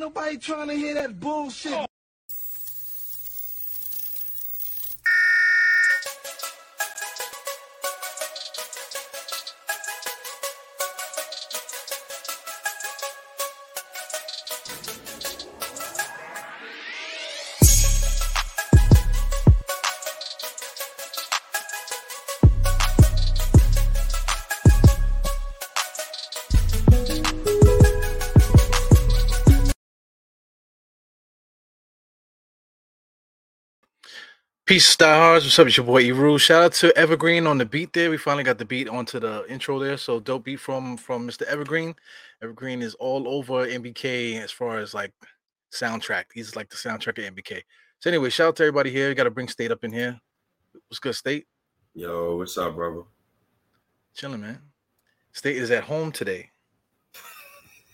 nobody trying to hear that bullshit. Peace, stars. What's up? It's your boy E Eru. Shout out to Evergreen on the beat there. We finally got the beat onto the intro there. So dope beat from from Mr. Evergreen. Evergreen is all over MBK as far as like soundtrack. He's like the soundtrack of MBK. So anyway, shout out to everybody here. We got to bring State up in here. What's good, State? Yo, what's up, brother? Chilling, man. State is at home today.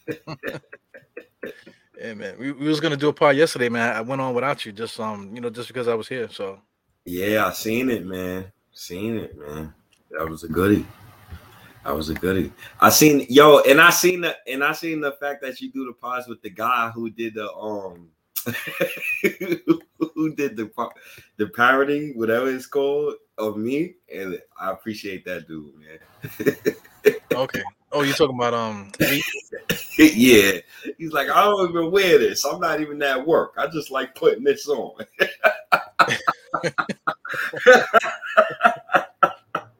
yeah, man. We, we was gonna do a part yesterday, man. I went on without you, just um, you know, just because I was here. So Yeah, I seen it, man. Seen it, man. That was a goodie. That was a goodie. I seen yo, and I seen the and I seen the fact that you do the pods with the guy who did the um who did the the parody, whatever it's called, of me, and I appreciate that dude, man. okay. Oh, you talking about um yeah, he's like, I don't even wear this. I'm not even at work. I just like putting this on.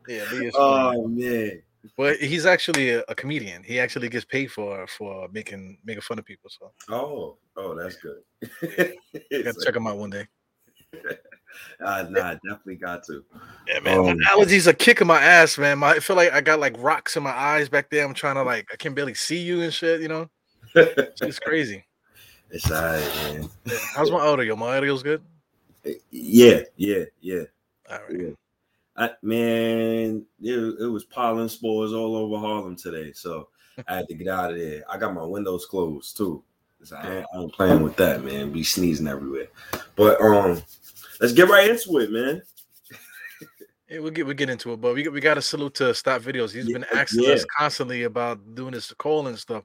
Yeah, oh man, But he's actually a, a comedian. He actually gets paid for for making making fun of people. So oh, oh, that's good. gotta check him out one day. Uh, nah, definitely got to. Yeah, man. Um, my allergies are kicking my ass, man. My, I feel like I got like rocks in my eyes back there. I'm trying to like I can barely see you and shit. You know, it's crazy. it's all right, man. How's my audio? My audio's good. Yeah, yeah, yeah. All right. yeah. I, man, it, it was pollen spores all over Harlem today, so I had to get out of there. I got my windows closed too. 'cause I ain't, I ain't playing with that, man. Be sneezing everywhere. But um, let's get right into it, man. Yeah, we'll get we'll get into it, but we we got to salute to Stop Videos. He's been asking yeah. us constantly about doing this call and stuff.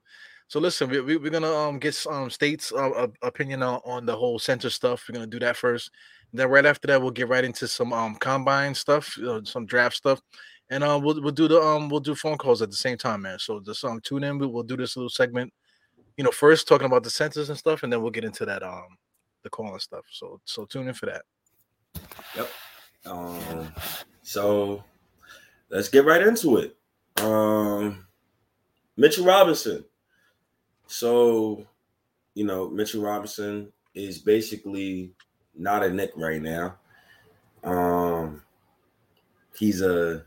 So listen, we, we, we're gonna um get um states uh, uh, opinion on, on the whole center stuff. We're gonna do that first. Then right after that, we'll get right into some um combine stuff, know, some draft stuff, and uh we'll we'll do the um we'll do phone calls at the same time, man. So just um tune in. We, we'll do this little segment, you know, first talking about the centers and stuff, and then we'll get into that um the call and stuff. So so tune in for that. Yep. Um, so let's get right into it. Um, Mitchell Robinson. So, you know, Mitchell Robinson is basically not a Knick right now. Um, he's a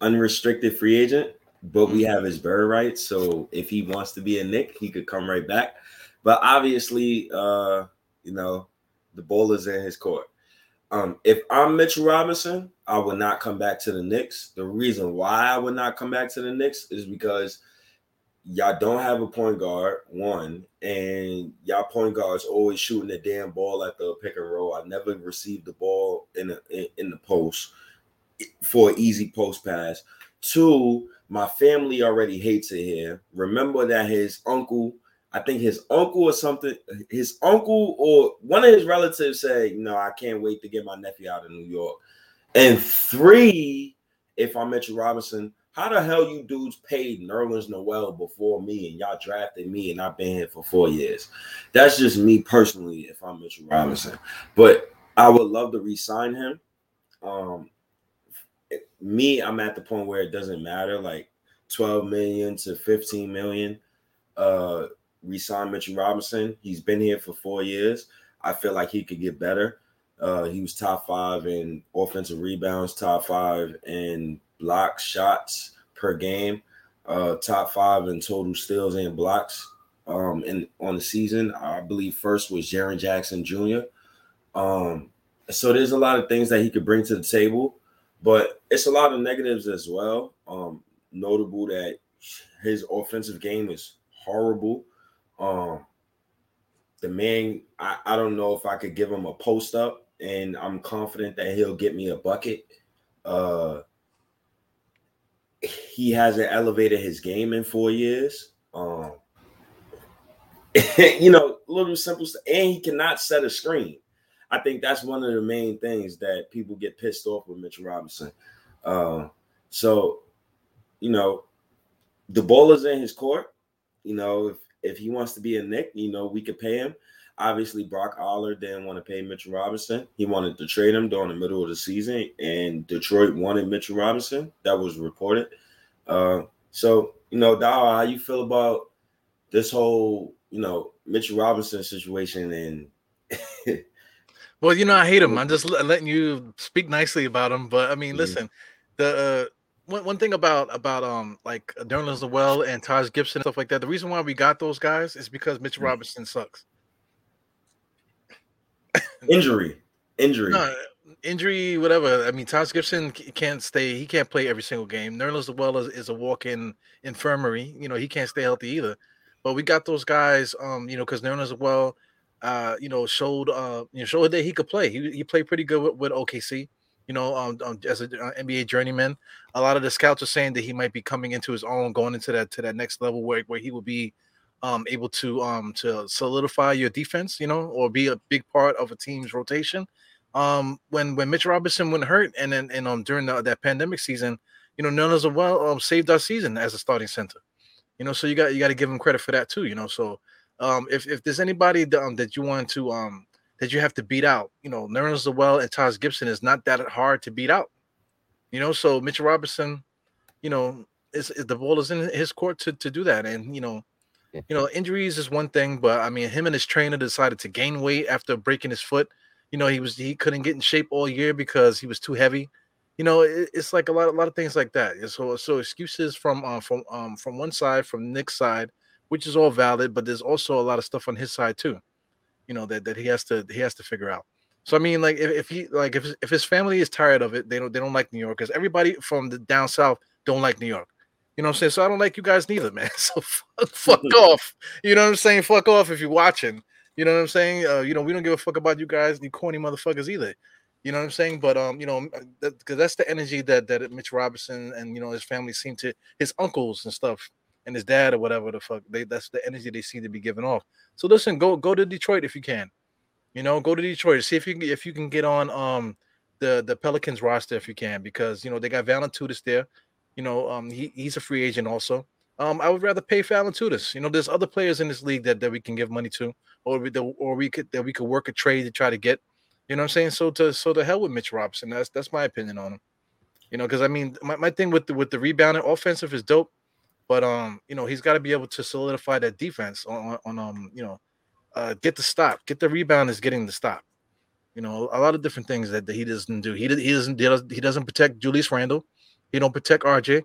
unrestricted free agent, but we have his bird rights. So if he wants to be a Knick, he could come right back. But obviously, uh, you know, the ball is in his court. Um, if I'm Mitchell Robinson, I would not come back to the Knicks. The reason why I would not come back to the Knicks is because y'all don't have a point guard, one, and y'all point guards always shooting the damn ball at the pick and roll. I never received the ball in the in, in the post for an easy post pass. Two, my family already hates it here. Remember that his uncle, I think his uncle or something, his uncle or one of his relatives said, "No, I can't wait to get my nephew out of New York." And three, if I'm Mitchell Robinson, how the hell you dudes paid Nerlens Noel before me and y'all drafted me and I've been here for four years? That's just me personally. If I'm Mitchell Robinson, but I would love to re-sign him. Um, me, I'm at the point where it doesn't matter, like 12 million to 15 million. Uh, resign Mitchell Robinson. He's been here for four years. I feel like he could get better. Uh, he was top five in offensive rebounds, top five in block shots per game, uh, top five in total steals and blocks. Um, and on the season, I believe first was Jaren Jackson Jr. Um, so there's a lot of things that he could bring to the table, but it's a lot of negatives as well. Um, notable that his offensive game is horrible. Um, the man, I, I don't know if I could give him a post up, and I'm confident that he'll get me a bucket. Uh, he hasn't elevated his game in four years. Um, you know, little simple stuff, and he cannot set a screen. I think that's one of the main things that people get pissed off with Mitchell Robinson. Uh, so, you know, the ball is in his court. You know, if if he wants to be a Knick, you know, we could pay him. Obviously, Brock Aller didn't want to pay Mitchell Robinson. He wanted to trade him during the middle of the season, and Detroit wanted Mitchell Robinson. That was reported. Uh, so, you know, Dow, how you feel about this whole, you know, Mitchell Robinson situation and Well, you know, I hate him. I'm just letting you speak nicely about him. But I mean, Yeah. listen, the uh, one, one thing about about um like Nerlens Noel and Taj Gibson and stuff like that. The reason why we got those guys is because Mitch Mm. Robinson sucks. injury. Injury. No, injury, whatever. I mean, Taj Gibson can't stay. He can't play every single game. Nerlens Noel is, is a walk-in infirmary. You know, he can't stay healthy either. But we got those guys. Um, you know, because Nerlens Noel, uh, you know, showed uh, you know, showed that he could play. He he played pretty good with, with OKC. You know, um, um, as an NBA journeyman, a lot of the scouts are saying that he might be coming into his own, going into that to that next level where where he will be um able to um to solidify your defense, you know, or be a big part of a team's rotation um when when Mitch Robinson went hurt and then and um during the, that pandemic season, you know, none as well um saved our season as a starting center. You know, so you got you got to give him credit for that too. You know, so um if if there's anybody that, um, that you want to um that you have to beat out, you know, Nerlens Noel and Taj Gibson is not that hard to beat out. You know, so Mitchell Robinson, you know, is, is the ball is in his court to to do that, and you know. You know, injuries is one thing, but I mean, him and his trainer decided to gain weight after breaking his foot. You know he was he couldn't get in shape all year because he was too heavy. You know it, it's like a lot a lot of things like that. And so so excuses from um from um from one side from Knick's side which is all valid but there's also a lot of stuff on his side too you know that that he has to he has to figure out. So i mean like if, if he like if, if his family is tired of it they don't they don't like new york because everybody from the down south don't like new york. You know what i'm saying? So i don't like you guys neither man. So fuck, fuck off. You know what i'm saying? Fuck off if you're watching. You know what I'm saying? Uh, you know, we don't give a fuck about you guys, you corny motherfuckers either. You know what I'm saying? But um, you know, because that, that's the energy that that Mitch Robinson and you know his family seem to his uncles and stuff and his dad or whatever the fuck they that's the energy they seem to be giving off. So listen, go go to Detroit if you can. You know, go to Detroit. See if you can if you can get on um the the Pelicans roster if you can because you know they got Valanciunas there. You know, um he, he's a free agent also. Um, I would rather pay Valanciunas. You know, there's other players in this league that, that we can give money to or we the, or we could that we could work a trade to try to get. You know what I'm saying? So to so to hell with Mitch Robinson. That's that's my opinion on him. You know, because I mean, my, my thing with the with the rebounding offensive is dope, but um, you know, he's got to be able to solidify that defense on, on um, you know, uh, get the stop, get the rebound is getting the stop. You know, a lot of different things that, that he doesn't do. He he doesn't he doesn't protect Julius Randle. He don't protect RJ.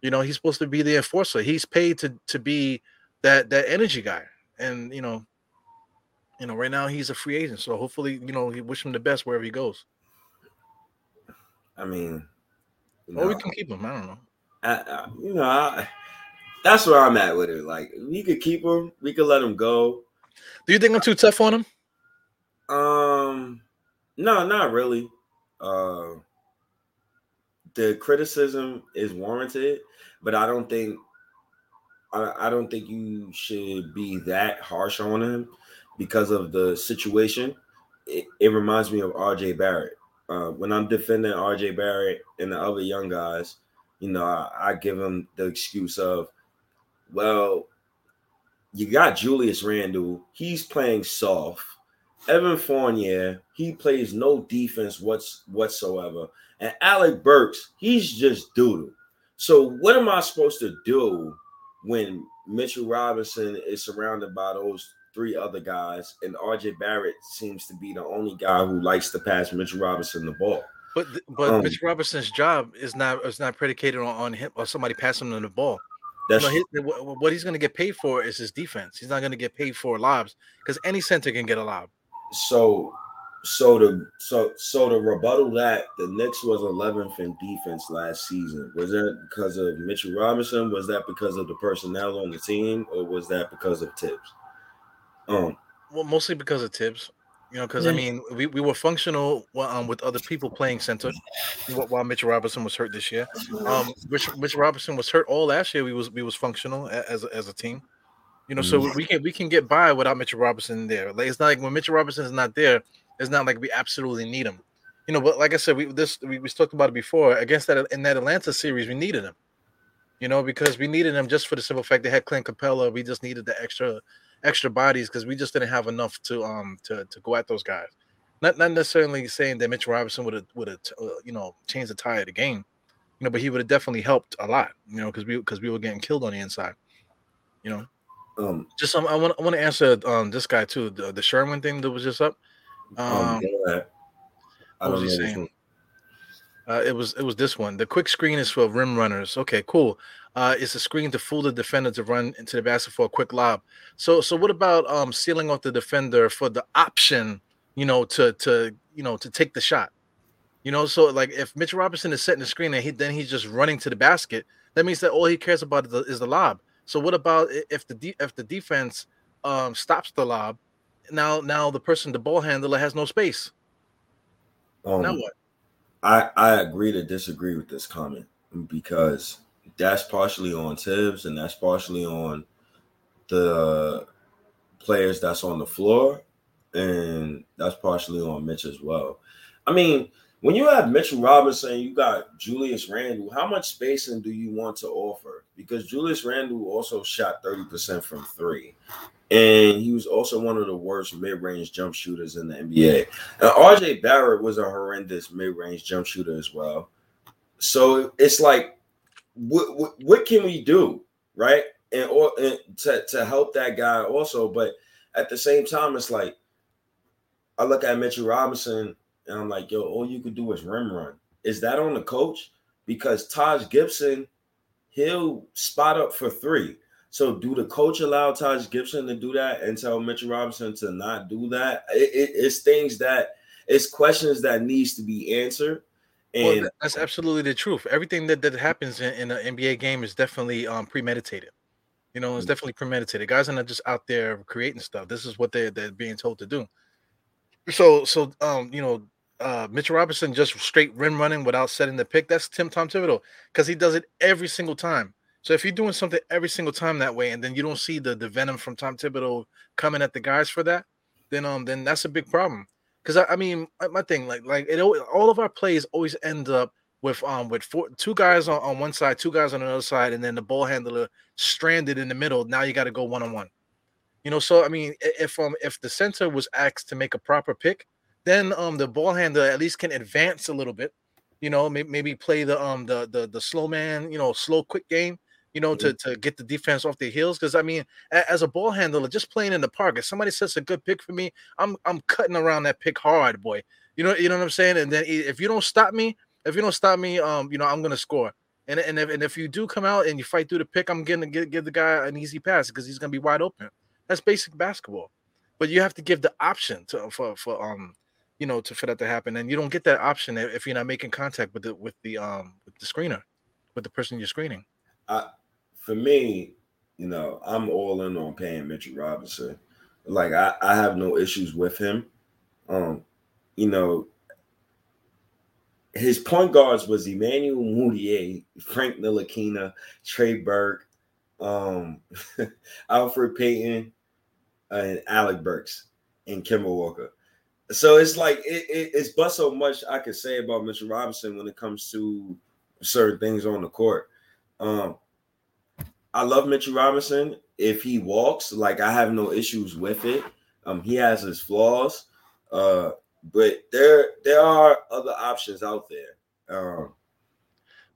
You know, he's supposed to be the enforcer. He's paid to to be that that energy guy. And you know, you know, right now he's a free agent. So hopefully, you know, we wish him the best wherever he goes. I mean, Or we can keep him. I don't know. I, I, you know, I, that's where I'm at with it. Like, we could keep him, we could let him go. Do you think I'm too tough on him? Um, no, not really. Uh, the criticism is warranted, but I don't think I, I don't think you should be that harsh on him because of the situation. It, it reminds me of RJ Barrett. Uh, when I'm defending RJ Barrett and the other young guys, you know, I, I give him the excuse of, well, you got Julius Randle, he's playing soft. Evan Fournier, he plays no defense what's whatsoever. And Alec Burks, he's just doodle. So what am I supposed to do when Mitchell Robinson is surrounded by those three other guys and RJ Barrett seems to be the only guy who likes to pass Mitchell Robinson the ball? But but Um, Mitch Robinson's job is not is not predicated on, on him or somebody passing him the ball. That's No, his, what he's going to get paid for is his defense. He's not going to get paid for lobs because any center can get a lob. so so to so so to rebuttal that the Knicks was 11th in defense last season. Was that because of Mitchell Robinson? Was that because of the personnel on the team, or was that because of Tibbs? Um, Well, mostly because of Tibbs. You know, because I mean, we, we were functional well, um, with other people playing center while Mitch Robinson was hurt this year. Um, Mitch, Mitch Robinson was hurt all last year. We was we was functional as a, as a team. You know, so Mhm. we can we can get by without Mitchell Robinson there. Like it's not like when Mitchell Robinson is not there, it's not like we absolutely need him. You know, but like I said, we this we, we talked about it before. Against that in that Atlanta series, we needed him. You know, because we needed him just for the simple fact they had Clint Capela. We just needed the extra extra bodies because we just didn't have enough to um to to go at those guys. Not not necessarily saying that Mitchell Robinson would have would have uh, you know changed the tide of the game, you know, but he would have definitely helped a lot. You know, because we because we were getting killed on the inside. You know, Um, just um, I want I want to answer um this guy too the the Sherman thing that was just up. um, Um. I don't was he saying? Uh, it was it was this one. The quick screen is for rim runners. Okay, cool. Uh, it's a screen to fool the defender to run into the basket for a quick lob. So so what about um sealing off the defender for the option, you know, to to you know to take the shot. You know, so like if Mitchell Robinson is setting the screen and he then he's just running to the basket, that means that all he cares about is the, is the lob. So what about if the de- if the defense um stops the lob? Now now the person the ball handler has no space. Um, Now what? I I agree to disagree with this comment because that's partially on Tibbs and that's partially on the players that's on the floor and that's partially on Mitch as well. I mean, when you have Mitchell Robinson, you got Julius Randle. How much spacing do you want to offer? Because Julius Randle also shot 30% from three. And he was also one of the worst mid-range jump shooters in the NBA. And RJ Barrett was a horrendous mid-range jump shooter as well. So it's like, what what, can we do, right? And or and to, to help that guy also, but at the same time, it's like I look at Mitchell Robinson and I'm like, yo, all you could do is rim run. Is that on the coach? Because Taj Gibson, he'll spot up for three. So do the coach allow Taj Gibson to do that and tell Mitchell Robinson to not do that? It, it- it's things that it's questions that needs to be answered. Well, And tha- that's absolutely the truth. Everything that, that happens in, in an NBA game is definitely um, premeditated. You know, it's Mm. definitely premeditated. Guys are not just out there creating stuff. This is what they're they're being told to do. So so um you know uh Mitchell Robinson just straight rim running without setting the pick. That's Tim Tom Thibodeau because he does it every single time. So if you're doing something every single time that way, and then you don't see the the venom from Tom Thibodeau coming at the guys for that, then um then that's a big problem. Because I, I mean my- thing like like it all of our plays always end up with um with four two guys on, on one side, two guys on the other side, and then the ball handler stranded in the middle. Now you got to go one on one. You know, so I mean, if um if the center was asked to make a proper pick, then um the ball handler at least can advance a little bit. You know, maybe, maybe play the um the the the slow man, you know, slow quick game. You know, to to get the defense off their heels. Because I mean, a- as a ball handler, just playing in the park, if somebody sets a good pick for me, I'm I'm cutting around that pick hard, boy. You know, you know what I'm saying. And then if you don't stop me, if you don't stop me, um, you know, I'm gonna score. And and if and if you do come out and you fight through the pick, I'm gonna give, give the guy an easy pass because he's gonna be wide open. That's basic basketball. But you have to give the option to for for um you know to for that to happen, and you don't get that option if you're not making contact with the with the um with the screener, with the person you're screening. For me, you know, I'm all in on paying Mitchell Robinson. Like I, I have no issues with him. Um, you know, his point guards was Emmanuel Mudiay, Frank Ntilikina, Trey Burke, um, Alfred Payton, and Alec Burks and Kemba Walker. So it's like it, it, it's but so much I could say about Mitchell Robinson when it comes to certain things on the court. Um, I love Mitchell Robinson. If he walks, like I have no issues with it. Um, he has his flaws, uh, but there there are other options out there. Um,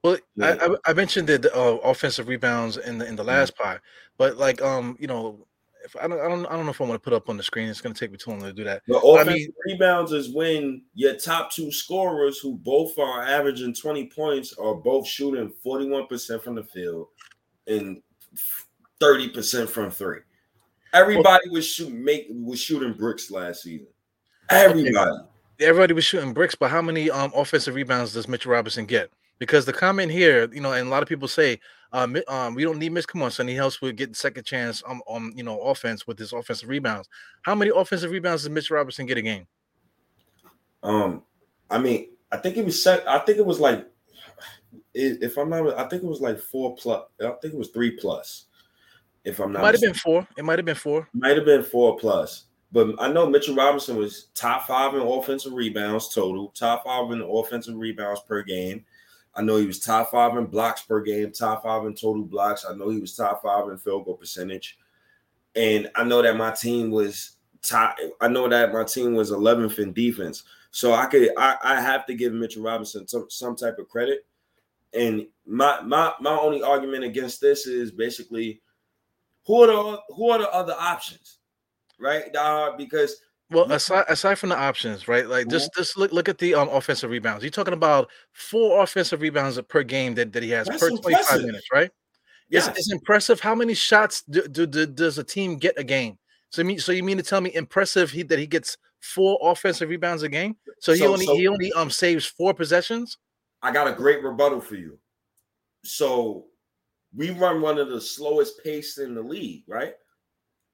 Well, Yeah. I, I I mentioned the, uh, offensive rebounds in the in the last part, but like um you know if I don't I don't I don't know if I want to put up on the screen. It's gonna take me too long to do that. I offensive mean- rebounds is when your top two scorers, who both are averaging twenty points, are both shooting forty one percent from the field and thirty percent from three. Everybody was shooting make was shooting bricks last season. Everybody. everybody was shooting bricks, but how many um offensive rebounds does Mitchell Robinson get? Because the comment here, you know, and a lot of people say, Mi- um, we don't need Mitch. Come on, son. He helps with getting second chance um, on you know offense with his offensive rebounds. How many offensive rebounds does Mitchell Robinson get a game? Um, I mean, I think it was set. I think it was like, i- if I'm not, I think it was like four plus. I think it was three plus. If I'm not Might have been four. It might have been four. might have been four plus. But I know Mitchell Robinson was top five in offensive rebounds total, top five in offensive rebounds per game. I know he was top five in blocks per game, top five in total blocks. I know he was top five in field goal percentage. And I know that my team was top. I know that my team was 11th in defense. So I could I, I have to give Mitchell Robinson some, some type of credit. And my my my only argument against this is basically who are the who are the other options? Right? Uh, because Well, aside aside from the options, right? Like just just look look at the um offensive rebounds. You're talking about four offensive rebounds per game that, that he has That's per 25 minutes, right? It's, yes, it's impressive. How many shots do, do, do- does a team get a game? So, you mean, so you mean to tell me impressive he, that he gets four offensive rebounds a game? So he So- only so- he only um saves four possessions. I got a great rebuttal for you. So we run one of the slowest pace in the league, right?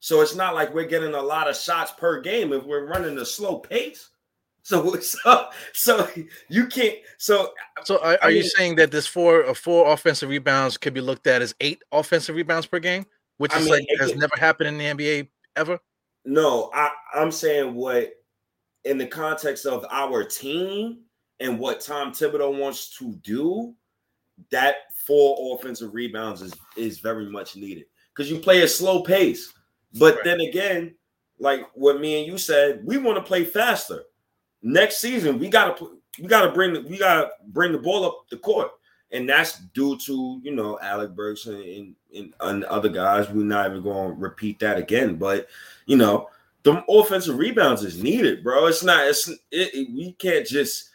So it's not like we're getting a lot of shots per game if we're running a slow pace. So so so you can't so So are, I are you saying that this four uh, four offensive rebounds could be looked at as eight offensive rebounds per game, which I is mean, like has never happened in the NBA ever? No, I, I'm saying what in the context of our team and what Tom Thibodeau wants to do, that four offensive rebounds is is very much needed because you play a slow pace. But Right. then again, like what me and you said, we want to play faster. Next season, we gotta we gotta bring the, we gotta bring the ball up the court. And that's due to you know Alec Burks and, and, and, other guys. We're not even going to repeat that again. But you know, the offensive rebounds is needed, bro. It's not. It's it, it- we can't just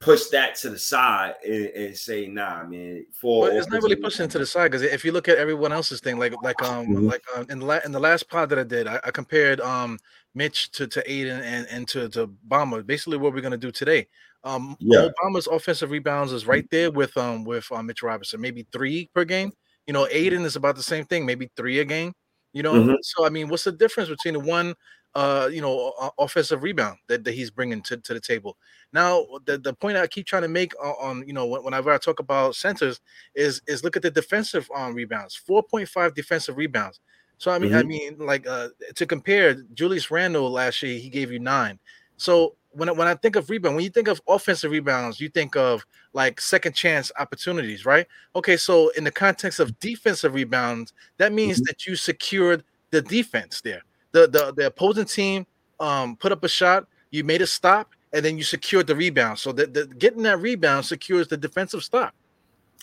push that to the side and, and say, nah, man. For But it's not really pushing to the side because if you look at everyone else's thing, like like um Mhm. like uh, in the la- in the last pod that I did, I, I compared um Mitch to to Ayton and and to to Bamba. Basically, what we're gonna do today. Um, Yeah. Mo Bamba's offensive rebounds is right there with um with um, Mitch Robinson, maybe three per game. You know, Ayton is about the same thing, maybe three a game. You know, Mhm. so I mean, what's the difference between the one uh you know offensive rebound that, that he's bringing to, to the table now the, the point i keep trying to make on, on you know whenever i talk about centers is is look at the defensive um rebounds 4.5 defensive rebounds so i mean i Mhm. mean like uh to compare julius randle last year he gave you nine so when I, when I think of rebound, when you think of offensive rebounds, you think of like second chance opportunities, right? Okay, so in the context of defensive rebounds, that means Mhm. that you secured the defense there. The the, the opposing team um, put up a shot, you made a stop, and then you secured the rebound. So that the, getting that rebound secures the defensive stop.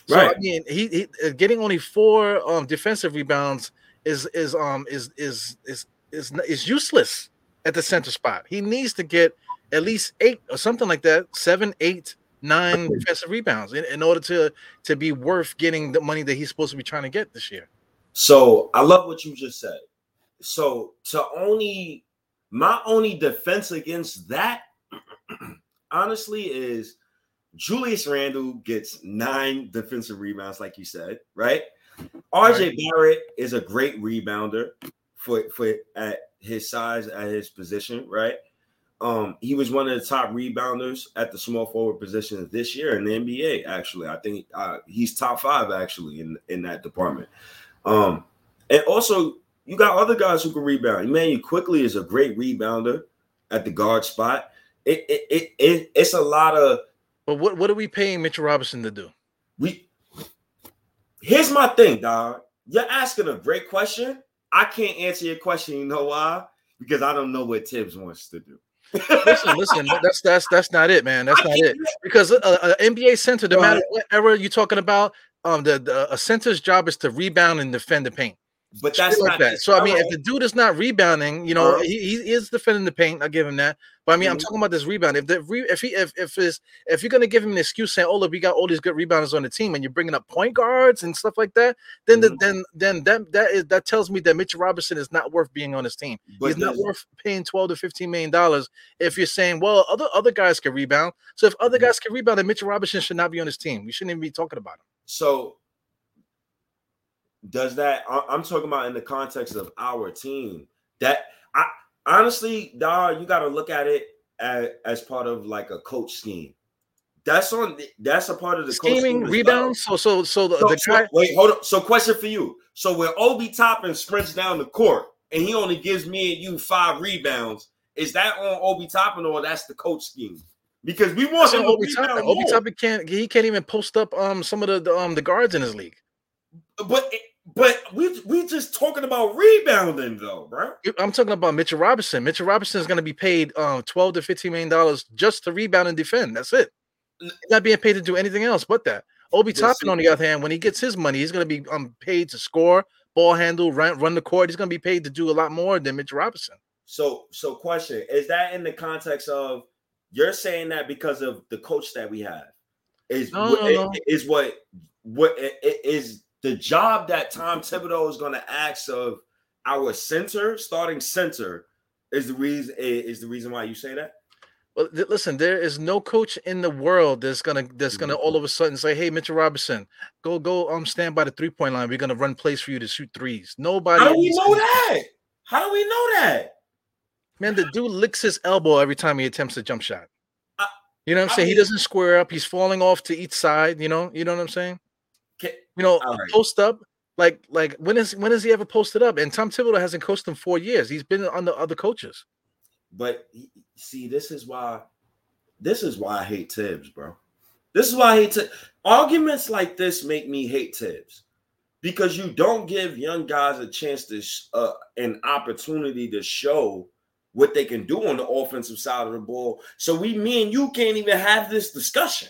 So Right. I mean, he, he uh, getting only four um, defensive rebounds is is um is is is is is useless at the center spot. He needs to get at least eight or something like that, seven, eight, nine defensive rebounds in, in order to to be worth getting the money that he's supposed to be trying to get this year. So I love what you just said. So to only my only defense against that, honestly, is Julius Randle gets nine defensive rebounds, like you said, right? RJ Barrett is a great rebounder for for at his size, at his position, right? Um, he was one of the top rebounders at the small forward position this year in the NBA. Actually, I think uh, he's top five actually in in that department. Um, and also you got other guys who can rebound. Immanuel Quickley is a great rebounder at the guard spot. It it, it, it it's a lot of But what what are we paying Mitchell Robinson to do? we. Here's my thing, dog. You're asking a great question. I can't answer your question. You know why? Because I don't know what Tibbs wants to do. Listen, listen, that's that's that's not it, man. That's not it. Because a, a NBA center, no Go matter ahead. what era you're talking about, um, the, the a center's job is to rebound and defend the paint. But that's like not that. So I mean, if the dude is not rebounding, you know, Uh-huh. he, he is defending the paint. I give him that. But I mean, I'm Mhm. talking about this rebound. If the re, if he if if his if you're gonna give him an excuse saying, "Oh, look, we got all these good rebounders on the team," and you're bringing up point guards and stuff like that, then the, Mhm. then then that that is that tells me that Mitchell Robinson is not worth being on his team. but He's not worth paying 12 to 15 million dollars if you're saying, well, other other guys can rebound. So if other Mhm. guys can rebound, then Mitchell Robinson should not be on his team. We shouldn't even be talking about him. So does that I'm talking about in the context of our team. That I honestly, dog, you got to look at it as, as part of like a coach scheme. that's on. That's a part of the coach scheming scheme rebounds. So so so the. So, the so- wait, hold on. So, question for you. So, when Obi Toppin sprints down the court and he only gives me and you five rebounds, is that on Obi Toppin or that's the coach scheme? Because we want him Obi Toppin. Obi Toppin can't. He can't even post up um some of the, the um the guards in his league. But but we we just talking about rebounding though, bro. I'm talking about Mitchell Robinson. Mitchell Robinson is going to be paid um 12 to 15 million dollars just to rebound and defend. That's it. He's not being paid to do anything else but that. Obi Yes, Toppin, on the other hand, when he gets his money, he's going to be um paid to score, ball handle, run run the court. He's going to be paid to do a lot more than Mitchell Robinson. So so question is that in the context of you're saying that because of the coach that we have is No, what, no, no. is what what is the job that Tom Thibodeau is going to ask of our center starting center is the reason is the reason why you say that Well, th- listen, there is no coach in the world that's gonna that's gonna Mhm. all of a sudden say, "Hey, Mitchell Robinson, go go um stand by the three point line. We're gonna run plays for you to shoot threes. Nobody. how do we know that how do we know that Man, the dude licks his elbow every time he attempts a jump shot. I- you know what I'm I saying? he doesn't square up. He's falling off to each side. You know, you know what I'm saying? You know, right. post up. Like, like when is when has he ever posted up? And Tom Thibodeau hasn't coached him four years. He's been under other coaches. But see, this is why this is why I hate Tibbs, bro. This is why I hate Tibbs. Arguments like this make me hate Tibbs because you don't give young guys a chance to sh- uh, an opportunity to show what they can do on the offensive side of the ball. So we, me and you, can't even have this discussion.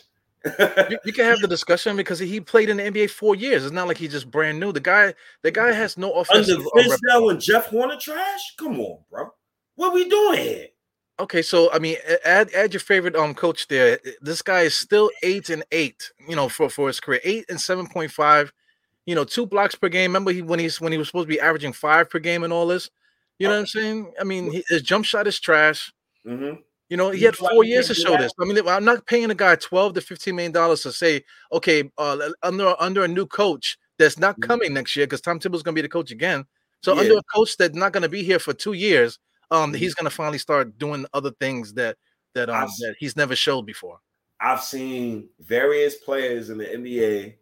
You, you can have the discussion because he played in the NBA four years. It's not like he's just brand new. The guy, the guy has no offense. Under offensive. uh, Fizdale and Jeff Horner trash? Come on, bro. What we doing here? Okay, so I mean, add add your favorite um coach there. This guy is still eight and eight, you know, for for his career, eight and seven point five, you know, two blocks per game. Remember he when he's when he was supposed to be averaging five per game and all this. You know what I'm saying? I mean, he, his jump shot is trash. Mhm. You know, he had four years to show this. I mean, I'm not paying a guy twelve to fifteen million dollars to say, okay, uh, under under a new coach that's not Mhm. coming next year because Tom Thibodeau's going to be the coach again. So Yeah. under a coach that's not going to be here for two years, um, Mhm. he's going to finally start doing other things that that um that he's never showed before. I've seen various players in the NBA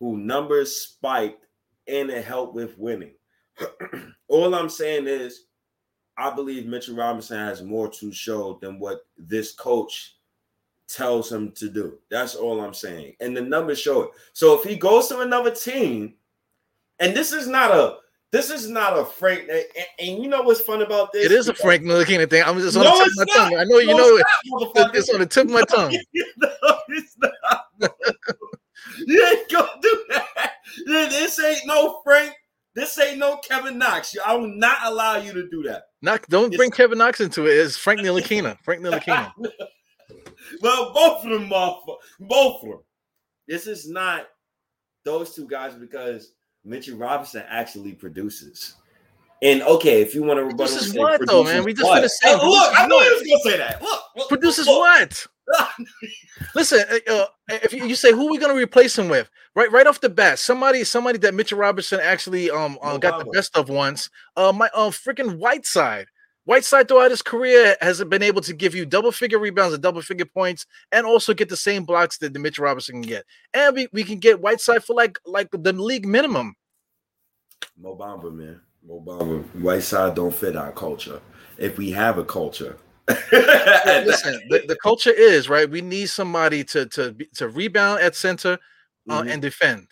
who numbers spiked and it helped with winning. All I'm saying is, I believe Mitchell Robinson has more to show than what this coach tells him to do. That's all I'm saying. And the numbers show it. So if he goes to another team, and this is not a this is not a Frank. And, and you know what's fun about this? It is a Frank Ntilikina thing. I'm just on No, the tip of my not. tongue. I know you No, know it. it's not, It's on the tip of my tongue. no, it's not. you ain't gonna do that. This ain't no Frank. This ain't no Kevin Knox. I will not allow you to do that. Not don't bring Kevin Knox into it. It's Frank Ntilikina. Frank Ntilikina. well, both of them, motherfuckers. Both of them. This is not those two guys because Mitchell Robinson actually produces. And okay, if you want to rebuttal, and say what, though, man? We just what? finished saying Oh, look, I knew he was gonna say that. Look, look Produces look. what? Listen, uh, uh, if you, you say who we going to replace him with, right, right off the bat, somebody, somebody that Mitchell Robinson actually um uh, No got the best of once. Uh, my uh, freaking Whiteside. Whiteside throughout his career has been able to give you double figure rebounds and double figure points, and also get the same blocks that the Mitchell Robinson can get. And we, we can get Whiteside for like like the league minimum. Mo Bamba, man. Mo Bamba. White don't fit our culture. If we have a culture. Listen, the, the culture is right. We need somebody to to to rebound at center uh, Mhm. and defend.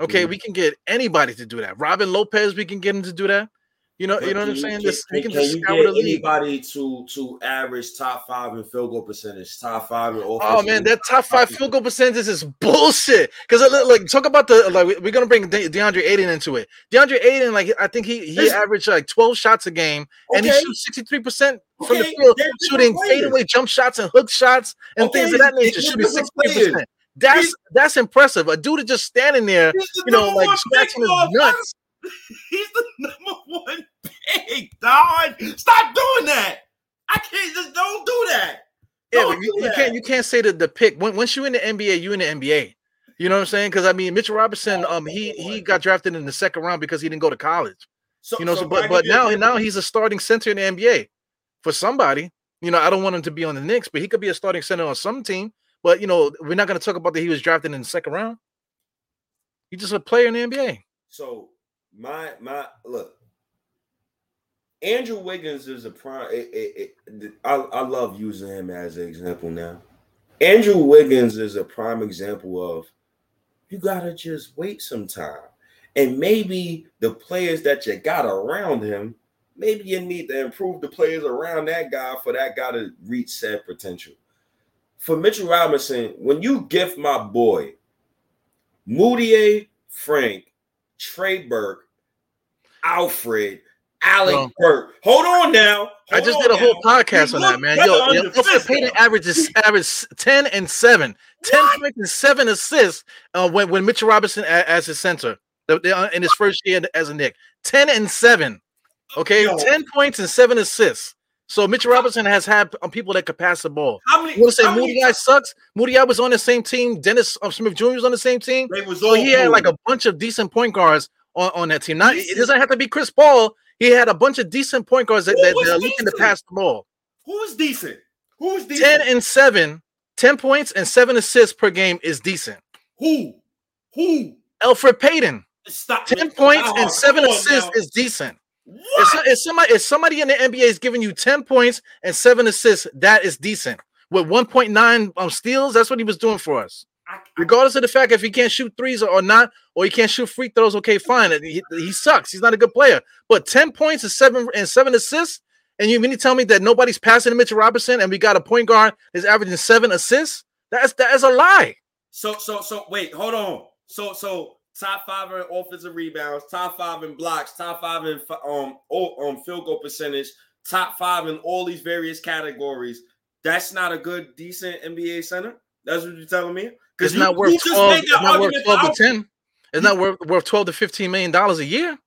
Okay, Mhm. we can get anybody to do that. Robin Lopez, we can get him to do that. You know, But you know what I'm saying? Can, This can, can can you get anybody to to average top five in field goal percentage, top five in Oh man, that top five field goal percentage is bullshit. Because uh, like, talk about the like, we- we're gonna bring De- DeAndre Ayton into it. DeAndre Ayton, like, I think he he Listen. averaged like 12 shots a game, and he shoots 63 percent from the field, they're shooting fadeaway jump shots and hook shots and things of that they're nature, shooting 63 percent. That's He's- that's impressive. A dude is just standing there, the you know, like scratching his nuts. He's the number Stop doing that. I can't just don't do that. Yeah, Don't you, do you that. can't you can't say that the pick when, once you're in the NBA, you in the NBA. You know what I'm saying? Because I mean, Mitchell Robinson, um, he he got drafted in the second round because he didn't go to college. So, You know, so so, but but now now he's a starting center in the NBA for somebody. You know, I don't want him to be on the Knicks, but he could be a starting center on some team. But you know, we're not going to talk about that he was drafted in the second round. He's just a player in the NBA. So my my look, Andrew Wiggins is a prime. It, it, it, I, I love using him as an example now. Andrew Wiggins is a prime example of you gotta just wait some time, and maybe the players that you got around him, maybe you need to improve the players around that guy for that guy to reach said potential. For Mitchell Robinson, when you gift my boy Mudiay, Frank, Trey Burke, Alfred, Alec Well, Burke. Hold on now. I just did a whole now. podcast You on that, man. Yo, yo Elfrid Payton averages average 10 and 7. 10 points and 7 assists uh, when, when Mitchell Robinson a- as his center uh, in his first year as a Knick. 10 and 7. Okay, Yo. 10 points and 7 assists. So Mitchell Robinson has had um, people that could pass the ball. How many? You want to say many Mudiay sucks? Mudiay was on the same team. Dennis um, Smith Jr. was on the same team. They was So all he had like a bunch of decent point guards on, on that team. Not it doesn't have to be Chris Paul. He had a bunch of decent point guards that, that, that are looking to pass the ball. Who's decent? Who's decent? 10 and 7, 10 points and 7 assists per game is decent. Who? Who? Alfred Payton, Stop. 10 man. points Nah, and 7 assists now. is decent. If, What? so- if somebody if somebody in the NBA is giving you 10 points and 7 assists, that is decent. With 1.9 um, steals, that's what he was doing for us. I- I- Regardless of the fact if he can't shoot threes or, or not, or he can't shoot free throws, okay, fine. He, he sucks. He's not a good player. But 10 points and seven and seven assists, and you mean to tell me that nobody's passing to Mitchell Robinson and we got a point guard that's averaging seven assists? That's that is a lie. So so so wait, hold on. So so top five in offensive rebounds, top five in blocks, top five in um um field goal percentage, top five in all these various categories. That's not a good decent NBA center. That's what you're telling me. It's you- not worth 12, it's not worth 12 to 10. It's not worth, worth 12 to 15 million dollars a year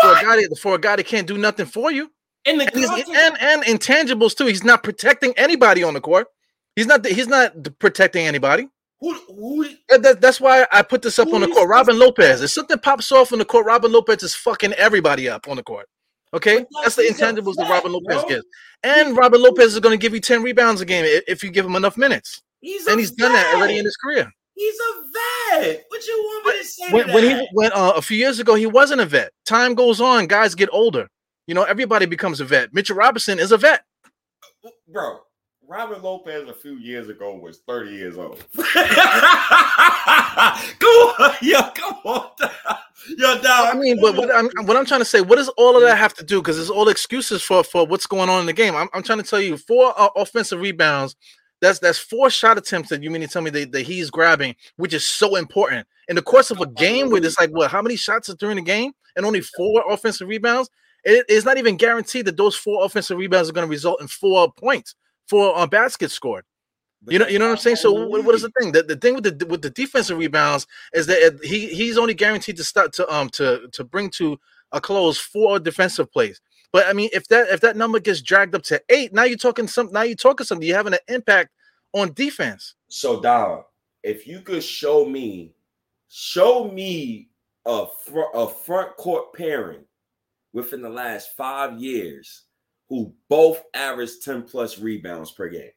for a guy that, for a guy that can't do nothing for you. And, he's, and and intangibles too. He's not protecting anybody on the court. He's not he's not protecting anybody. who who That- that- that's why I put this up on the court. Robin Lopez. If something pops off on the court, Robin Lopez is fucking everybody up on the court. Okay, that's the intangibles that Robin Lopez bro. gives. And Robin Lopez is going to give you 10 rebounds a game if you give him enough minutes. He's And a he's done that already in his career. He's a vet. What you want me to say? When, to when that? he when uh, a few years ago, he wasn't a vet. Time goes on, guys get older. You know, everybody becomes a vet. Mitchell Robinson is a vet. bro, Robert Lopez a few years ago was 30 years old. come on, yo, come on. Yo, dog. I mean, but what I'm what I'm trying to say, what does all of that have to do? Because it's all excuses for for what's going on in the game. I'm, I'm trying to tell you, four uh, offensive rebounds. That's that's four shot attempts that you mean to tell me that, that he's grabbing, which is so important in the course of a game where it's like what? How many shots is during the game and only four offensive rebounds? It is not even guaranteed that those four offensive rebounds are going to result in four points, four uh, baskets scored. You know, you know what I'm saying. So what, what is the thing? The, the thing with the with the defensive rebounds is that he he's only guaranteed to start to um to to bring to a close four defensive plays. But I mean, if that if that number gets dragged up to eight, now you're talking some. Now you're talking something. You're having an impact on defense. So, dog, if you could show me, show me a front, a front court pairing within the last five years who both average 10 plus rebounds per game.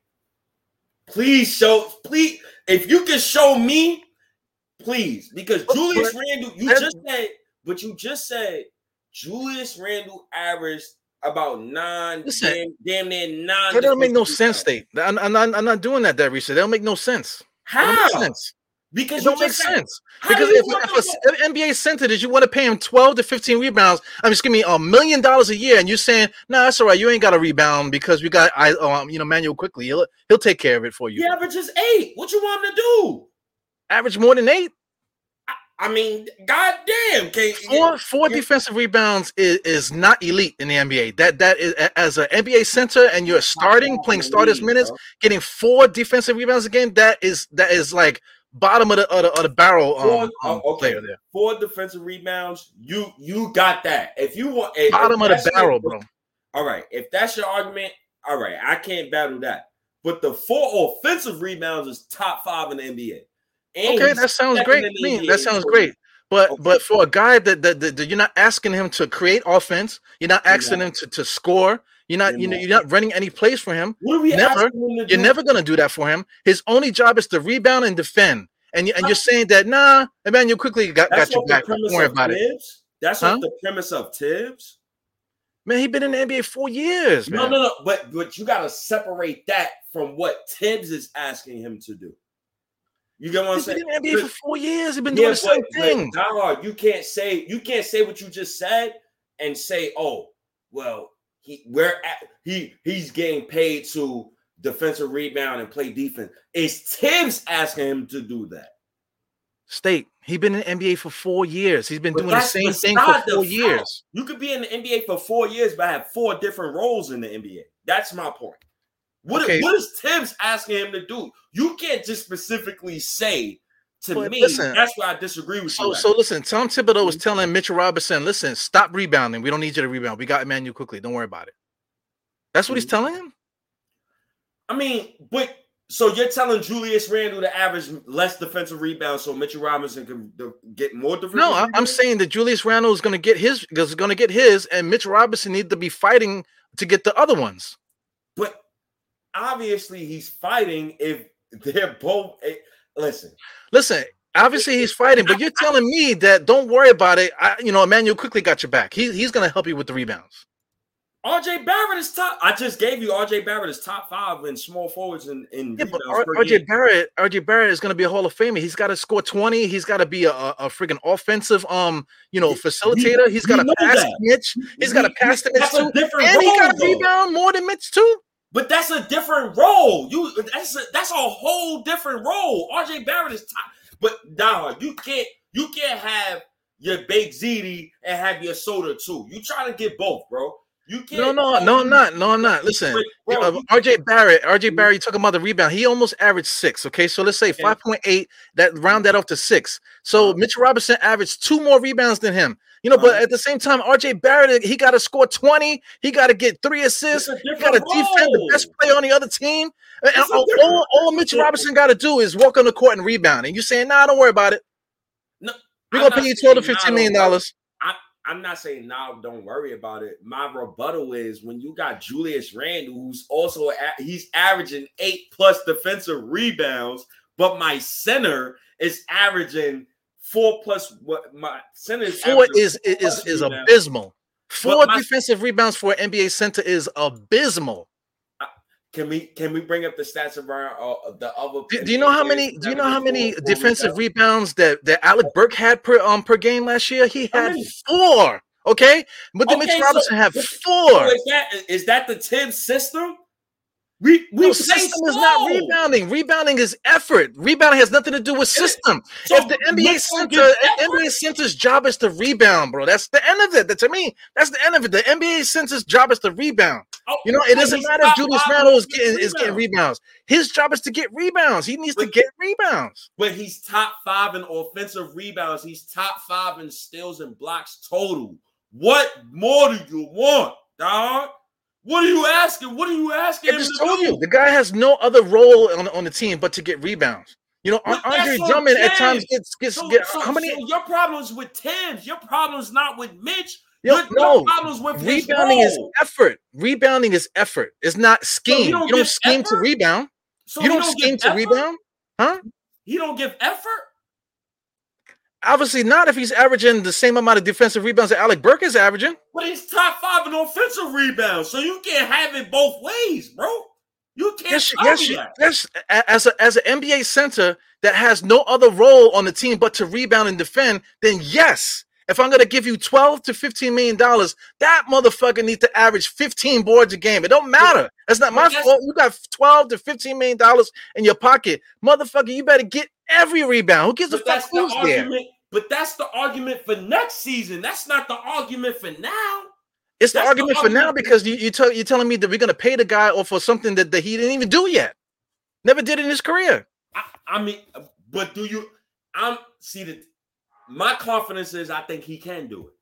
Please show, please, if you can show me, please, because Julius Randle, you just said, but you just said Julius Randle averaged about nine, Listen, damn, damn near nine. That doesn't make no sense. State. I'm, I'm not. I'm not doing that, that research. That don't make no sense. Don't How? sense. Because It don't make sense. Because if, if them a to- s- an NBA center did you want to pay him 12 to 15 rebounds, I mean, giving me, a million dollars a year, and you're saying, no, that's all right, you ain't got a rebound because we got I um, you know, Immanuel Quickley. He'll he'll take care of it for you. He averages eight. What you want him to do? Average more than eight. I mean, goddamn, can Four four defensive rebounds is, is not elite in the NBA. That that is as an NBA center and you're starting playing starters minutes, getting four defensive rebounds a game. That is that is like bottom of the of the, of the barrel um, Four- um, oh, okay. player there. Four defensive rebounds. You you got that. If you want if- if Bottom of that's the your- barrel, bro. All right. If that's your argument, all right, I can't battle that. But the four offensive rebounds is top five in the NBA. And Okay, that sounds great. in to the me. NBA That sounds great. But Okay. but for a guy that, that, that, that you're not asking him to create offense, you're not asking Yeah. him to, to score, You're not, you know, you're not running any plays for him. What are we Never. him to You're do? never gonna do that for him. His only job is to rebound and defend. And, you, and you're saying that nah, Immanuel Quickley got, That's got your the back. Don't premise worry of about it. Tibbs. That's Huh? the premise of Tibbs. Man, he been in the NBA four years, No, no, no. But but you gotta separate that from what Tibbs is asking him to do. You get what I'm He's been in the NBA for four years. He's been Yeah, doing the same but, thing. but dog, you can't say you can't say what you just said and say, oh, well, he we're at he he's getting paid to defensive rebound and play defense. Is Tibbs asking him to do that? State. He's been in the NBA for four years. He's been But doing the same thing for four fact. years. You could be in the NBA for four years, but have four different roles in the NBA. That's my point. What, Okay. what is Tibbs asking him to do? You can't just specifically say to But me. listen, that's why I disagree with So, you. so listen. Tom Thibodeau was Mhm. telling Mitchell Robinson, "Listen, stop rebounding. We don't need you to rebound. We got Immanuel Quickley. Don't worry about it." That's what he's Mhm. telling him. I mean, but so you're telling Julius Randle to average less defensive rebounds so Mitchell Robinson can get more defensive? No, I, I'm saying that Julius Randle is going to get his, is going to get his, and Mitch Robinson need to be fighting to get the other ones. But obviously, he's fighting if they're both. eh, Listen, Listen, obviously he's fighting, but you're telling me that don't worry about it. I, you know, Immanuel Quickley got your back. He, he's going to help you with the rebounds. RJ Barrett is top. I just gave you RJ Barrett is top five in small forwards in, in Yeah, but R- RJ. Barrett, RJ Barrett is going to be a Hall of Famer. He's got to score 20. He's got to be a, a, freaking offensive, um, you know, facilitator. He's got to pass that. Mitch. He's got to pass to Mitch too, and he got to rebound more than Mitch too. But that's a different role. You that's a, that's a whole different role. RJ Barrett is top. But dog, you can't you can't have your baked ziti and have your soda too. You try to get both, bro. You can't. No, no, no, I'm not. No, I'm not. Listen, Bro, uh, RJ Barrett, RJ Barrett, you talking about the rebound. He almost averaged six. Okay, so let's say 5.8, that round that off to six. So Uh-huh. Mitchell Robinson averaged two more rebounds than him. You know, but at the same time, RJ Barrett, eh, he got to score 20, he got to get three assists, he got to defend the best player on the other team. And all, all, all Mitchell Robinson got to do is walk on the court and rebound. And you're saying, nah, don't worry about it. No, We're gonna pay you 12 to saying 15 nah, million dollars. I'm not saying now, don't worry about it. My rebuttal is when you got Julius Randle, who's also he's averaging eight plus defensive rebounds, but my center is averaging four plus. What my center is Four is is is abysmal. Four my- defensive rebounds for an NBA center is abysmal. Can we can we bring up the stats of our uh, the other? Do, do you know how many? Do you know how many four- four defensive rebounds? rebounds that that Alec Burks had per um per game last year? He had four. Okay, but then Mitch Okay, so- Robinson had but- four. So is that is that the Tibbs system? We we No, system is not rebounding. Rebounding is effort. Rebounding has nothing to do with system. So if the NBA center. NBA center's job is to rebound, bro. That's the end of it. That to me, that's the end of it. The NBA center's job is to rebound. Oh, You know, it doesn't matter if Julius Randle is in getting is getting rebounds. rebounds. His job is to get rebounds. He needs to get rebounds. But he's top five in offensive rebounds. He's top five in steals and blocks total. What more do you want, dog? What are you asking? What are you asking? I just told you the guy has no other role on, on the team but to get rebounds. You know, But Andre Drummond at times gets gets So, get so- how many? so your problems with Tibbs. Your problems not with Mitch. Yo, your, no, your problems with rebounding is effort. Rebounding is effort. It's not scheme. don't you don't scheme to rebound. So you he don't scheme to effort? rebound. Huh? He don't give effort. Obviously not if he's averaging the same amount of defensive rebounds that Alec Burks is averaging. But he's top five in offensive rebounds. So you can't have it both ways, bro. You can't Yes, yes, me you- that. yes. As a as an NBA center that has no other role on the team but to rebound and defend, then yes. If I'm gonna give you 12 to 15 million dollars, that motherfucker needs to average 15 boards a game. It don't matter. That's not my fault. You got 12 to 15 million dollars in your pocket, motherfucker. You better get every rebound. Who gives a fuck the who's there? But that's the argument for next season. That's not the argument for now. It's the the argument for now because you you tell you're telling me that we're gonna pay the guy or for something that, that he didn't even do yet, never did in his career. I, I mean, but do you? I'm see that. My confidence is I think he can do it.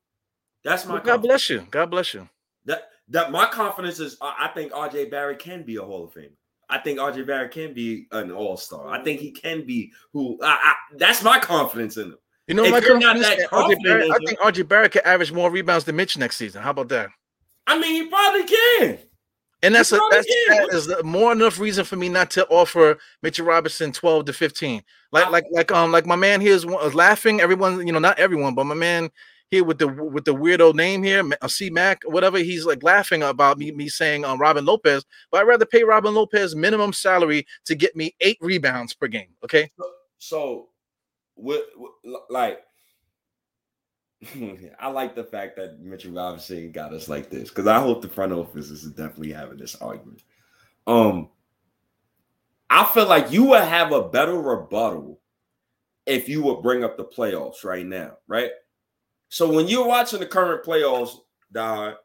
That's my Well, God confidence. bless you. God bless you. that that my confidence is I think RJ Barry can be a Hall of Famer. I think RJ Barry can be an All Star. I think he can be who. I, I, that's my confidence in him. You know, If my you're not confidence that RJ Barrett, I think RJ Barry can average more rebounds than Mitch next season. How about that? I mean, he probably can. And that's a, He's that's again. that is more enough reason for me not to offer Mitchell Robinson 12 to 15. Like like like um like my man here is laughing. Everyone, you know, not everyone, but my man here with the with the weirdo name here, Ma- uh, C Mac, whatever, he's like laughing about me me saying um Robin Lopez, but I'd rather pay Robin Lopez minimum salary to get me eight rebounds per game. Okay. So, what, what- like, I like the fact that Mitchell Robinson got us like this because I hope the front office is definitely having this argument. Um, I feel like you would have a better rebuttal if you would bring up the playoffs right now, right? So when you're watching the current playoffs, Don,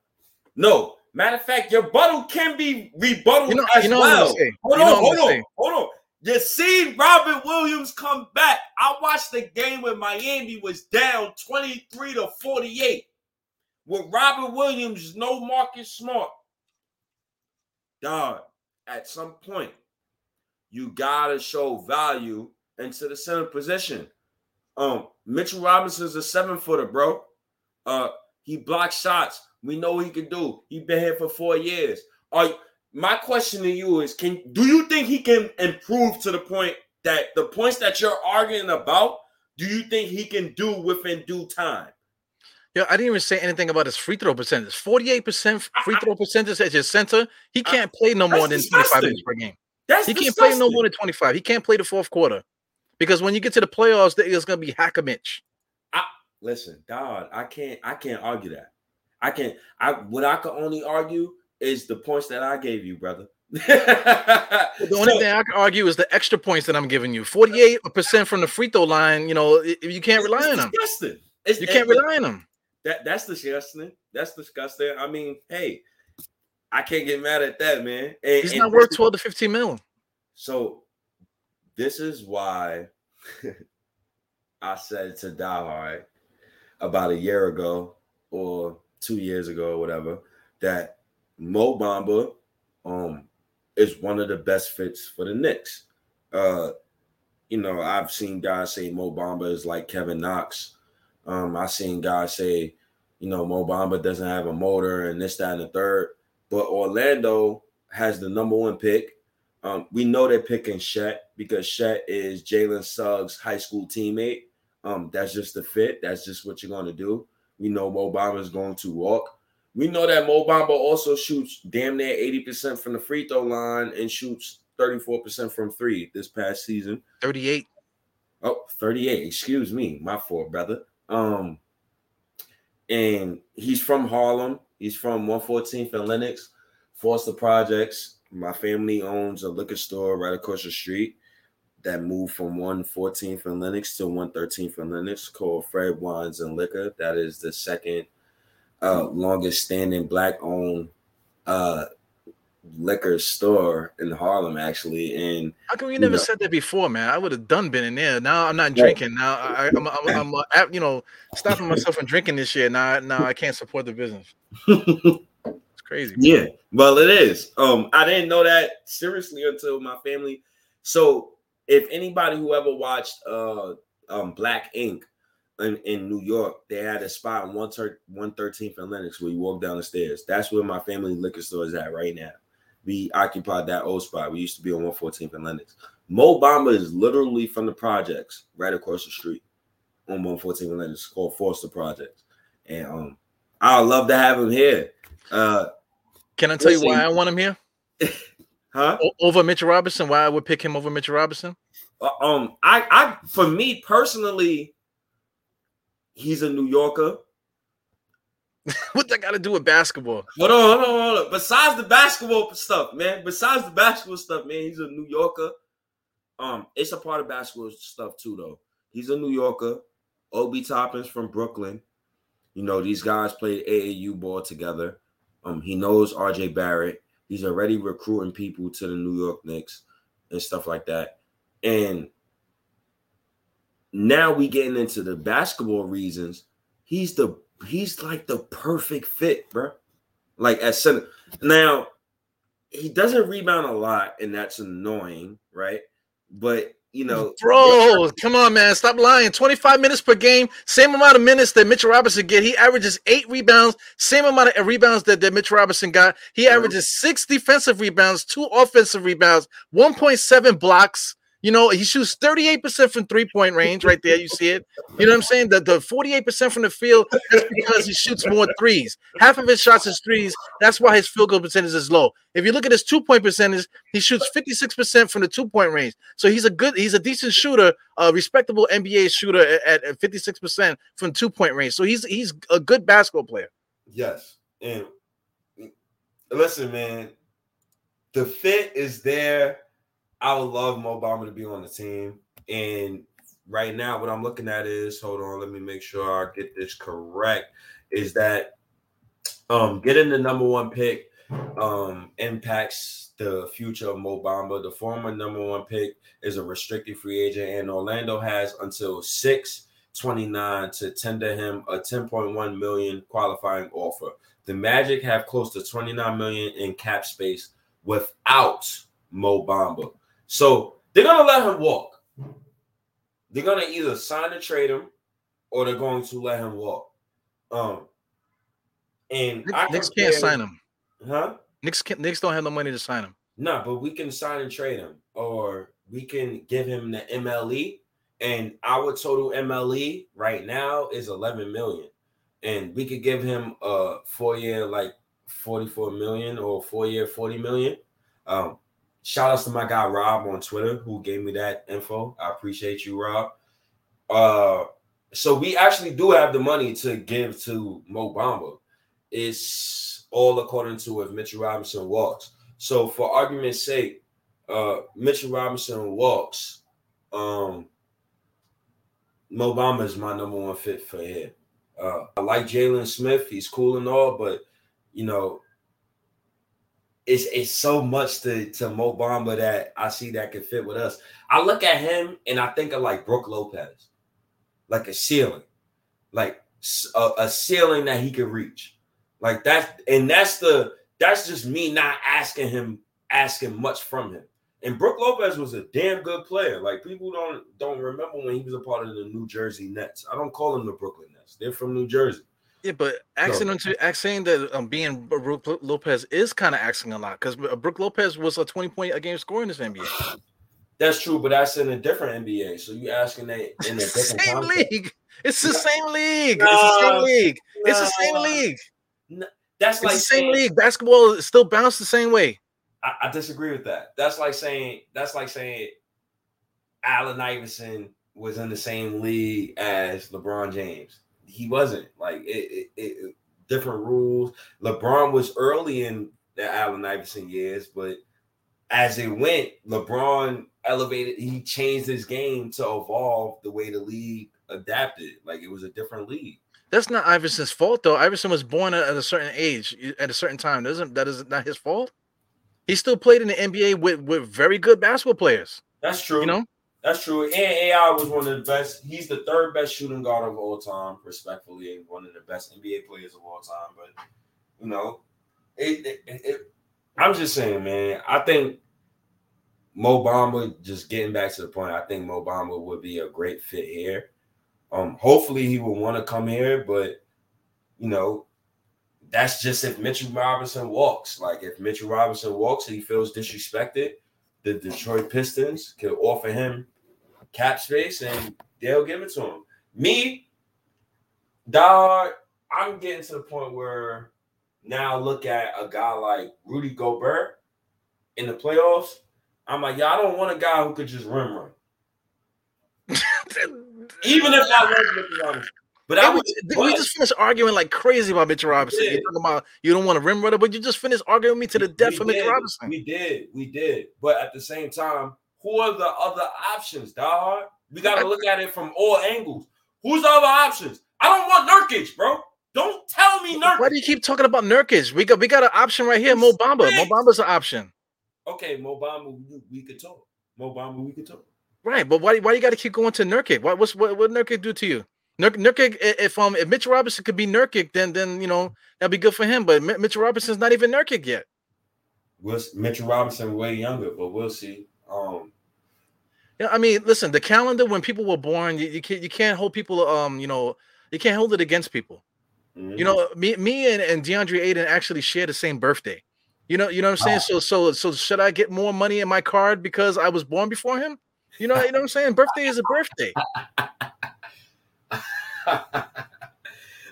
no. Matter of fact, your rebuttal can be rebutted You know, as you know well. Hold on, what I'm hold on, hold on. You seen Robert Williams come back. I watched the game when Miami was down 23 to 48. With Robert Williams, no Marcus Smart. Dog, at some point, you gotta show value into the center position. Um, Mitchell Robinson's a seven footer, bro. Uh, he blocks shots. We know what he can do. He's been here for four years. Are my question to you is: Can do you think he can improve to the point that the points that you're arguing about? Do you think he can do within due time? Yeah, I didn't even say anything about his free throw percentage. 48% free throw percentage at your center. He can't play no more than 25 minutes per game. That's He can't play no more than 25. He can't play the fourth quarter. Because when you get to the playoffs, there is gonna be hack a Mitch. Listen, dog, I can't I can't argue that. I can't I what I can only argue is the points that I gave you, brother. The only thing I can argue is the extra points that I'm giving you. 48% from the free throw line, you know, you can't rely on them. Disgusting. It's, You can't rely on them. That that's disgusting. That's disgusting. I mean, hey, I can't get mad at that, man. And- He's not worth 12 to 15 mil. So this is why I said to Die Hard about a year ago or two years ago or whatever that Mo Bamba um is one of the best fits for the Knicks. Uh you know, I've seen guys say Mo Bamba is like Kevin Knox. Um, I've seen guys say, you know, Mo Bamba doesn't have a motor and this, that, and the third. But Orlando has the number one pick. Um, we know they're picking Chet because Chet is Jalen Suggs' high school teammate. Um, that's just the fit. That's just what you're going to do. We know Mo Bamba is going to walk. We know that Mo Bamba also shoots damn near 80% from the free throw line and shoots 34% from three this past season. 38. Oh, 38. Excuse me. My fault, brother. Um, and he's from Harlem. He's from 114th and Lenox, Foster Projects. My family owns a liquor store right across the street that moved from 114th and Lenox to 113th and Lenox called Fred Wines and Liquor. That is the second uh, longest standing black owned uh, liquor store in Harlem, actually. And How come you You never know. said that before, man? I would have done been in there. Now I'm not drinking. Now I, I'm, I'm, I'm, uh, you know, stopping myself from drinking this year. Now, now I can't support the business. It's crazy. Yeah, well, it is. Um, I didn't know that seriously until my family. So, if anybody who ever watched uh um Black Ink in, in New York, they had a spot on one one thirteenth and Lenox where you walk down the stairs. That's where my family liquor store is at right now. We occupied that old spot. We used to be on 114th and Lenox. Mo Bamba is literally from the projects right across the street on 114th and Lenox It's called Foster Projects. And um I would love to have him here. Uh Can I tell you why I want him here huh? O- over Mitchell Robinson? Why I would pick him over Mitchell Robinson? Uh, um, I, I, for me personally, he's a New Yorker. What that got to do with basketball? Hold on, hold on, hold on. Besides the basketball stuff, man. Besides the basketball stuff, man, he's a New Yorker. Um, it's a part of basketball stuff too, though. He's a New Yorker. Obi Toppin's from Brooklyn. You know, these guys played AAU ball together. Um, he knows RJ Barrett. He's already recruiting people to the New York Knicks and stuff like that. And now we getting into the basketball reasons. He's the he's like the perfect fit, bro. Like at center. Now he doesn't rebound a lot, and that's annoying, right? But you know, Bro, come on, man. Stop lying. 25 minutes per game, same amount of minutes that Mitchell Robinson get. He averages eight rebounds, same amount of rebounds that, that Mitchell Robinson got. He averages six defensive rebounds, two offensive rebounds, 1.7 blocks. You know, he shoots 38% from three-point range right there. You see it. You know what I'm saying? The, the 48% from the field, that's because he shoots more threes. Half of his shots is threes. That's why his field goal percentage is low. If you look at his two-point percentage, he shoots 56% from the two-point range. So he's a good, he's a decent shooter, a respectable NBA shooter at, at 56% from two-point range. So he's he's a good basketball player. Yes. And listen, man, the fit is there. I would love Mo Bamba to be on the team. And right now, what I'm looking at is hold on, let me make sure I get this correct. Is that um getting the number one pick um impacts the future of Mo Bamba. The former number one pick is a restricted free agent, and Orlando has until 629 to tender him a 10.1 million qualifying offer. The Magic have close to 29 million in cap space without Mo Bamba. So they're gonna let him walk. They're gonna either sign and trade him, or they're going to let him walk. Um, and I Knicks can't sign him. huh? Knicks can't, Knicks don't have the money to sign him. No, but we can sign and trade him, or we can give him the MLE. And our total MLE right now is 11 million, and we could give him a four-year like 44 million or four-year 40 million. Um, shout outs to my guy Rob on Twitter who gave me that info. I appreciate you, Rob. Uh, so we actually do have the money to give to Mo Bamba. It's all according to if Mitchell Robinson walks. So for argument's sake, uh Mitchell Robinson walks. Um Mo Bamba is my number one fit for here. Uh I like Jalen Smith, he's cool and all, but you know, it's it's so much to, to Mo Bamba that I see that can fit with us. I look at him and I think of like Brook Lopez, like a ceiling, like a ceiling that he could reach. Like that, and that's the that's just me not asking him asking much from him. And Brook Lopez was a damn good player. Like people don't don't remember when he was a part of the New Jersey Nets. I don't call them the Brooklyn Nets. They're from New Jersey. Yeah, but asking him to saying that um, being Brook Lopez is kind of asking a lot because Brook Lopez was a 20 point a game scorer in this NBA. That's true, but that's in a different NBA. So you asking that in a the different same league. It's the same league. It's the same league. It's the same league. That's It's like the same saying- league. Basketball is still bounced the same way. I, I disagree with that. That's like saying that's like saying Allen Iverson was in the same league as LeBron James. He wasn't. Like it, it, it different rules. LeBron was early in the Allen Iverson years, but as it went, LeBron elevated. He changed his game to evolve the way the league adapted. Like it was a different league. That's not Iverson's fault though. Iverson was born at a certain age, at a certain time. That isn't that is not his fault. He still played in the NBA with with very good basketball players. That's true. You know, That's true. And AI was one of the best. He's the third best shooting guard of all time, respectfully, and one of the best NBA players of all time. But you know, it, it, it, I'm just saying, man. I think Mo Bamba. Just getting back to the point, I think Mo Bamba would be a great fit here. Um, hopefully he will want to come here, but you know, that's just if Mitchell Robinson walks. Like if Mitchell Robinson walks and he feels disrespected, the Detroit Pistons could offer him cap space and they'll give it to him. Me, dog, I'm getting to the point where now look at a guy like Rudy Gobert in the playoffs. I'm like, yeah, I don't want a guy who could just rim run. Even if I love Mitchell Robinson. But I we, would we just finished arguing like crazy about Mitchell Robinson. You're talking about you don't want a rim runner, but you just finished arguing with me to the death We for Mitchell. Robinson. We did, we did. But at the same time, who are the other options, dog? We got to look at it from all angles. Who's the other options? I don't want Nurkic, bro. Don't tell me Nurkic. Why do you keep talking about Nurkic? We got we got an option right here, Mo Bamba. Mo Thanks. Bamba's an option. Okay, Mobamba, we, we could talk. Mobamba, we could talk. Right, but why why you got to keep going to Nurkic? What what's what what Nurkic do to you? Nur- Nurkic, if um if Mitchell Robinson could be Nurkic, then then you know that'd be good for him. But Mi- Mitchell Robinson's not even Nurkic yet. We'll, Mitchell Robinson way younger, but we'll see. Um, Yeah, I mean, listen, the calendar when people were born, you, you can't you can't hold people um, you know, you can't hold it against people. Mhm. You know, me me and, and DeAndre Ayton actually share the same birthday. You know, you know what I'm saying? So so so should I get more money in my card because I was born before him? You know, you know what I'm saying? Birthday is a birthday.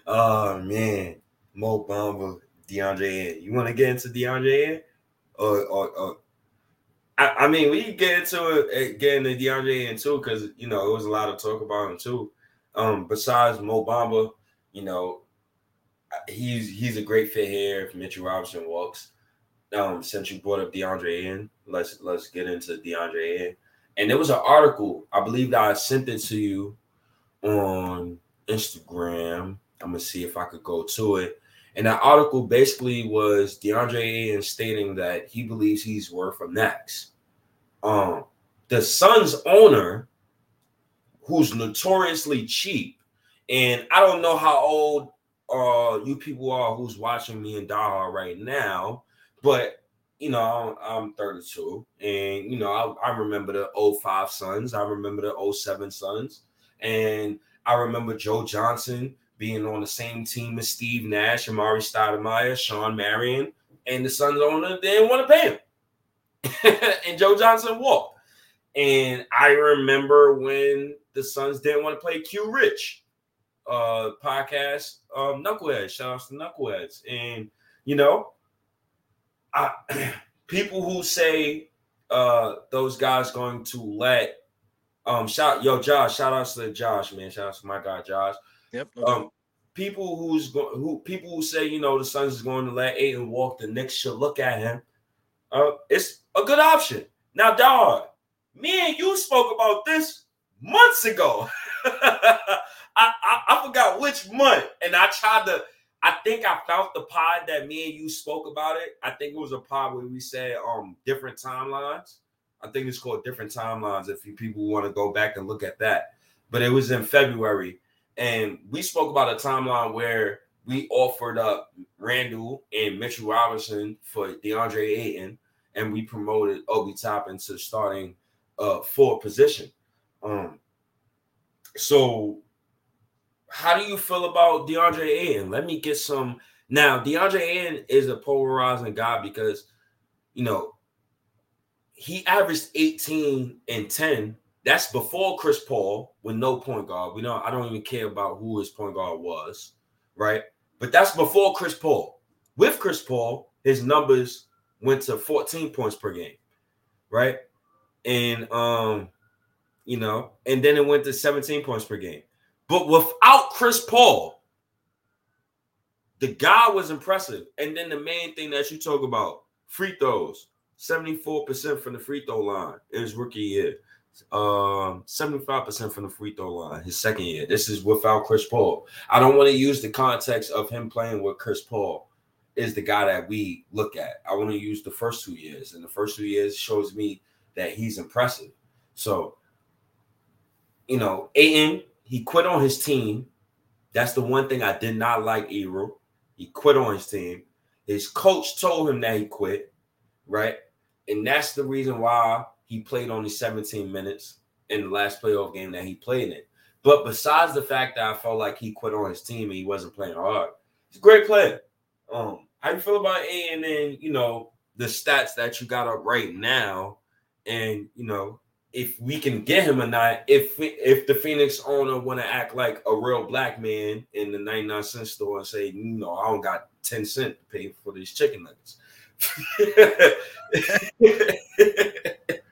oh man, Mo Bamba, DeAndre. You want to get into DeAndre? Or, or, or I, I mean, we get into it, eh, get into DeAndre Ayton too, because you know it was a lot of talk about him too. Um, besides Mo Bamba, you know, he's he's a great fit here if Mitchell Robinson walks. Um, since you brought up DeAndre Ayton, let's let's get into DeAndre Ayton. And there was an article, I believe that I sent it to you on Instagram. I'm gonna see if I could go to it. And that article basically was DeAndre Ayton stating that he believes he's worth a max. Um, the Suns owner, who's notoriously cheap, and I don't know how old uh you people are who's watching me and Daha right now, but you know, I'm, I'm 32, and you know, I, I remember the 05 Suns, I remember the 07 Suns, and I remember Joe Johnson being on the same team as Steve Nash, Amar'e Stoudemire, Shawn Marion, and the Suns owner didn't want to pay him. and Joe Johnson walked. And I remember when the Suns didn't want to play Q Rich uh podcast, um, Knuckleheads. Shout outs to Knuckleheads. And you know, I people who say uh those guys going to let um shout yo Josh, shout outs to Josh, man. Shout outs to my guy Josh. Yep. doubt. Um, people who's who people who say you know the Suns is going to let Ayton walk, the Knicks should look at him. Uh, it's a good option. Now, dog, me and you spoke about this months ago. I, I I forgot which month, and I tried to. I think I found the pod that me and you spoke about it. I think it was a pod where we said um different timelines. I think it's called different timelines. If you people want to go back and look at that, but it was in February and we spoke about a timeline where we offered up Randle and Mitchell Robinson for DeAndre Ayton, and we promoted Obi Toppin to starting uh forward position. Um, so how do you feel about DeAndre Ayton? Let me get some now. DeAndre Ayton is a polarizing guy because you know he averaged 18 and 10 that's before Chris Paul with no point guard. We don't. I don't even care about who his point guard was, right? But that's before Chris Paul. With Chris Paul, his numbers went to 14 points per game, right? And um, you know, and then it went to 17 points per game. But without Chris Paul, the guy was impressive. And then the main thing that you talk about, free throws, 74% from the free throw line in his rookie year um 75% from the free throw line his second year. This is without Chris Paul. I don't want to use the context of him playing with Chris Paul is the guy that we look at. I want to use the first two years, and the first two years shows me that he's impressive. So, you know, Ayton, he quit on his team. That's the one thing I did not like, Ebro. He quit on his team. His coach told him that he quit, right? And that's the reason why he played only 17 minutes in the last playoff game that he played in. But besides the fact that I felt like he quit on his team and he wasn't playing hard, he's a great player. Um, how you feel about A and then you know the stats that you got up right now, and you know if we can get him or not, if if the Phoenix owner want to act like a real black man in the 99 cent store and say, no, I don't got 10 cent to pay for these chicken nuggets.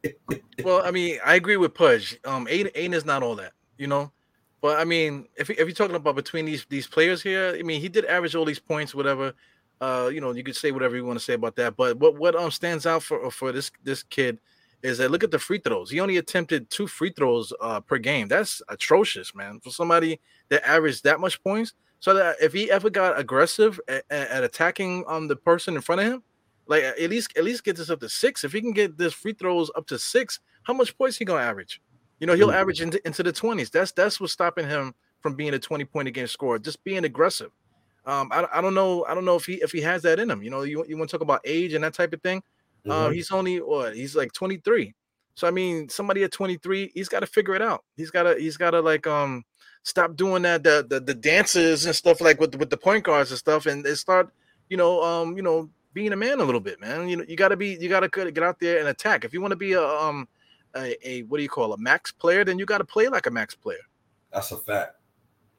well, I mean, I agree with Pudge. Um, Ayton, Ayton is not all that, you know. But I mean, if if you're talking about between these these players here, I mean, he did average all these points, whatever. Uh, you know, you could say whatever you want to say about that. But what what um stands out for for this this kid is that look at the free throws. He only attempted two free throws uh, per game. That's atrocious, man, for somebody that averaged that much points. So that if he ever got aggressive at, at attacking on um, the person in front of him, like at least at least get this up to six. If he can get this free throws up to six, how much points he gonna average? You know, he'll mm-hmm. average into, into the twenties. That's that's what's stopping him from being a twenty point a game scorer. Just being aggressive. Um, I, I don't know. I don't know if he if he has that in him. You know, you, you want to talk about age and that type of thing. Uh, mm-hmm. Uh, he's only what he's like 23. So I mean, somebody at 23, he's got to figure it out. He's got to he's got to like um stop doing that the, the the dances and stuff like with with the point guards and stuff, and, and start you know um you know being a man a little bit, man. You know you got to be you got to get out there and attack. If you want to be a um a, a what do you call a max player, then you got to play like a max player. That's a fact.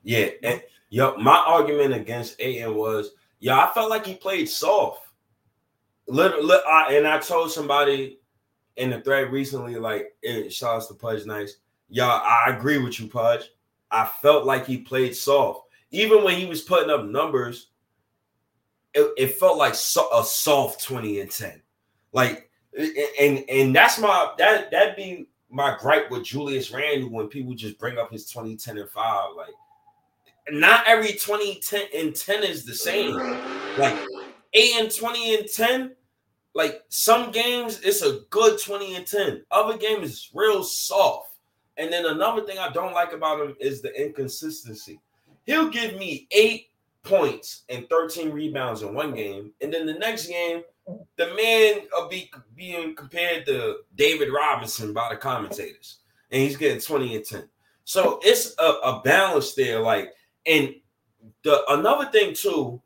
Yeah, and yo, my argument against Ayton was, yeah, I felt like he played soft. Literally, I, and I told somebody in the thread recently, like, it shouts to Pudge Nice. Y'all, I agree with you, Pudge. I felt like he played soft. Even when he was putting up numbers, it, it felt like so, a soft 20 and 10. Like, and and that's my that that'd be my gripe with Julius Randle when people just bring up his 2010 and 5. Like, not every 2010 and 10 is the same. Like, 8 and 20 and 10, like some games, it's a good 20 and 10. Other games is real soft. And then another thing I don't like about him is the inconsistency. He'll give me eight points and 13 rebounds in one game, and then the next game, the man will be being compared to David Robinson by the commentators, and he's getting 20 and 10. So it's a, a balance there. Like, and the another thing too,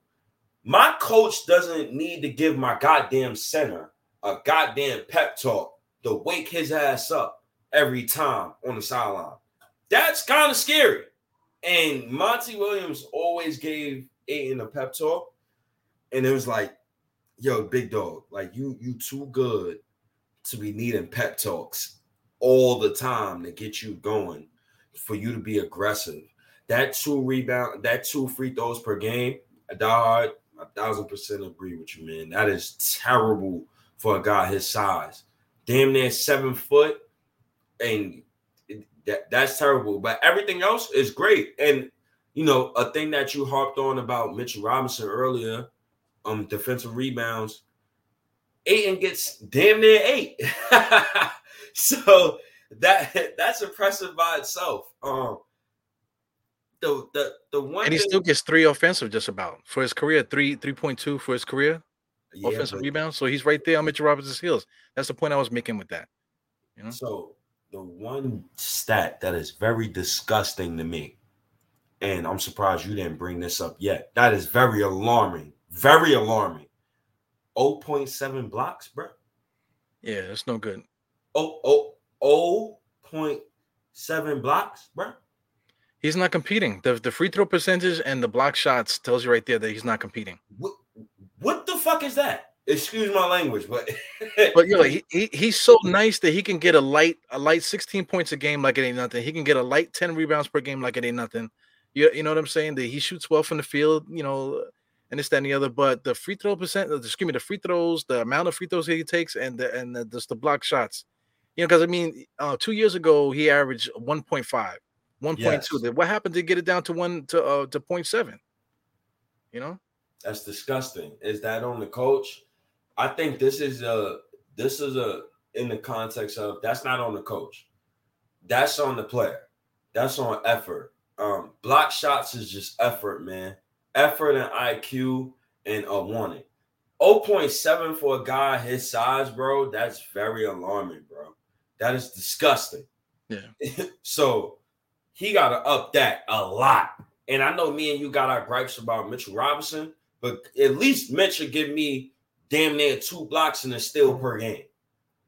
my coach doesn't need to give my goddamn center a goddamn pep talk to wake his ass up every time on the sideline. That's kind of scary. And Monty Williams always gave Ayton a pep talk, and it was like, "Yo, big dog, like you, you too good to be needing pep talks all the time to get you going, for you to be aggressive. That two rebound, that two free throws per game, a dog, a thousand percent agree with you, man. That is terrible for a guy his size. Damn near seven foot, and that, that's terrible. But everything else is great. And you know, a thing that you harped on about Mitchell Robinson earlier, um, defensive rebounds. Ayton gets damn near eight. so that that's impressive by itself. Um, the the the one and he thing, still gets three offensive just about for his career, three three point two for his career yeah, offensive but- rebounds. So he's right there on Mitchell Robinson's heels. That's the point I was making with that. You know, So the one stat that is very disgusting to me, and I'm surprised you didn't bring this up yet. That is very alarming. Very alarming. 0.7 blocks, bro. yeah, that's no good. Oh, oh, oh, 0.7 blocks, bro. He's not competing. The the free throw percentage and the block shots tells you right there that he's not competing. What, what the fuck is that? Excuse my language, but But yo, he, he he's so nice that he can get a light a light 16 points a game like it ain't nothing. He can get a light 10 rebounds per game like it ain't nothing. You, you know what I'm saying? That he shoots well from the field, you know, and this, that, and the other. But the free throw percent, uh, excuse me, the free throws, the amount of free throws he takes, and the and the, just the block shots. You know, because I mean, uh, two years ago he averaged 1.5, 1.2. Yes. What happened to get it down to one to uh to 0.7? You know? That's disgusting. Is that on the coach? I think this is a this is a in the context of that's not on the coach. That's on the player. That's on effort. Um, block shots is just effort, man. Effort and IQ and a wanting. 0.7 for a guy his size, bro. That's very alarming, bro. That is disgusting. Yeah. so he got to up that a lot. And I know me and you got our gripes about Mitchell Robinson, but at least Mitch should give me damn near two blocks and a steal per game.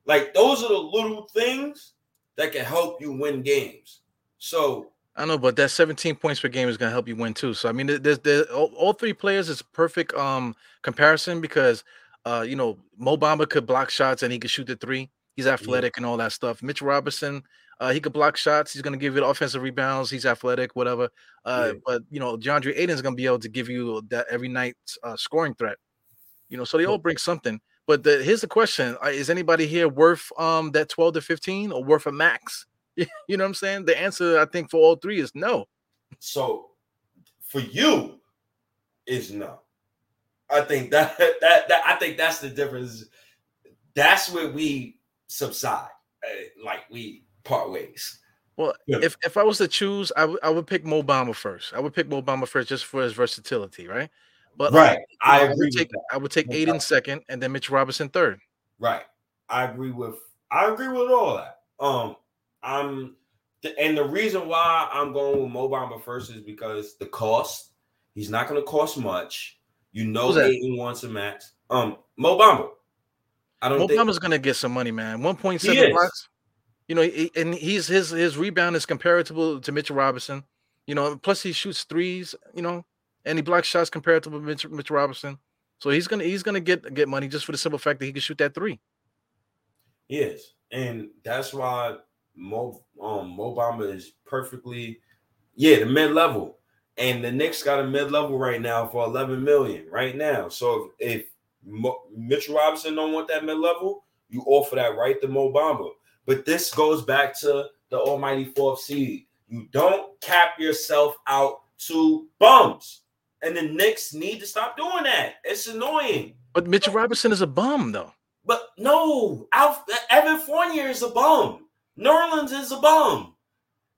Like those are the little things that can help you win games. So I know, but that 17 points per game is going to help you win too. So I mean, there- there's there, all, all three players is perfect um comparison because uh you know Mo Bamba could block shots and he could shoot the three. He's athletic and all that stuff. Mitch Robinson, uh, he could block shots. He's going to give you the offensive rebounds. He's athletic, whatever. Uh, Yeah. but you know, DeAndre Ayton's going to be able to give you that every night uh, scoring threat. You know, so they all bring something. But the, here's the question: uh, Is anybody here worth um that 12 to 15 or worth a max? you know what I'm saying? The answer, I think, for all three is no. so for you is no. I think that that that I think that's the difference. That's where we subside. Uh, like we part ways. Well, Yeah. if if I was to choose, I would I would pick Mo Bamba first. I would pick Mo Bamba first just for his versatility, right? But um, Right. I would take. I would take Ayton second, and then Mitch Robinson third. Right. I agree with I agree with all that. Um, I'm, and the reason why I'm going with Mo Bamba first is because the cost. He's not going to cost much. You know? Ayton wants a max. Um, Mo Bamba. I don't Mo think Bamba's gonna get some money, man. One point seven point He seven is. blocks. You know, he, and he's his his rebound is comparable to Mitchell Robinson. You know, plus he shoots threes. You know, and he blocks shots comparable to Mitch, Mitchell Robinson. So he's gonna he's gonna get get money just for the simple fact that he can shoot that three. Yes, and that's why Mo um Mo Bamba is perfectly, yeah, the mid level, and the Knicks got a mid level right now for eleven million right now. So if, if Mo, Mitchell Robinson don't want that mid level, you offer that right to Mo Bamba. But this goes back to the almighty fourth seed. You don't cap yourself out to bums, and the Knicks need to stop doing that. It's annoying. But Mitchell Robinson is a bum, though. But no, Alf, Evan Fournier is a bum. Nerlens is a bum.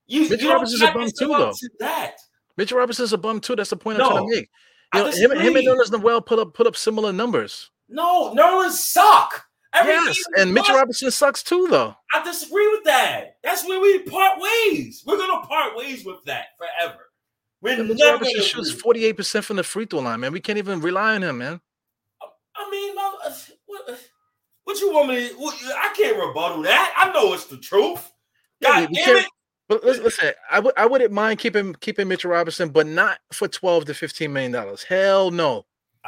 You, Mitchell you Robinson's a bum too, though. to That Mitchell Robinson is a bum too. That's the point I'm trying to make. You know, him, him and. Nerlens Noel put up put up similar numbers. no, Nerlens suck. Everything Yes, and Mitchell Robinson sucks too, though. I disagree with that. That's where we part ways. We're gonna part ways with that forever. We're Mitchell Robinson shoots forty eight percent from the free throw line, man. We can't even rely on him, man. I mean, uh, what, what you want me? To, what, I can't rebuttal that. I know it's the truth. God we damn it! But listen, I would I wouldn't mind keeping keeping Mitchell Robinson, but not for twelve to fifteen million dollars. Hell no.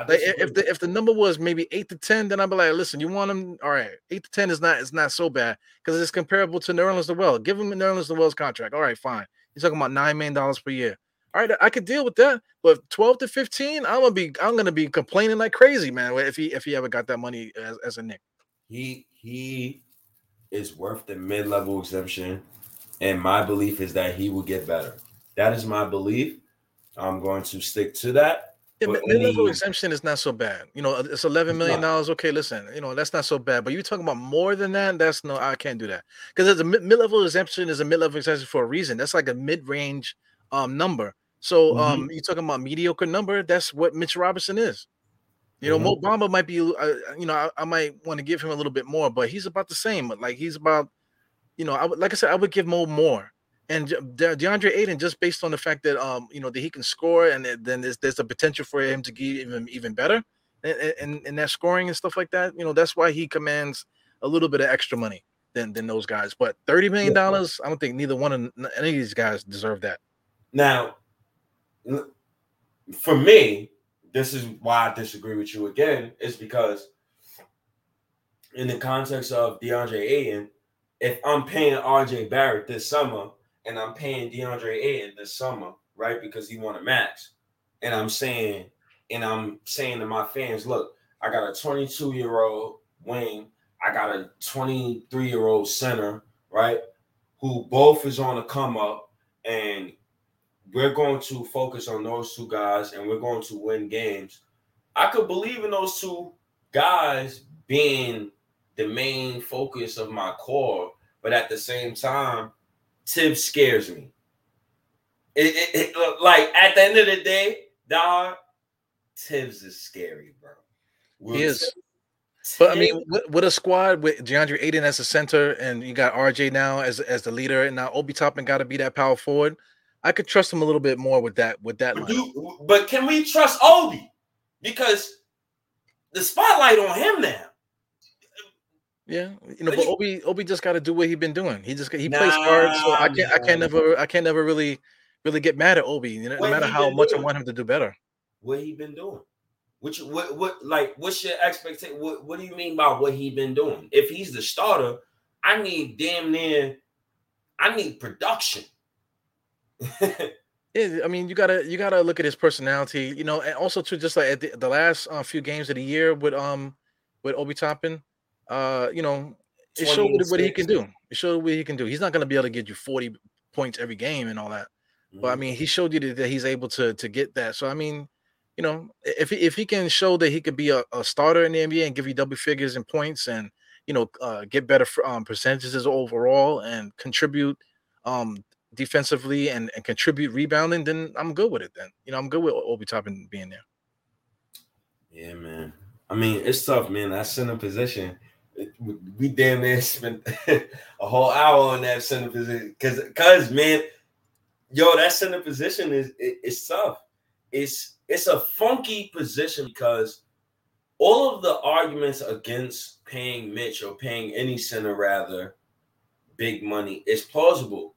Like, if the if the number was maybe eight to ten, then I'd be like, listen, you want him? All right, eight to ten is not is not so bad because it's comparable to New Nerlens Noel. Give him Nerlens Noel's contract. All right, fine. You're talking about nine million dollars per year. All right, I could deal with that. But twelve to fifteen, I'm gonna be I'm gonna be complaining like crazy, man. If he if he ever got that money as, as a Knick. He he is worth the mid-level exemption and my belief is that he will get better that is my belief i'm going to stick to that Yeah, mid level any- exemption is not so bad. You know, it's eleven million dollars. Okay, listen, you know that's not so bad. But you're talking about more than that. That's no, I can't do that because it's a mid level exemption is a mid level exemption for a reason. That's like a mid range um number. So Mhm. um, you're talking about mediocre number. That's what Mitch Robinson is. You know, Mo Mm-hmm. Bamba might be. Uh, you know, I, I might want to give him a little bit more, but he's about the same. Like he's about. You know, I would like I said, I would give Mo more. And De- DeAndre Ayton, just based on the fact that um, you know, that he can score, and that- then there's there's a potential for him to give even even better, and and, and that scoring and stuff like that. You know, that's why he commands a little bit of extra money than than those guys. But thirty million dollars, I don't think neither one of any of these guys deserve that. now for me this is why i disagree with you again is because in the context of DeAndre Ayton, if I'm paying RJ Barrett this summer and I'm paying DeAndre Ayton this summer, right? Because he won a max, and I'm saying, and I'm saying to my fans, look, I got a 22 year old wing, I got a 23 year old center, right? Who both is on the come up, and we're going to focus on those two guys, and we're going to win games. I could believe in those two guys being the main focus of my core, but at the same time, Tibbs scares me. It, it, it- like at the end of the day, dog, Tibbs is scary, bro. Will He is. Tibbs- But I mean, with, with a squad with DeAndre Ayton as the center, and you got RJ now as as the leader, and now Obi Toppin got to be that power forward. I could trust him a little bit more with that with that but, line. do, but can we trust Obi? Because the spotlight on him now. Yeah, you know, But but Obi Obi just got to do what he been doing. He just he plays hard, so I can't I can't never I can't never really really get mad at Obi. You know, no matter how much I want him to do better. What he been doing? What you what what like what's your expectation? What what do you mean by what he been doing? If he's the starter, I need damn near I need production. Yeah, I mean, you gotta you gotta look at his personality, you know, and also too, just like at the, the last uh, few games of the year with um with Obi Toppin, uh, you know, it showed what, he can do. It showed what he can do. He's not gonna be able to get you forty points every game and all that, but I Mhm. mean, he showed you that, he's able to to get that. So I mean, you know, if he, if he can show that he could be a, a starter in the NBA and give you double figures in points and you know uh, get better um, percentages overall and contribute um defensively and, and contribute rebounding, then I'm good with it. Then you know I'm good with Obi Toppin being there. Yeah, man. I mean, it's tough, man. That center position, it- we damn near spent a whole hour on that center position because because man, yo, that center position is it, it's tough. It's it's a funky position because all of the arguments against paying Mitch or paying any center rather big money is plausible.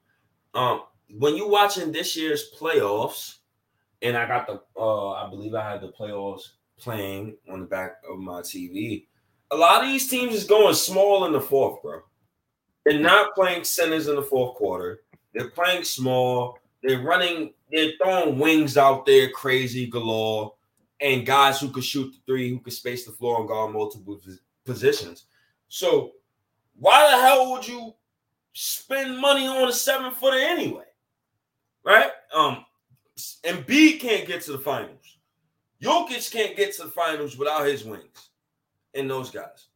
Um, when you watching this year's playoffs, and I got the uh, I believe I had the playoffs playing on the back of my TV. A lot of these teams is going small in the fourth, bro. They're not playing centers in the fourth quarter. They're playing small. They're running. They're throwing wings out there, crazy galore, and guys who could shoot the three, who could space the floor and guard multiple positions. So, why the hell would you spend money on a seven footer anyway? Right? Um, and B can't get to the finals. Jokic can't get to the finals without his wings and those guys.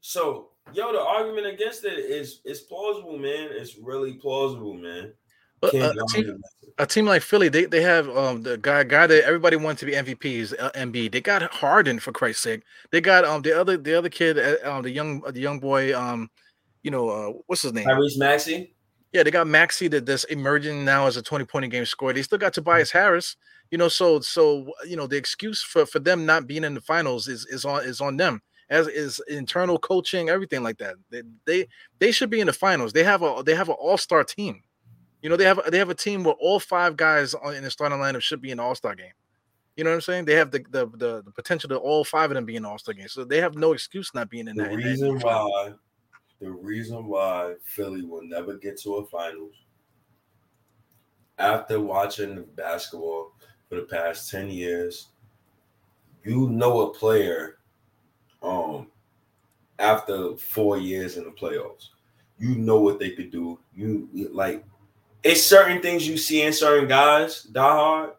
So, yo, the argument against it is is plausible, man. It's really plausible, man. But, a, team, a team like Philly, they, they have um the guy guy that everybody wants to be MVP is uh, Embiid. They got Harden for Christ's sake. They got um the other the other kid, uh, um the young the young boy um you know uh what's his name? Tyrese Maxey. Yeah, they got Maxey that that's emerging now as a 20 point game scorer. They still got Tobias Harris, you know. So so you know the excuse for for them not being in the finals is is on is on them as is internal coaching, everything like that. They they they should be in the finals. They have a they have an all star team. You know they have they have a team where all five guys on, in the starting lineup should be in all star game. You know what I'm saying? They have the the the, the potential to all five of them be in all star game. So they have no excuse not being in The that. reason why, the reason why Philly will never get to a finals after watching basketball for the past 10 years, you know a player um after four years in the playoffs. You know what they could do. You like it's certain things you see in certain guys, die hard,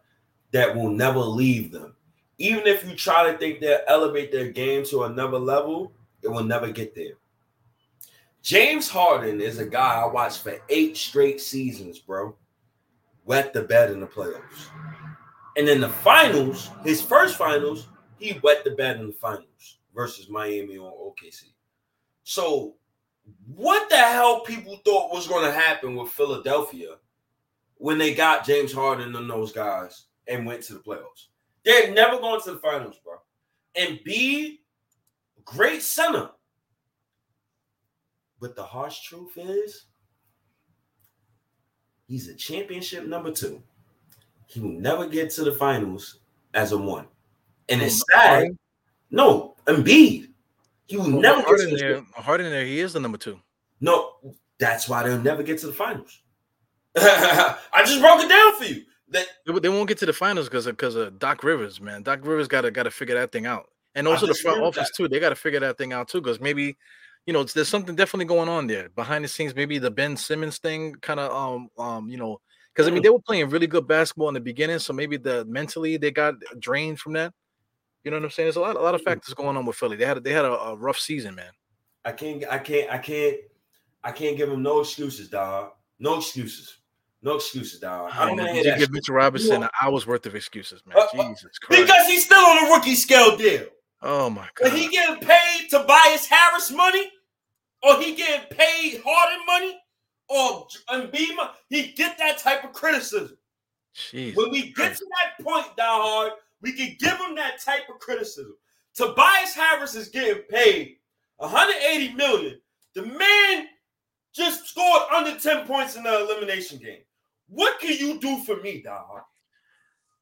that will never leave them. Even if you try to think they'll elevate their game to another level, it will never get there. James Harden is a guy I watched for eight straight seasons, bro. Wet the bed in the playoffs. And in the finals, his first finals, he wet the bed in the finals versus Miami on OKC. So, what the hell people thought was going to happen with Philadelphia when they got James Harden and those guys and went to the playoffs? They're never going to the finals, bro. And B, great center. But the harsh truth is, he's a championship number two. He will never get to the finals as a one. And it's sad. No, Embiid. He will Well, never get to the there, Harden there, he is the number two. No, that's why they'll never get to the finals. I just broke it down for you. That They, they won't get to the finals because of because of Doc Rivers, man. Doc Rivers got to got to figure that thing out, and also the front office that. too. They got to figure that thing out too, because maybe, you know, it's- there's something definitely going on there behind the scenes. Maybe the Ben Simmons thing, kind of, um, um, you know, because I mean Mm. they were playing really good basketball in the beginning, so maybe the mentally they got drained from that. You know what I'm saying? There's a lot, a lot of Mm. factors going on with Philly. They had they had a, a rough season, man. I can't, I can't, I can't, I can't give him no excuses, dog. No excuses. No excuses, dog. I don't Man, you give. Mitchell Robinson an hour's worth of excuses, man. Uh, uh, Jesus Christ! Because he's still on a rookie scale deal. Oh my God! he getting paid Tobias Harris money, or he getting paid Harden money, or Embiid he get that type of criticism. Jeez. When we get to that point, Hard, we can give him that type of criticism. Tobias Harris is getting paid 180 million. The man just scored under 10 points in the elimination game. What can you do for me, Hard?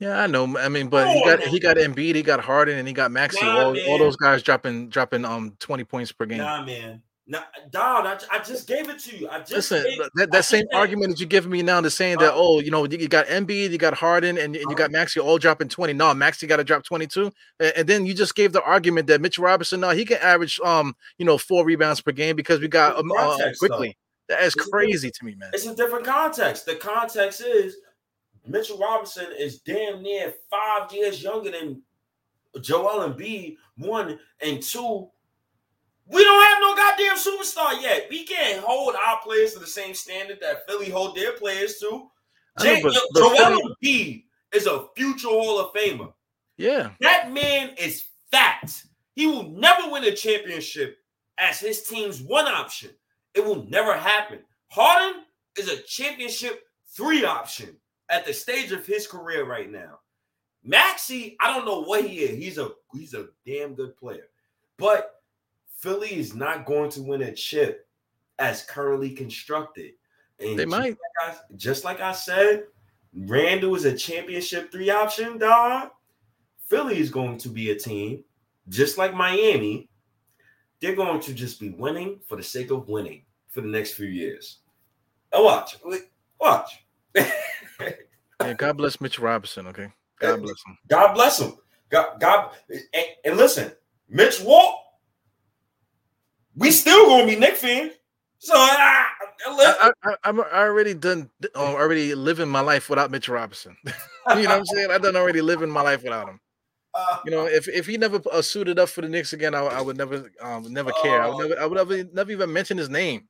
Yeah, I know. I mean, but he got he got Embiid, he got Harden, and he got Maxey. Nah, all, all those guys dropping dropping um twenty points per game. Nah, man. Nah, dog, I, I just gave it to you. I just Listen, gave, that, that same argument that you're giving me now, to saying that Uh, oh, you know, you you got Embiid, you got Harden, and, and you got Maxey all dropping twenty. No, Maxey got to drop twenty two, and, and then you just gave the argument that Mitchell Robinson, no, he can average um you know four rebounds per game because we got um, uh, context, though. quickly. That is It's crazy to me, man. It's a different context. The context is Mitchell Robinson is damn near five years younger than Joel Embiid, one and two. We don't have no goddamn superstar yet. We can't hold our players to the same standard that Philly hold their players to. I know, Jay- but- but Joel Philly- Embiid is a future Hall of Famer. Yeah, That man is fat. He will never win a championship as his team's one option. It will never happen. Harden is a championship three option at the stage of his career right now. Maxey, I don't know what he is. He's a he's a damn good player. But Philly is not going to win a chip as currently constructed. And They might. Like I, just like I said, Randle is a championship three option, dog. Philly is going to be a team, just like Miami. They're going to just be winning for the sake of winning for the next few years. Now watch. Watch. Yeah, God bless Mitch Robinson. Okay, God bless him. God bless him. God, God, and, and listen, Mitch Walt, we still gonna be Knick fans. So I, I, I, I'm already done. uh, already living my life without Mitch Robinson. you know what I'm saying? I done already living my life without him. uh, You know, if if he never uh, suited up for the Knicks again, I, I would never, um, never care. I would Oh. never, I would never, never even mention his name.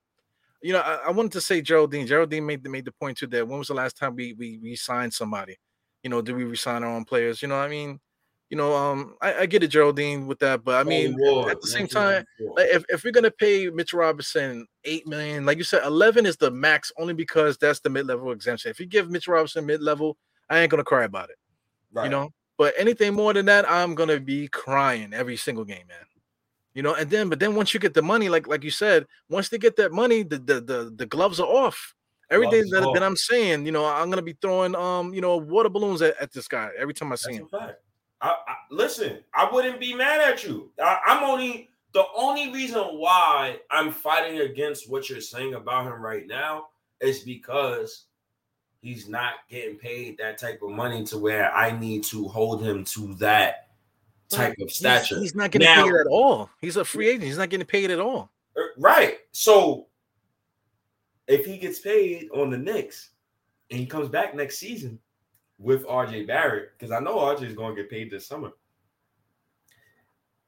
You know, I, I wanted to say Geraldine. Geraldine made the, made the point too that when was the last time we we we signed somebody? You know, did we resign our own players? You know, I mean, you know, um, I, I get it, Geraldine, with that, but I mean, at the same time, like, if, if we're gonna pay Mitch Robinson eight million, like you said, eleven is the max only because that's the mid-level exemption. If you give Mitch Robinson mid-level, I ain't gonna cry about it, you know. But anything more than that, I'm gonna be crying every single game, man. You know, and then but then once you get the money, like like you said, once they get that money, the the the, the gloves are off. Everything that, off. that I'm saying, you know, I'm gonna be throwing um, you know, water balloons at, at this guy every time I see That's him. I, I, listen, I wouldn't be mad at you. I, I'm only the only reason why I'm fighting against what you're saying about him right now is because he's not getting paid that type of money to where I need to hold him to that type of He's- stature. He's, not getting Now- paid at all. He's a free agent. He's not getting paid at all. Uh, So if he gets paid on the Knicks and he comes back next season with RJ Barrett, because I know RJ is going to get paid this summer.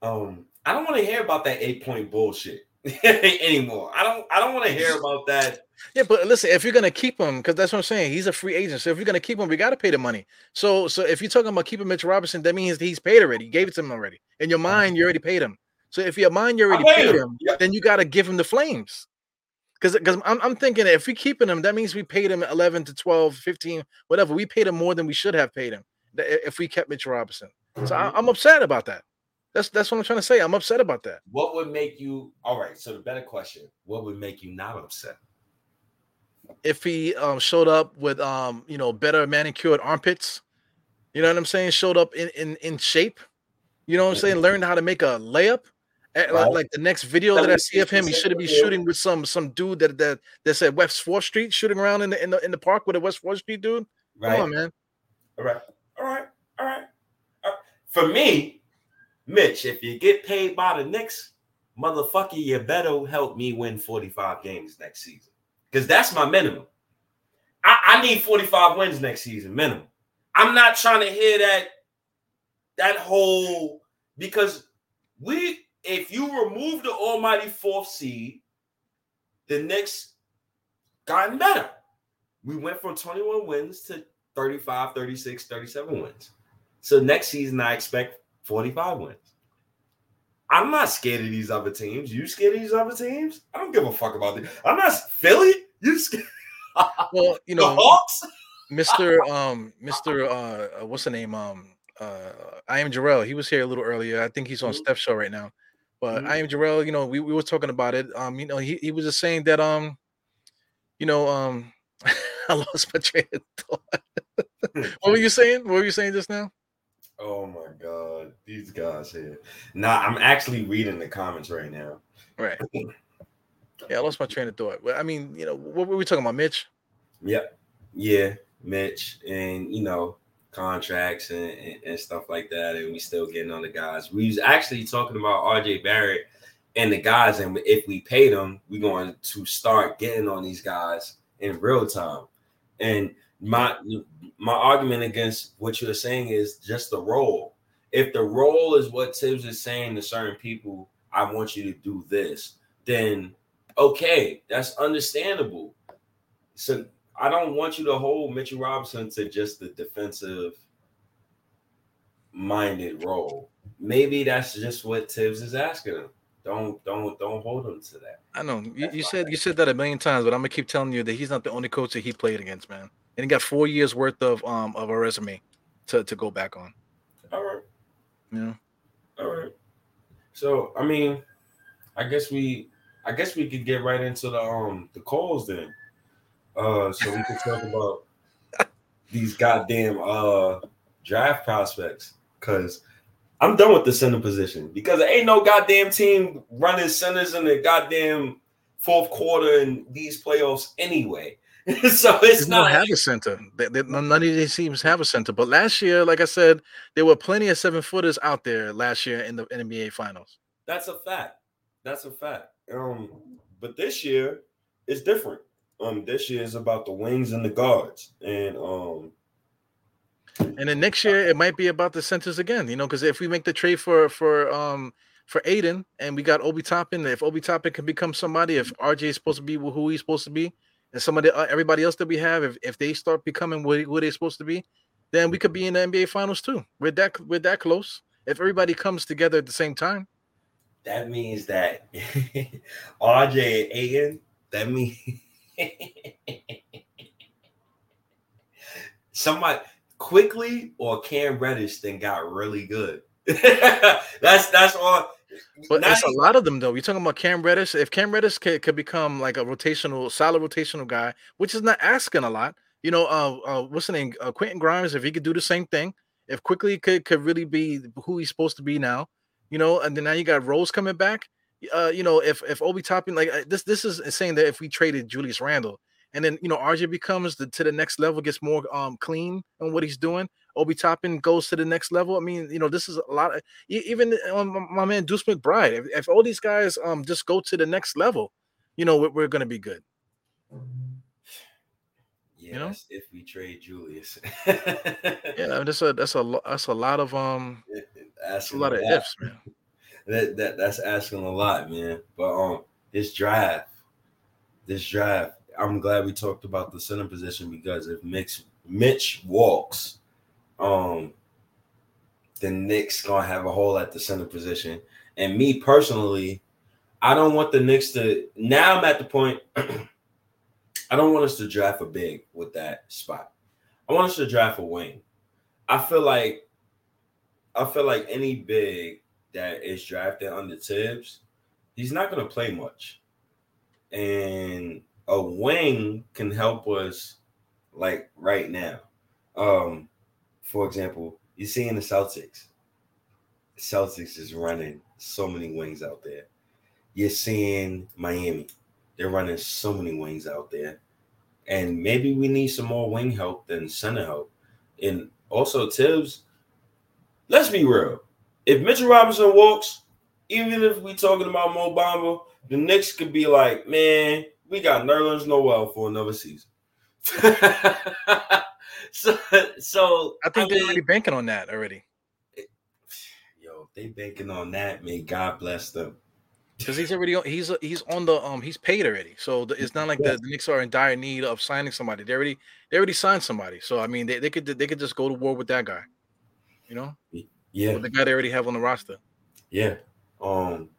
Um, I don't want to hear about that eight point bullshit anymore. I don't. I don't want to hear about that. Yeah, but listen, if you're gonna keep him, because that's what I'm saying, he's a free agent. So if you're gonna keep him, we gotta pay the money. So so if you're talking about keeping Mitch Robinson, that means he's paid already. You gave it to him already. In your uh-huh. mind, you already paid him. So if your mind you already paid paid him. him, then you gotta give him the flames. Because because I'm, I'm thinking if we're keeping him, that means we paid him 11 to 12, 15, whatever. We paid him more than we should have paid him if we kept Mitch Robinson. So I, mm-hmm. I'm upset about that. That's that's what I'm trying to say. I'm upset about that. What would make you all right? So the better question: What would make you not upset? If he um, showed up with um, you know better manicured armpits, you know what I'm saying? Showed up in in, in shape, you know what I'm saying? Learned how to make a layup. Eh, like- Right. Like the next video that I see of him, he should be shooting with some some dude that that that's at West Fourth Street, shooting around in the in the, in the park with a West Fourth Street dude. Right. Come on, man. All right. All right. All right. Uh, For me, Mitch, if you get paid by the Knicks, motherfucker, you better help me win 45 games next season. Because that's my minimum. I, I need 45 wins next season, minimum. I'm not trying to hear that that whole because we if you remove the almighty fourth seed, the Knicks gotten better. We went from 21 wins to 35, 36, 37 wins. So next season, I expect 45 wins. I'm not scared of these other teams. You scared of these other teams? I don't give a fuck about this. I'm not Philly. You scared Well, you the know, Hawks? Mr. Um, Mr. Uh, uh, what's the name? Um, uh, I am Jarrell. He was here a little earlier. I think he's on Mhm. Steph's show right now. But Mhm. I am Jarrell. You know, we, we were talking about it. Um, you know, he, he was just saying that um, you know, um, I lost my train of thought. what were you saying? What were you saying just now? Oh my god, these guys here. Nah, I'm actually reading the comments right now. Right. Yeah, I lost my train of thought. I mean, you know, what were we talking about, Mitch? Yep. Yeah, Mitch, and you know, contracts and, and, and stuff like that. And we still getting on the guys. We was actually talking about RJ Barrett and the guys, and if we pay them, we're going to start getting on these guys in real time. And my my argument against what you're saying is just the role. If the role is what Tibbs is saying to certain people, I want you to do this, then okay, that's understandable. So I don't want you to hold Mitchell Robinson to just the defensive minded role. Maybe that's just what Tibbs is asking him. Don't don't don't hold him to that. I know you, you said you said that a million times, but I'm gonna keep telling you that he's not the only coach that he played against, man. And he got four years worth of um of a resume to to go back on. All right, know, all right. So I mean, I guess we I guess we could get right into the um the calls then. Uh, so we can talk about these goddamn uh draft prospects because I'm done with the center position because there ain't no goddamn team running centers in the goddamn fourth quarter in these playoffs anyway. so it's they not have a center. They, they, none of these teams have a center. But last year, like I said, there were plenty of seven footers out there last year in the NBA Finals. That's a fact. That's a fact. Um, but this year it's different. Um, this year is about the wings and the guards, and um, And then next year it might be about the centers again, you know, because if we make the trade for for um for Ayton and we got Obi Toppin, if Obi Toppin can become somebody, if RJ is supposed to be who he's supposed to be, and some somebody uh, everybody else that we have, if, if they start becoming what, who they're supposed to be, then we could be in the NBA finals too. We're that we're that close. If everybody comes together at the same time, that means that RJ and Ayton. That means somebody Quickley or Cam Reddish then got really good. that's that's all. but it's a lot of them though. You're talking about Cam Reddish. If Cam Reddish could, could become like a rotational, solid rotational guy, which is not asking a lot, you know, uh, uh what's the name? Uh, Quentin Grimes, if he could do the same thing, if Quickley could could really be who he's supposed to be now, you know, and then now you got Rose coming back. Uh, you know, if if Obi Toppin like uh, this, this is saying that if we traded Julius Randle, and then you know RJ becomes the, to the next level, gets more um clean on what he's doing. Obi Toppin goes to the next level. I mean, you know, this is a lot of even um, my- man Deuce McBride. If, if all these guys um just go to the next level, you know, we're, we're gonna be good. Yeah, know? if we trade Julius. Yeah, that's a that's a that's a lot of um that's a lot of ifs, man. That, that that's asking a lot, man. But um, this draft, this draft, I'm glad we talked about the center position because if Mitch Mitch walks, um, the Knicks gonna have a hole at the center position. And me personally, I don't want the Knicks to. Now I'm at the point. I don't want us to draft a big with that spot. I want us to draft a wing. I feel like I feel like any big that is drafted under Tibbs, he's not going to play much. And a wing can help us like right now. Um, for example, you see in the Celtics, Celtics is running so many wings out there. You're seeing Miami, they're running so many wings out there. And maybe we need some more wing help than center help. And also Tibbs, let's be real. If Mitchell Robinson walks, even if we're talking about Mo Bamba, the Knicks could be like, man, we got Nerlens Noel for another season. so, so I think they're mean, already banking on that already yo, if they banking on that, may God bless them. Because he's already on, he's he's on the um he's paid already. So the, it's not like the, the Knicks are in dire need of signing somebody. They already they already signed somebody. So I mean they, they could they could just go to war with that guy, you know, Yeah, with the guy they already have on the roster. yeah. Um,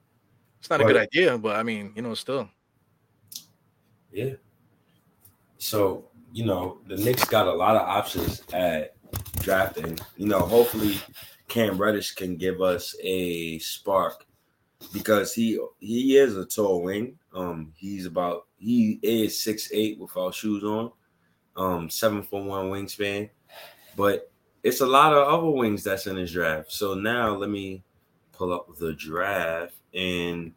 It's not a good idea, but I mean you know still. Yeah. So, you know, the Knicks got a lot of options at drafting. You know, hopefully Cam Reddish can give us a spark because he he is a tall wing. Um, he's about he is six eight without shoes on, um, seven foot one wingspan. But it's a lot of other wings that's in his draft. So now let me pull up the draft and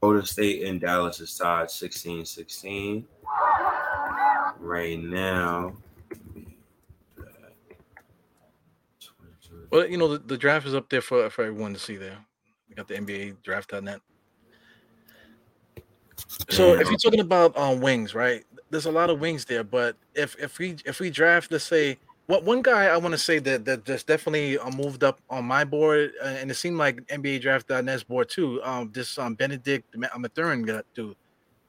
Golden State and Dallas is tied 16-16 right now. Well, you know the, the draft is up there for for everyone to see. There, we got the NBA draft.net. So if you're talking about um, wings, right? There's a lot of wings there, but if if we if we draft, let's say, what one guy I want to say that that just definitely uh, moved up on my board, uh, and it seemed like NBA draft.net's board too. Um, this um Benedict Ma- Mathurin got dude.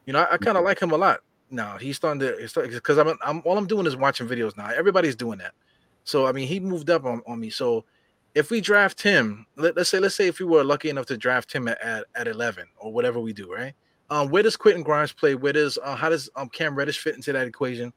You know, I, I kind of like him a lot. Now he's starting to because I'm, I'm all I'm doing is watching videos now. Everybody's doing that. So I mean, he moved up on, on me. So if we draft him, let, us say let's say if we were lucky enough to draft him at, at, at eleven or whatever we do, right? Um, where does Quentin Grimes play? Where does uh, how does um Cam Reddish fit into that equation?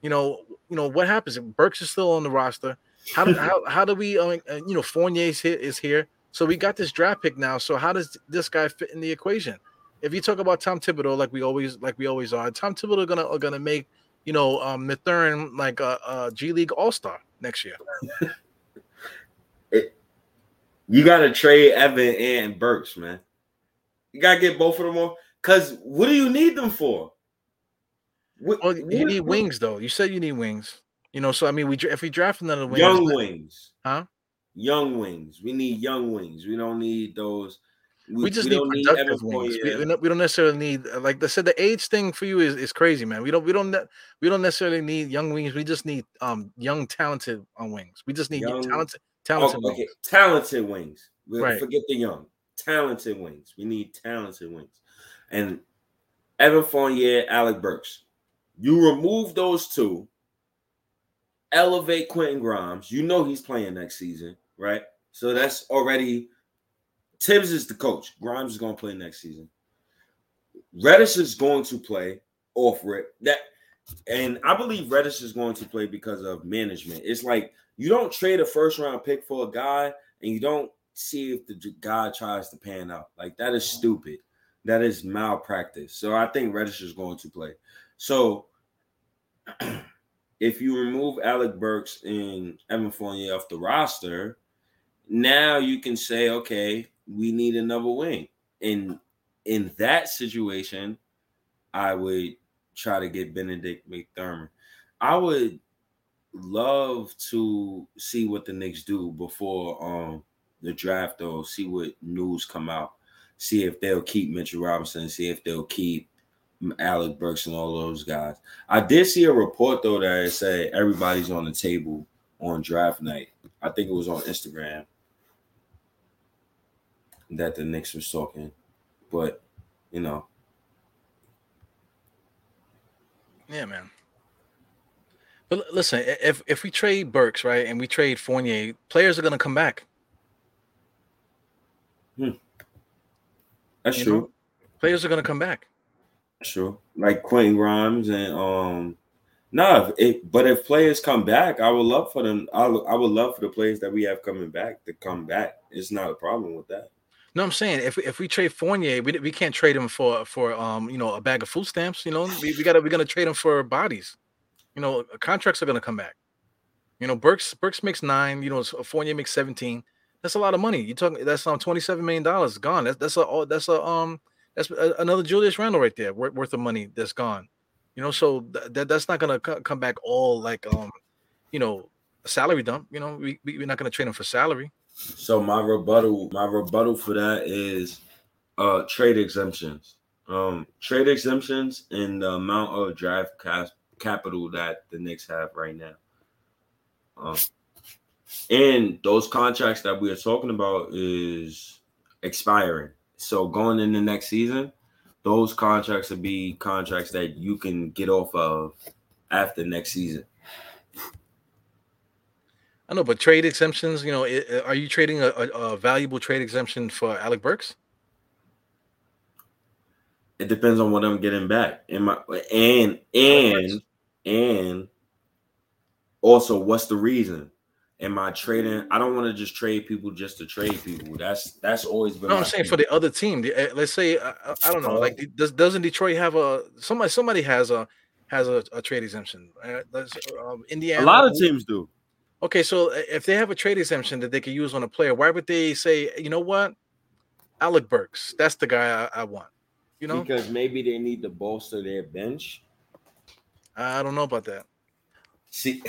You know, you know what happens? If Burks is still on the roster. How do how, how do we? Uh, you know, Fournier's here is here, so we got this draft pick now. So how does this guy fit in the equation? If you talk about Tom Thibodeau, like we always like we always are, Tom Thibodeau gonna are gonna make you know um, Mathurin like a, a G League All Star next year. you got to trade Evan and Burks, man. You got to get both of them on. Cause what do you need them for? What, well, you need wings though. You said you need wings. You know, so I mean, we if we draft another wing, young wings, huh? Young wings. We need young wings. We don't need those. We, we just we need productive need wings. We, we, don't, we don't necessarily need like I said. The age thing for you is, is crazy, man. We don't we don't we don't necessarily need young wings. We just need um young talented on uh, wings. We just need young, talented talented oh, okay. talented wings. We right. Forget the young. Talented wings. We need talented wings and Evan Fournier, Alec Burks. You remove those two, elevate Quentin Grimes. You know he's playing next season, right? So that's already Tibbs is the coach. Grimes is going to play next season. Reddish is going to play off rip. That and I believe Reddish is going to play because of management. It's like you don't trade a first round pick for a guy and you don't see if the guy tries to pan out. Like that is stupid. That is malpractice. So I think Reddish is going to play. So if you remove Alec Burks and Evan Fournier off the roster, now you can say, okay, we need another wing. And in that situation, I would try to get Benedict Mathurin. I would love to see what the Knicks do before um the draft or see what news come out see if they'll keep Mitchell Robinson, see if they'll keep Alec Burks and all those guys. I did see a report though that said everybody's on the table on draft night. I think it was on Instagram that the Knicks was talking, but you know. Yeah, man. But listen, if if we trade Burks right and we trade Fournier, players are gonna come back. Hmm. That's you true. Know? Players are gonna come back. That's true. Like Quentin Grimes and um no, if, but if players come back, I would love for them. I, I would love for the players that we have coming back to come back. It's not a problem with that. No, I'm saying if if we trade Fournier, we, we can't trade him for for um you know a bag of food stamps. You know we, we gotta we're gonna trade him for bodies. You know contracts are gonna come back. You know Burks Burks makes nine. You know Fournier makes seventeen. That's a lot of money. You talking that's um twenty seven million dollars gone. That's that's a that's a um that's a, another Julius Randle right there worth, worth of money that's gone. You know, so that that's not gonna c- come back all like um you know a salary dump. You know, we, we we're not gonna trade him for salary. So my rebuttal, my rebuttal for that is uh trade exemptions. Um trade exemptions and the amount of draft cap- capital that the Knicks have right now. Um and those contracts that we are talking about is expiring. So going in the next season, those contracts will be contracts that you can get off of after next season. I know, but trade exemptions, you know, are you trading a, a, a valuable trade exemption for Alec Burks? It depends on what I'm getting back. And my and and and also what's the reason? am I trading? I don't want to just trade people just to trade people. That's that's always been. No, I'm saying for the other team. Eh, let's say I, I don't know. Like does doesn't Detroit have a somebody? Somebody has a has a, a trade exemption. Um, Indiana. A lot of teams do. Okay, so eh, if they have a trade exemption that they can use on a player, why would they say, you know what, Alec Burks, that's the guy I, I want? You know, because maybe they need to bolster their bench. I don't know about that. See,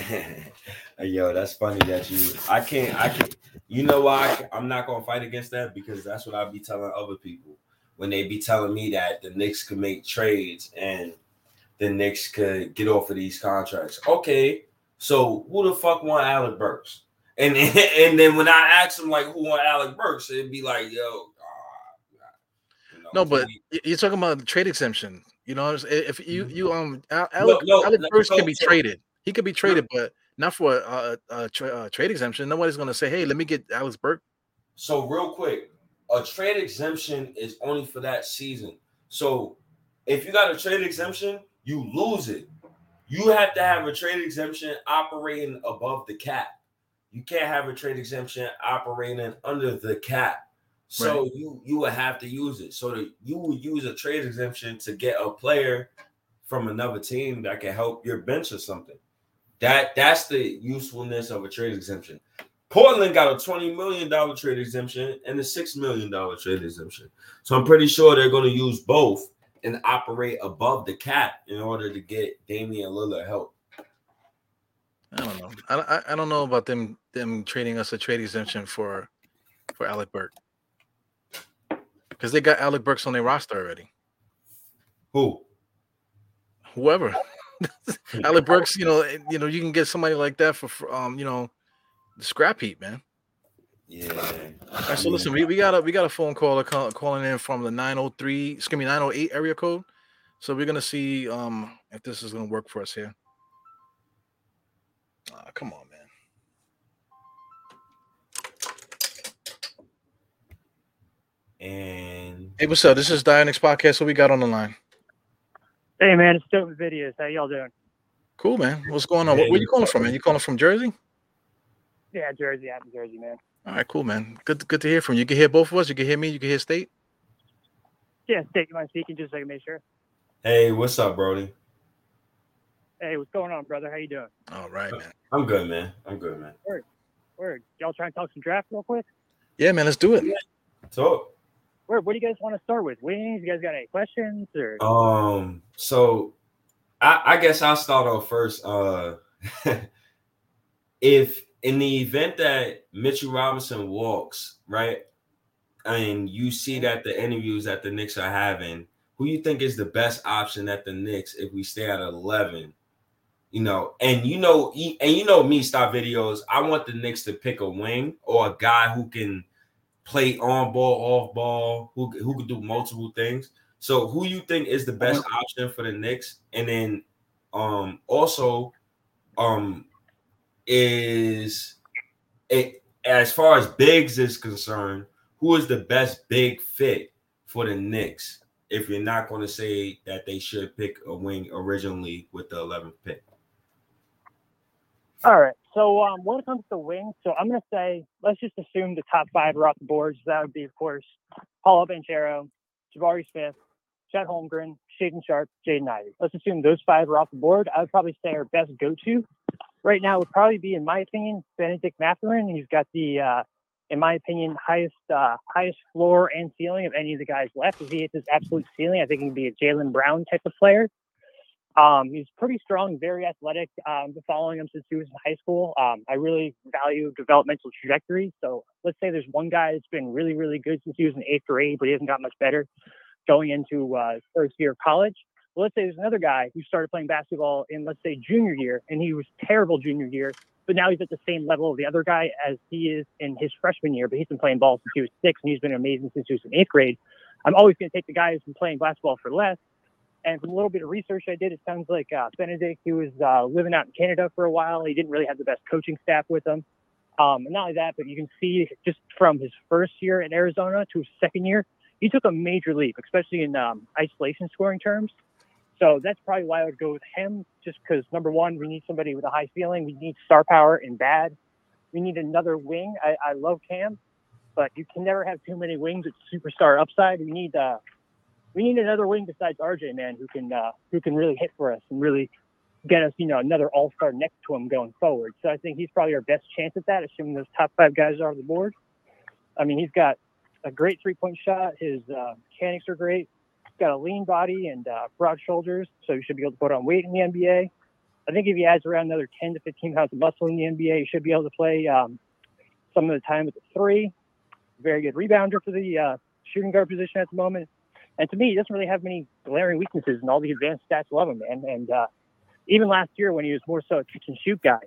yo, that's funny that you. I can't. I can't. You know why I'm not gonna fight against that because that's what I be telling other people when they be telling me that the Knicks could make trades and the Knicks could get off of these contracts. Okay, so who the fuck want Alec Burks? And and then when I ask them like who want Alec Burks, it'd be like, yo. No, but you're talking about the trade exemption. You know, if you you um Alec, no, no, Alec Burks can be traded. He could be traded, but not for a, a, a, tra- a trade exemption. Nobody's going to say, "Hey, let me get Alex Burke." So real quick, a trade exemption is only for that season. So if you got a trade exemption, you lose it. You have to have a trade exemption operating above the cap. You can't have a trade exemption operating under the cap. So Right. you you would have to use it. So that you would use a trade exemption to get a player from another team that can help your bench or something. That that's the usefulness of a trade exemption. Portland got a $20 million trade exemption and a $6 million trade exemption. So I'm pretty sure they're going to use both and operate above the cap in order to get Damian Lillard help. I don't know. I, I, I don't know about them them trading us a trade exemption for for Alec Burke because they got Alec Burks on their roster already. Who? Whoever, Alec Burks, you know, eh, you know, you can get somebody like that for, um, you know, the scrap heap, man. Yeah. All right, so listen, we, we got a we got a phone caller call, calling in from the 903, excuse me, 908 area code. So we're gonna see um if this is gonna work for us here. Ah, come on, man. And Hey, what's up? This is Dionix Podcast. What we got on the line? Hey man, it's Stoked Videos. How y'all doing? Cool, man. What's going on? Where, where you calling from, man? You calling from Jersey? Yeah, Jersey. I'm in Jersey, man. All right, cool, man. Good, good to hear from you. You can hear both of us. You can hear me. You can hear State. Yeah, State, you mind speaking just so I can make sure? hey, what's up, Brody? Hey, what's going on, brother? How you doing? All right, man. I'm good, man. I'm good, man. Word, word. Y'all trying to talk some draft real quick? Yeah, man. Let's do it. Talk. Word. What do you guys want to start with? Wings? You guys got any questions or? Um, so I, I guess I'll start off first. Uh if in the event that Mitchell Robinson walks, right, and you see that the interviews that the Knicks are having, who you think is the best option at the Knicks if we stay at 11? You know, and you know, and you know me, stop videos. I want the Knicks to pick a wing or a guy who can play on ball, off ball, who who can do multiple things. So who you think is the best option for the Knicks? And then um also um is it as far as bigs is concerned, who is the best big fit for the Knicks? If you're not going to say that they should pick a wing originally with the 11th pick. All right. So um, when it comes to wings, so I'm gonna say let's just assume the top five are off the board. So that would be, of course, Paolo Banchero, Jabari Smith, Chet Holmgren, Shaedon Sharpe, Jaden Ivey. Let's assume those five are off the board. I would probably say our best go-to right now would probably be, in my opinion, Benedict Mathurin. He's got the, uh, in my opinion, highest uh, highest floor and ceiling of any of the guys left. If he hits his absolute ceiling, I think he can be a Jaylen Brown type of player. Um, he's pretty strong, very athletic. Um, been following him since he was in high school. Um, I really value developmental trajectory. So let's say there's one guy that's been really, really good since he was in eighth grade, but he hasn't got much better going into uh, first year of college. Well, let's say there's another guy who started playing basketball in, let's say, junior year, and he was terrible junior year, but now he's at the same level of the other guy as he is in his freshman year, but he's been playing ball since he was six, and he's been amazing since he was in eighth grade. I'm always going to take the guy who's been playing basketball for less. And from a little bit of research I did, it sounds like uh, Benedict, he was uh, living out in Canada for a while. He didn't really have the best coaching staff with him. Um, and not only that, but you can see just from his first year in Arizona to his second year, he took a major leap, especially in um, isolation scoring terms. So that's probably why I would go with him, just because number one, we need somebody with a high ceiling. We need star power and bad. We need another wing. I, I love Cam, but you can never have too many wings with superstar upside. We need uh, we need another wing besides RJ, man, who can uh, who can really hit for us and really get us, you know, another All Star next to him going forward. So I think he's probably our best chance at that, assuming those top five guys are on the board. I mean, he's got a great three point shot. His uh, mechanics are great. He's got a lean body and uh, broad shoulders, so he should be able to put on weight in the NBA. I think if he adds around another 10 to 15 pounds of muscle in the NBA, he should be able to play um, some of the time with the three. Very good rebounder for the uh, shooting guard position at the moment. And to me, he doesn't really have many glaring weaknesses, and all the advanced stats love him, man. And uh, even last year, when he was more so a catch and shoot guy,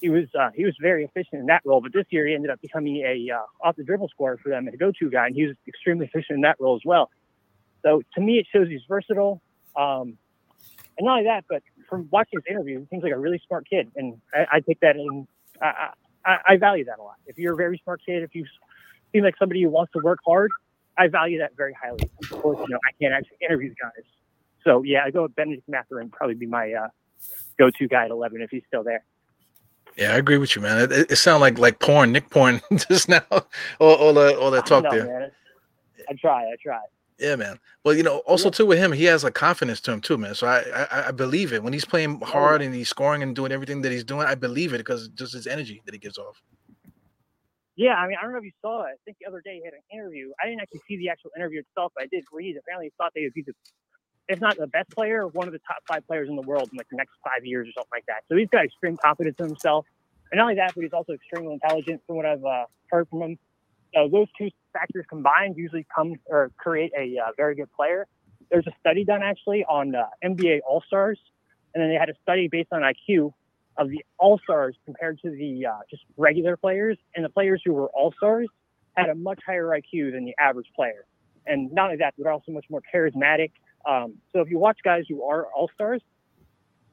he was uh, he was very efficient in that role. But this year, he ended up becoming a uh, off the dribble scorer for them and a go to guy, and he was extremely efficient in that role as well. So to me, it shows he's versatile. Um, and not only that, but from watching his interview, he seems like a really smart kid, and I, I take that in. I, I, I value that a lot. If you're a very smart kid, if you seem like somebody who wants to work hard, I value that very highly. Of course, you know, I can't actually interview the guys, so yeah, I go with Benedict Mathurin, probably be my uh, go-to guy at 11 if he's still there. Yeah, I agree with you, man. It, it, it sounds like like porn, Nick porn, just now. All, all that all that talk I know, there. man. I try, I try. Yeah, man. Well, you know, also too with him, he has a confidence to him too, man. So I I, I believe it when he's playing hard and he's scoring and doing everything that he's doing. I believe it because just his energy that he gives off. Yeah, I mean, I don't know if you saw it. I think the other day he had an interview. I didn't actually see the actual interview itself, but I did read. Apparently, he thought they would be the, if not the best player, one of the top five players in the world in like the next five years or something like that. So he's got extreme confidence in himself, and not only that, but he's also extremely intelligent, from what I've uh, heard from him. So those two factors combined usually come or create a uh, very good player. There's a study done actually on uh, NBA All Stars, and then they had a study based on IQ of the All Stars compared to the uh, just regular players, and the players who were All Stars had a much higher IQ than the average player. And not only that, they're also much more charismatic. Um, so if you watch guys who are All Stars,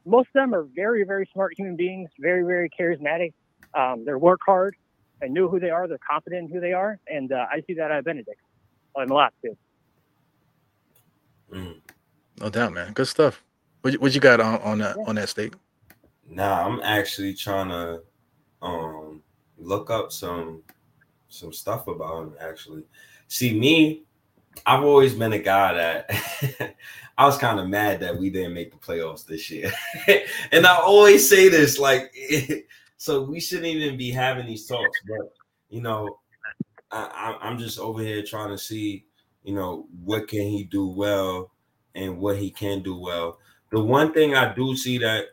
most of them are very, very smart human beings, very, very charismatic. Um, they work hard They know who they are. They're confident in who they are, and uh, I see that out of Benedict. I'm a lot too. Mm. No doubt, man. Good stuff. What you, what you got on on that Yeah. on that state? Nah, I'm actually trying to um look up some some stuff about him. Actually, see me, I've always been a guy that I was kind of mad that we didn't make the playoffs this year, and I always say this like, so we shouldn't even be having these talks, but you know, I, I'm just over here trying to see, you know, what can he do well and what he can do well. The one thing I do see that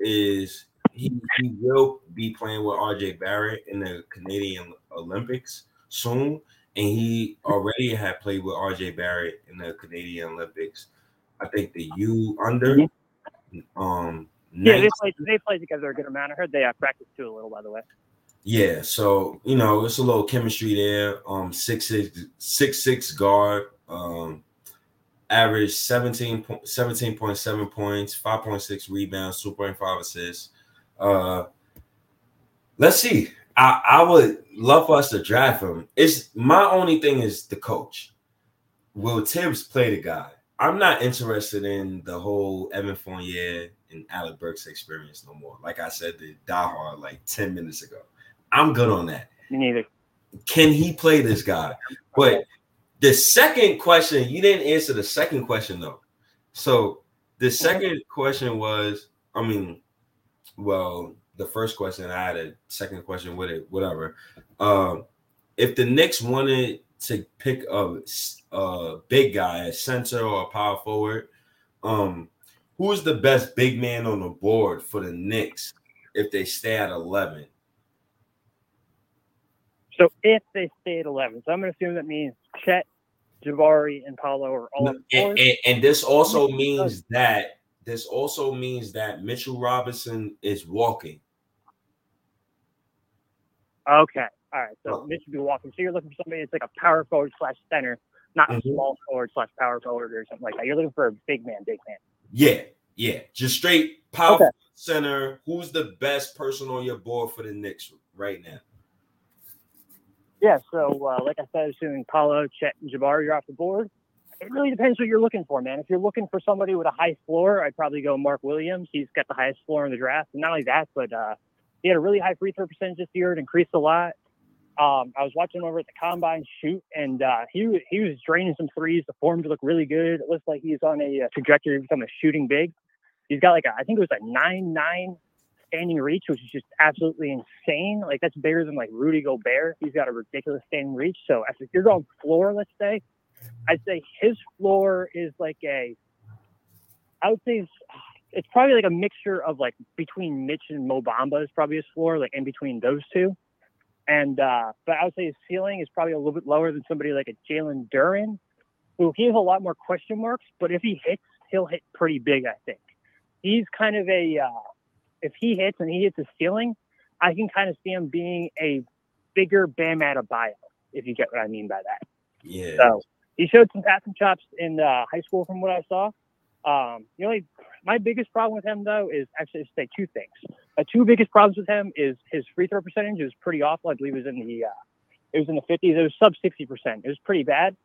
is he, he will be playing with RJ Barrett in the Canadian Olympics soon. And he already had played with RJ Barrett in the Canadian Olympics. I think the U under um Yeah, they 19 play. They play together a good amount. I heard they uh, practice too a little, by the way. Yeah, so you know, it's a little chemistry there. Um, six six six six guard. Um, average 17 17.7 points, 5.6 rebounds, 2.5 assists. Uh, let's see. I, I would love for us to draft him. It's my only thing is the coach. Will Tibbs play the guy? I'm not interested in the whole Evan Fournier and Alec Burks experience no more. Like I said to Die Hard like 10 minutes ago. I'm good on that. Me neither. Can he play this guy? But the second question, you didn't answer the second question though. So the second question was, I mean, well, the first question I had a second question with it, whatever. Um, if the Knicks wanted to pick a, a big guy, a center or a power forward, um, who's the best big man on the board for the Knicks if they stay at 11? So if they stay at 11, so I'm going to assume that means Chet, Jabari, and Paolo are all and, and- and this also means that this also means that Mitchell Robinson is walking. Okay. All right. So Oh. Mitch would be walking. So you're looking for somebody that's like a power forward slash center, not a Mhm. small forward slash power forward or something like that. You're looking for a big man, big man. Yeah, yeah, just straight power Okay. center. Who's the best person on your board for the Knicks right now? Yeah. So uh, like I said, assuming Paolo, Chet, and Jabari are off the board, it really depends what you're looking for, man. If you're looking for somebody with a high floor, I'd probably go Mark Williams. He's got the highest floor in the draft, and not only that, but uh, he had a really high free throw percentage this year. It increased a lot. Um, I was watching him over at the combine shoot, and uh, he he was draining some threes. The form looked really good. It looks like he's on a uh, trajectory to become a shooting big. He's got like a, I think it was a nine nine standing reach, which is just absolutely insane. Like that's bigger than like Rudy Gobert. He's got a ridiculous standing reach. So if you're going floor, let's say, I'd say his floor is like a, I would say it's, probably like a mixture of like between Mitch and Mo Bamba is probably his floor, like in between those two. And uh, but I would say his ceiling is probably a little bit lower than somebody like a Jalen Duren, who he has a lot more question marks. But if he hits, he'll hit pretty big. I think he's kind of a uh, if he hits and he hits his ceiling, I can kind of see him being a bigger Bam Adebayo, if you get what I mean by that. Yeah, So he showed some passing chops in uh, high school, from what I saw. Um, the only my biggest problem with him though is actually to say two things. Uh, two biggest problems with him is his free throw percentage is pretty awful. I believe it was in the uh, it was in the 50s. It was sub 60 percent. It was pretty bad.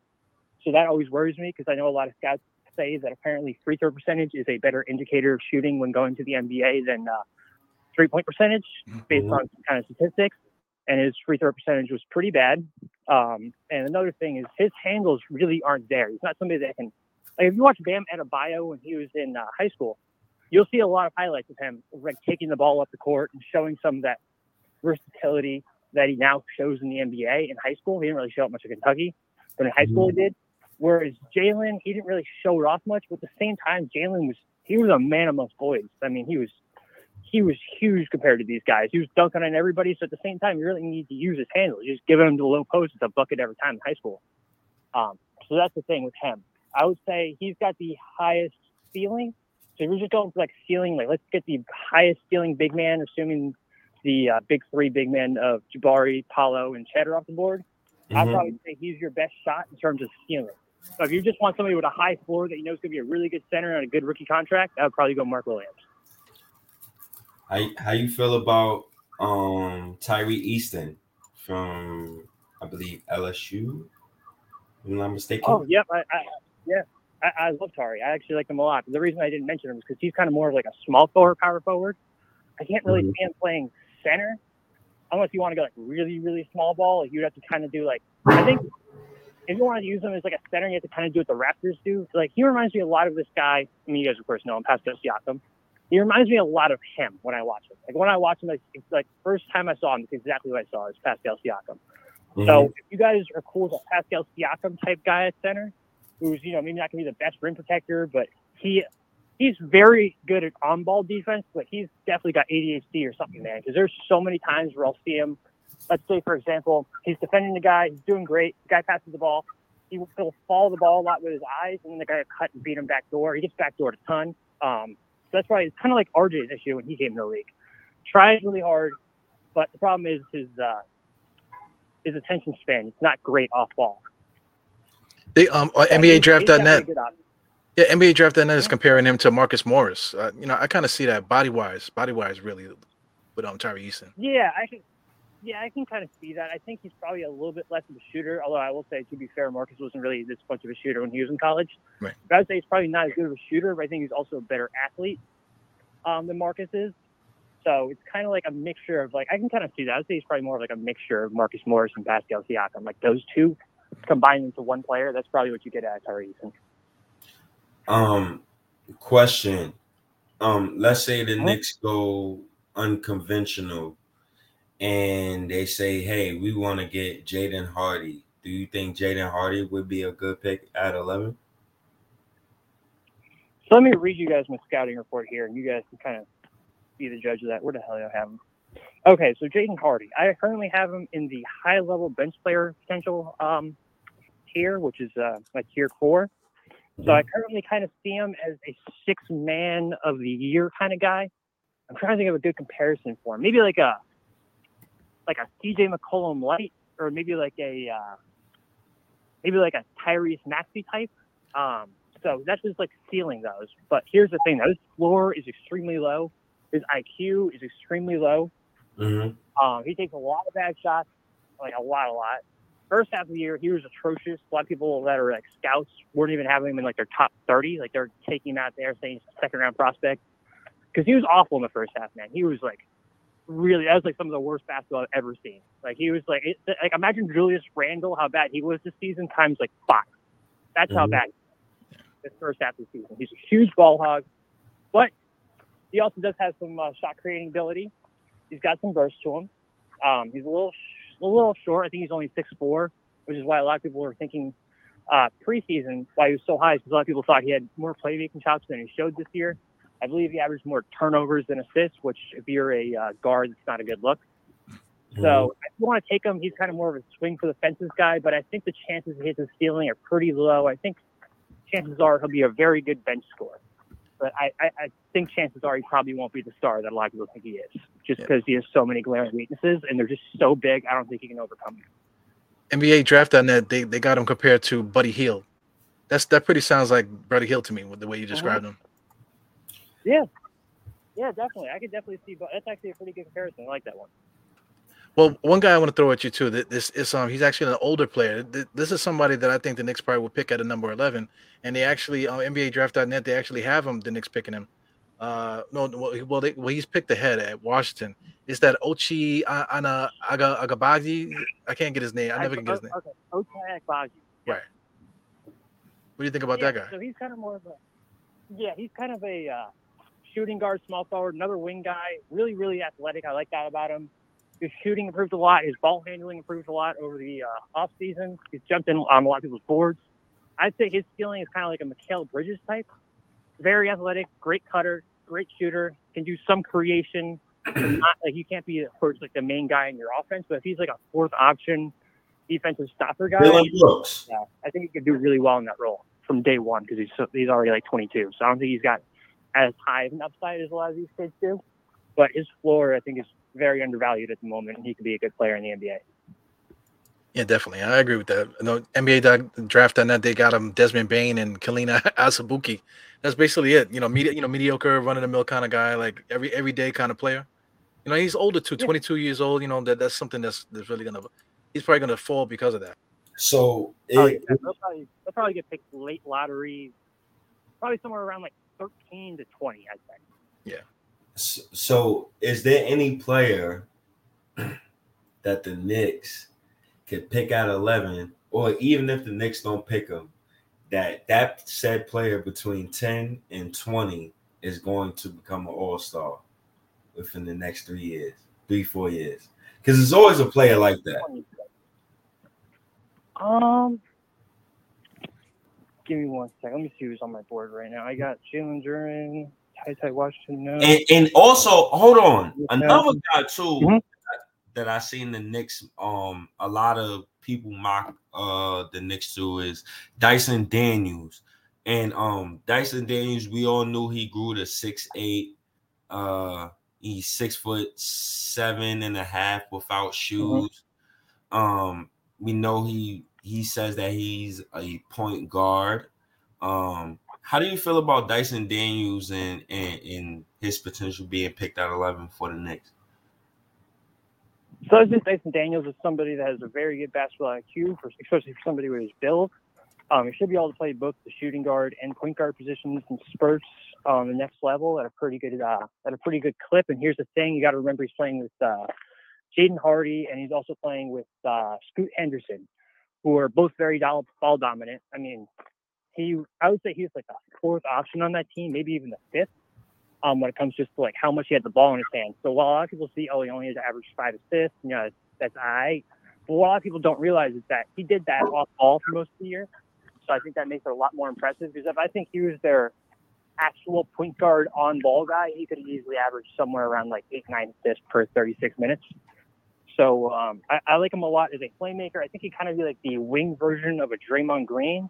So that always worries me because I know a lot of scouts say that apparently free throw percentage is a better indicator of shooting when going to the NBA than uh, three point percentage based Mhm. on some kind of statistics. And his free throw percentage was pretty bad. Um, and another thing is his handles really aren't there. He's not somebody that can. Like if you watch Bam Adebayo when he was in uh, high school, you'll see a lot of highlights of him like taking the ball up the court and showing some of that versatility that he now shows in the NBA. In high school, he didn't really show it much at Kentucky, but in high school he did. Whereas Jalen, he didn't really show it off much. But at the same time, Jalen was he was a man amongst boys. I mean, he was he was huge compared to these guys. He was dunking on everybody. So at the same time, you really need to use his handle. Just giving him the low post, it's a bucket every time in high school. Um, so that's the thing with him. I would say he's got the highest ceiling. So if you're just going for like ceiling, like let's get the highest ceiling big man, assuming the uh, big three big men of Jabari, Paolo, and Cheddar off the board. I'd Mhm. probably say he's your best shot in terms of ceiling. So if you just want somebody with a high floor that you know is going to be a really good center and a good rookie contract, I would probably go Mark Williams. How how you feel about um Tari Eason from I believe LSU? If I'm not mistaken. Oh, yep. I, I, yeah, I, I love Tari. I actually like him a lot. The reason I didn't mention him is because he's kind of more of like a small forward, power forward. I can't really Mhm. see him playing center unless you want to go like really, really small ball. Like you'd have to kind of do like I think if you want to use him as like a center, you have to kind of do what the Raptors do. Like he reminds me a lot of this guy. I mean, you guys of course know him, Pascal Siakam. He reminds me a lot of him when I watch him. Like when I watch him, like, like first time I saw him, it's exactly what I saw is Pascal Siakam. Mhm. So if you guys are cool with a Pascal Siakam type guy at center, who's you know maybe not gonna be the best rim protector, but he he's very good at on ball defense, but he's definitely got ADHD or something, man. Because there's so many times where I'll see him. Let's say for example, he's defending the guy, he's doing great. The guy passes the ball, he will he'll follow the ball a lot with his eyes, and then the guy will cut and beat him back door. He gets back door a ton. Um, so that's why it's kind of like RJ's issue when he came to the league. Tries really hard, but the problem is his uh, his attention span. It's not great off ball. They um uh, NBA Draft.net. definitely a good option. Yeah, NBA Draft.net is comparing him to Marcus Morris. Uh, you know, I kind of see that body wise, body wise, really, with um Tari Eason. Yeah, I can. Yeah, I can kind of see that. I think he's probably a little bit less of a shooter. Although I will say, to be fair, Marcus wasn't really this much of a shooter when he was in college. Right. But I'd say he's probably not as good of a shooter. But I think he's also a better athlete um, than Marcus is. So it's kind of like a mixture of like I can kind of see that. I'd say he's probably more of like a mixture of Marcus Morris and Pascal Siakam. Like those two combined into one player. That's probably what you get at Tari Eason. Um, question. Um, let's say the Huh? Knicks go unconventional and they say, hey, we want to get Jaden Hardy. Do you think Jaden Hardy would be a good pick at 11? So let me read you guys my scouting report here, and you guys can kind of be the judge of that. Where the hell do I have him? Okay, so Jaden Hardy. I currently have him in the high level bench player potential um, tier, which is uh, my tier four. So I currently kind of see him as a six man of the year kind of guy. I'm trying to think of a good comparison for him. Maybe like a like a CJ McCollum light, or maybe like a uh, maybe like a Tyrese Maxey type. Um, so that's just like ceiling those. But here's the thing: though, his floor is extremely low. His IQ is extremely low. Mm-hmm. Um, he takes a lot of bad shots, like a lot, a lot. First half of the year, he was atrocious. A lot of people that are like scouts weren't even having him in like their top 30. Like they're taking him out there saying he's a second round prospect because he was awful in the first half, man. He was like really, that was like some of the worst basketball I've ever seen. Like he was like, it, like imagine Julius Randle, how bad he was this season times like five. That's how Mhm. bad this first half of the season. He's a huge ball hog, but he also does have some uh, shot creating ability. He's got some burst to him. Um, he's a little, sh- a little short. I think he's only six four, which is why a lot of people were thinking uh, preseason why he was so high. Because a lot of people thought he had more playmaking chops than he showed this year. I believe he averaged more turnovers than assists, which if you're a uh, guard, it's not a good look. So if you want to take him, he's kind of more of a swing for the fences guy. But I think the chances he hits his ceiling are pretty low. I think chances are he'll be a very good bench scorer. But I, I, I think chances are he probably won't be the star that a lot of people think he is, just Yeah. because he has so many glaring weaknesses and they're just so big. I don't think he can overcome them. NBA Draft.net, they they got him compared to Buddy Hield. That's that pretty sounds like Buddy Hield to me with the way you described him. Yeah, yeah, definitely. I could definitely see. But that's actually a pretty good comparison. I like that one. Well, one guy I want to throw at you too. That this is um he's actually an older player. This is somebody that I think the Knicks probably would pick at a number eleven, and they actually uh, NBA Draft.net they actually have him the Knicks picking him. Uh, no, well, well, they, well he's picked ahead at Washington. Is that Ochi Ana Aga Agabaji? I can't get his name. I never can get his name. Okay, Ochai Agbaji. Right. What do you think about yeah, that guy? So he's kind of more of a, yeah, he's kind of a uh, shooting guard, small forward, another wing guy. Really, really athletic. I like that about him. His shooting improved a lot. His ball handling improved a lot over the uh, off season. He's jumped in on a lot of people's boards. I'd say his ceiling is kind of like a Mikal Bridges type. Very athletic, great cutter, great shooter. Can do some creation. Not like you can't be of course like the main guy in your offense, but if he's like a fourth option defensive stopper guy, Dillon Brooks. yeah, I think he could do really well in that role from day one because he's so, he's already like 22. So I don't think he's got as high of an upside as a lot of these kids do. But his floor, I think, is very undervalued at the moment, and he could be a good player in the NBA. Yeah, definitely. I agree with that. No NBA draft on that they got him Desmond Bane and Kalina Asabuki. That's basically it. You know, medi- you know, mediocre, run of the mill kind of guy, like every everyday kind of player. You know, he's older too, Yeah. 22 years old. You know, that that's something that's that's really gonna he's probably gonna fall because of that. So Oh, yeah, they'll, probably, they'll probably get picked late lottery, probably somewhere around like 13 to 20, I think. Yeah. so is there any player that the Knicks could pick out 11 or even if the Knicks don't pick him that that said player between 10 and 20 is going to become an all-star within the next 3 years, 3 4 years. Cuz there's always a player like that. Um, give me one second. Let me see who's on my board right now. I got Jalen Duren, Ty Ty Washington. No. And, and also, hold on, another guy too Mhm. that I seen the Knicks. Um, a lot of people mock uh the Knicks too is Dyson Daniels, and um Dyson Daniels. We all knew he grew to six eight. Uh, he's six foot seven and a half without shoes. Um, we know he he says that he's a point guard. Um, how do you feel about Dyson Daniels and and, and his potential being picked at eleven for the Knicks? So I think Dyson Daniels is somebody that has a very good basketball IQ, for, especially for somebody with his build. Um, he should be able to play both the shooting guard and point guard positions in spurts on the next level at a pretty good uh, at a pretty good clip. And here's the thing: you got to remember he's playing with uh, Jaden Hardy, and he's also playing with uh, Scoot Henderson, who are both very ball dominant. I mean, he I would say he was like a fourth option on that team, maybe even the fifth. Um, when it comes just to like how much he had the ball in his hand. So while a lot of people see, oh, he only has average five assists, you know, that's I. But what a lot of people don't realize is that he did that off ball for most of the year. So I think that makes it a lot more impressive because if I think he was their actual point guard on ball guy, he could have easily average somewhere around like eight, nine assists per 36 minutes. So um, I, I like him a lot as a playmaker. I think he kind of be like the wing version of a Draymond Green.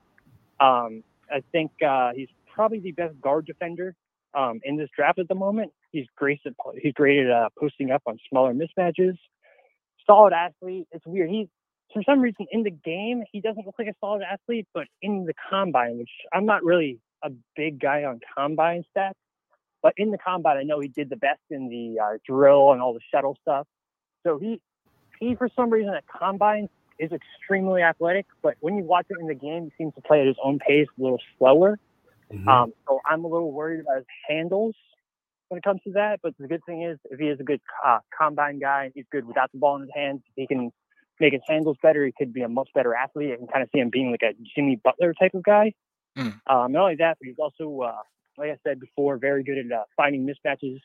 Um, I think uh, he's probably the best guard defender um, in this draft at the moment. He's great at he's great at uh, posting up on smaller mismatches. Solid athlete. It's weird. He for some reason in the game he doesn't look like a solid athlete, but in the combine, which I'm not really a big guy on combine stats, but in the combine I know he did the best in the uh, drill and all the shuttle stuff. So he he for some reason at combine is extremely athletic, but when you watch it in the game, he seems to play at his own pace, a little slower. Mhm. Um, so I'm a little worried about his handles when it comes to that. But the good thing is, if he is a good uh, combine guy, and he's good without the ball in his hands. He can make his handles better. He could be a much better athlete. I can kind of see him being like a Jimmy Butler type of guy. Mm. Um, not only that, but he's also, uh, like I said before, very good at uh, finding mismatches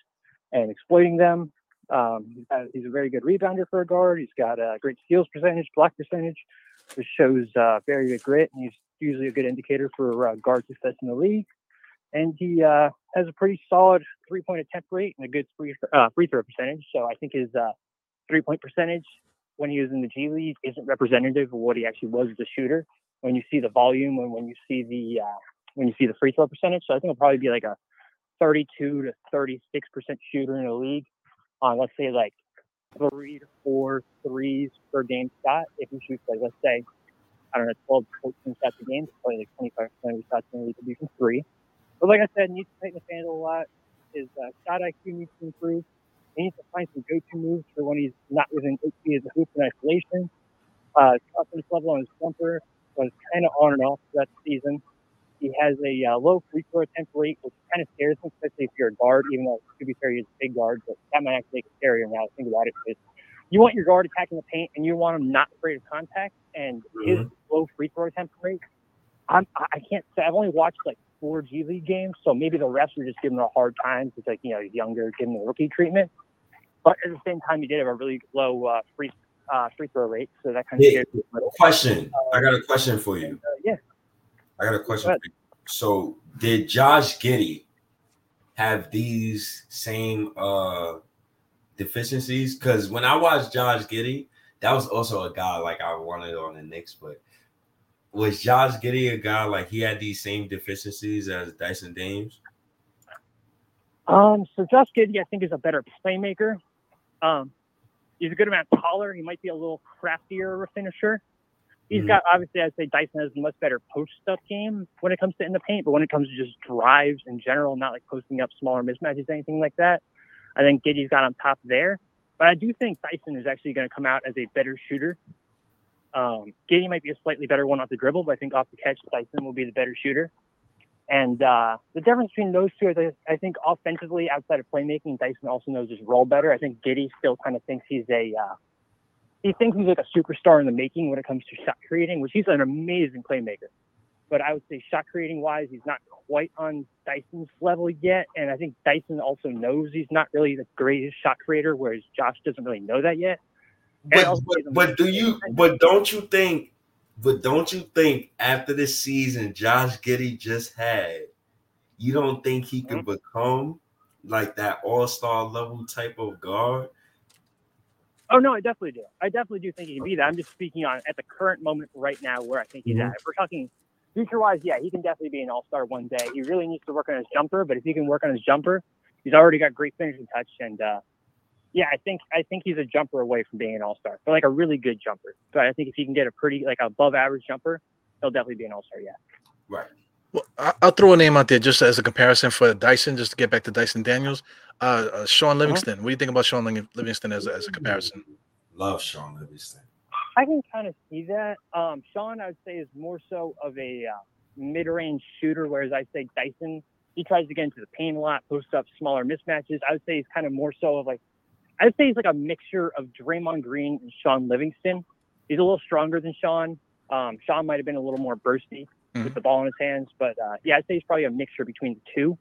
and exploiting them. Um, he's, he's a very good rebounder for a guard. He's got a great steals percentage, block percentage, which shows uh, very good grit. And he's usually a good indicator for uh, guard success in the league. And he uh, has a pretty solid three-point attempt rate and a good free uh, free throw percentage. So I think his uh, three-point percentage when he was in the G League isn't representative of what he actually was as a shooter. When you see the volume and when you see the uh, when you see the free throw percentage, so I think he'll probably be like a 32 to 36 percent shooter in the league on let's say like three to four threes per game shot. If he shoots like let's say I don't know 12 to 14 shots a game, probably like 25 percent of his shots in the league will be from three. But like I said, needs to tighten the handle a lot. his uh, shot IQ needs to improve. He needs to find some go-to moves for when he's not within eight feet of the hoop in isolation. Uh, confidence level on his jumper was kind of on and off that season. He has a uh, low free throw attempt rate, which kind of scares him, especially if you're a guard, even though to be fair, he's a big guard, but that might actually make it scarier now. to Think about it. Because you want your guard attacking the paint and you want him not afraid of contact, and his low free throw attempt rate, I'm, I can't say, I've only watched like four G League games, so maybe the refs are just giving him a hard time because, like, you know, he's younger, giving him the rookie treatment. But at the same time, he did have a really low uh, free uh, free throw rate, so that kind of Yeah. scares me a little. Question. I got a question for you. Uh, yeah. I got a question Go for you. So did Josh Giddey have these same uh deficiencies? Because when I watched Josh Giddey, that was also a guy like I wanted on the Knicks, but was Josh Giddey a guy like he had these same deficiencies as Dyson Daniels? Um, so Josh Giddey, I think, is a better playmaker. Um, he's a good amount taller. He might be a little craftier of a finisher. He's Mhm. got obviously, I'd say Dyson has a much better post stuff game when it comes to in the paint, but when it comes to just drives in general, not like posting up smaller mismatches, anything like that. I think Giddey's got on top there. But I do think Dyson is actually going to come out as a better shooter. Um, Giddey might be a slightly better one off the dribble, but I think off the catch, Dyson will be the better shooter. And uh, the difference between those two is, I- I think, offensively, outside of playmaking, Dyson also knows his role better. I think Giddey still kind of thinks he's a uh, he thinks he's like a superstar in the making when it comes to shot creating, which he's an amazing playmaker. But I would say shot creating wise, he's not quite on Dyson's level yet. And I think Dyson also knows he's not really the greatest shot creator, whereas Josh doesn't really know that yet. But, but but do you but don't you think but don't you think after this season Josh Giddey just had, you don't think he could mm-hmm. become like that all-star level type of guard? Oh no, I definitely do. I definitely do think he can be that. I'm just speaking on at the current moment right now where I think he's Mhm. at. If we're talking future wise, yeah, he can definitely be an all star one day. He really needs to work on his jumper, but if he can work on his jumper, he's already got great finishing touch and uh yeah, I think I think he's a jumper away from being an all star. But like a really good jumper. But I think if he can get a pretty like above average jumper, he'll definitely be an all star, yeah. Right. Well, I- I'll throw a name out there just as a comparison for Dyson, just to get back to Dyson Daniels. Uh, uh Shaun Livingston. What do you think about Shaun Livingston as a, as a comparison? Love Shaun Livingston. I can kind of see that. Um, Shaun, I would say, is more so of a uh, mid-range shooter, whereas I say Dyson, he tries to get into the paint a lot, post up smaller mismatches. I would say he's kind of more so of like, I would say he's like a mixture of Draymond Green and Shaun Livingston. He's a little stronger than Shaun. Um, Shaun might have been a little more bursty with Mhm. the ball in his hands, but uh, yeah, I'd say he's probably a mixture between the two.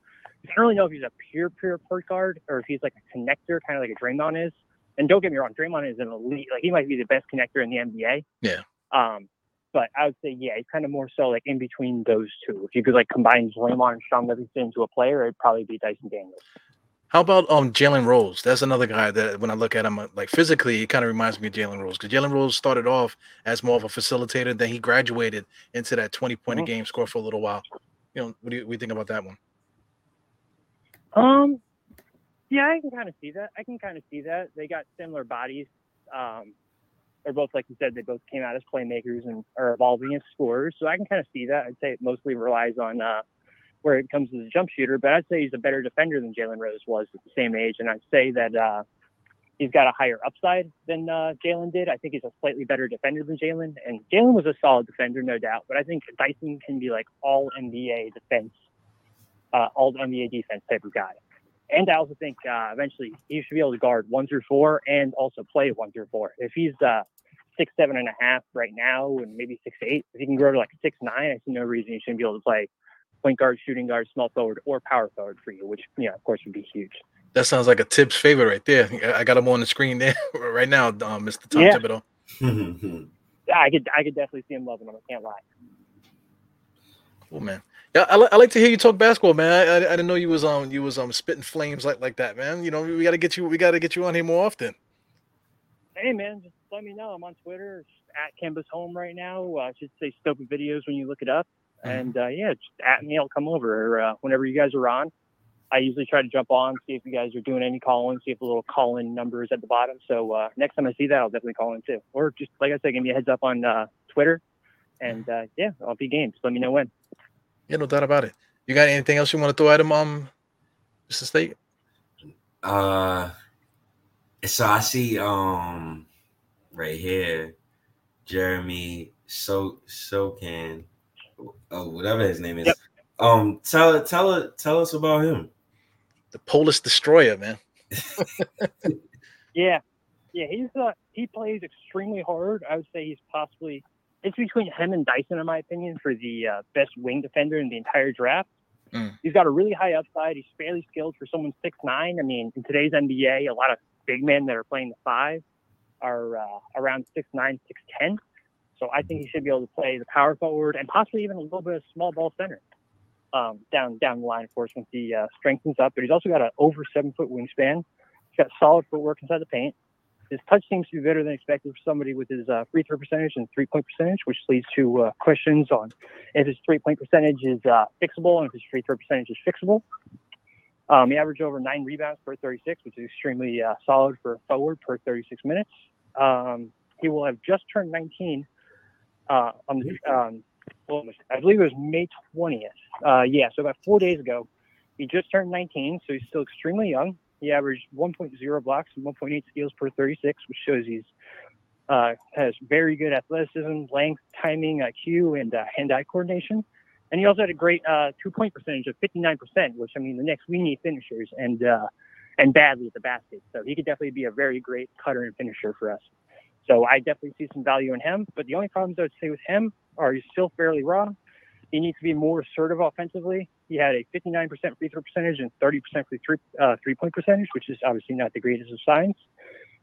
I don't really know if he's a pure, pure point guard or if he's like a connector, kind of like a Draymond is. And don't get me wrong, Draymond is an elite. Like he might be the best connector in the NBA. Yeah. Um, but I would say, yeah, he's kind of more so like in between those two. If you could like combine Draymond and Shaun Livingston into a player, it'd probably be Dyson Daniels. How about um Jalen Rose? That's another guy that when I look at him, uh, like physically, he kind of reminds me of Jalen Rose because Jalen Rose started off as more of a facilitator, then he graduated into that twenty point a Mhm. game score for a little while. You know, what do you, what do you think about that one? Um, yeah, I can kind of see that. I can kind of see that. They got similar bodies. Um, they're both, like you said, they both came out as playmakers and are evolving as scorers. So I can kind of see that. I'd say it mostly relies on uh, where it comes to the jump shooter, but I'd say he's a better defender than Jalen Rose was at the same age. And I'd say that uh, he's got a higher upside than uh, Jalen did. I think he's a slightly better defender than Jalen. And Jalen was a solid defender, no doubt. But I think Dyson can be like all NBA defense, uh, all NBA defense type of guy. And I also think uh, eventually he should be able to guard one through four and also play one through four. If he's uh, six, seven and a half right now, and maybe six, eight, if he can grow to like six, nine, I see no reason he shouldn't be able to play point guard, shooting guard, small forward, or power forward for you, which, yeah, of course, would be huge. That sounds like a Tibbs favorite right there. I- I got him on the screen there right now, um, Mr. Tom Yeah. Thibodeau. Yeah, I could, I could definitely see him loving him. I can't lie. Cool, man. Yeah, I, li- I like to hear you talk basketball, man. I, I, I didn't know you was um you was um spitting flames like like that, man. You know, we got to get you we got to get you on here more often. Hey, man, just let me know. I'm on Twitter at Canvas Home right now. Uh, I should say Stupid Videos when you look it up. Mhm. And uh, yeah, just at me. I'll come over uh, whenever you guys are on. I usually try to jump on, see if you guys are doing any call-in, see if the little call-in number is at the bottom. So uh, next time I see that, I'll definitely call in too. Or just like I said, give me a heads up on uh, Twitter. And uh, yeah, I'll be game. Just let me know when. Yeah, no doubt about it. You got anything else you want to throw at him, um, Mr. State? Uh, so I see um right here, Jeremy So Sochan, oh whatever his name is. Yep. Um, tell tell tell us about him. The Polish destroyer, man. Yeah, yeah, he's uh, he plays extremely hard. I would say he's possibly it's between him and Dyson, in my opinion, for the uh, best wing defender in the entire draft. Mm. He's got a really high upside. He's fairly skilled for someone six nine. I mean, in today's NBA, a lot of big men that are playing the five are uh, around six nine, six ten. So I think he should be able to play the power forward and possibly even a little bit of small ball center um, down down the line, of course, once he uh, strengthens up. But he's also got an over seven foot wingspan. He's got solid footwork inside the paint. His touch seems to be better than expected for somebody with his uh, free throw percentage and three point percentage, which leads to uh, questions on if his three point percentage is uh, fixable and if his free throw percentage is fixable. Um, he averaged over nine rebounds per 36, which is extremely uh, solid for a forward per 36 minutes. Um, he will have just turned 19 uh, on the, um, I believe it was May 20th. Uh, yeah, so about four days ago, he just turned 19, so he's still extremely young. He averaged 1.0 blocks and 1.8 steals per 36, which shows he's uh, has very good athleticism, length, timing, IQ, and uh, hand-eye coordination. And he also had a great uh, two-point percentage of 59%, which I mean, the next we need finishers and uh, and badly at the basket. So he could definitely be a very great cutter and finisher for us. So I definitely see some value in him. But the only problems I would say with him are he's still fairly raw. He needs to be more assertive offensively. He had a 59% free throw percentage and 30% free three, uh, three point percentage, which is obviously not the greatest of signs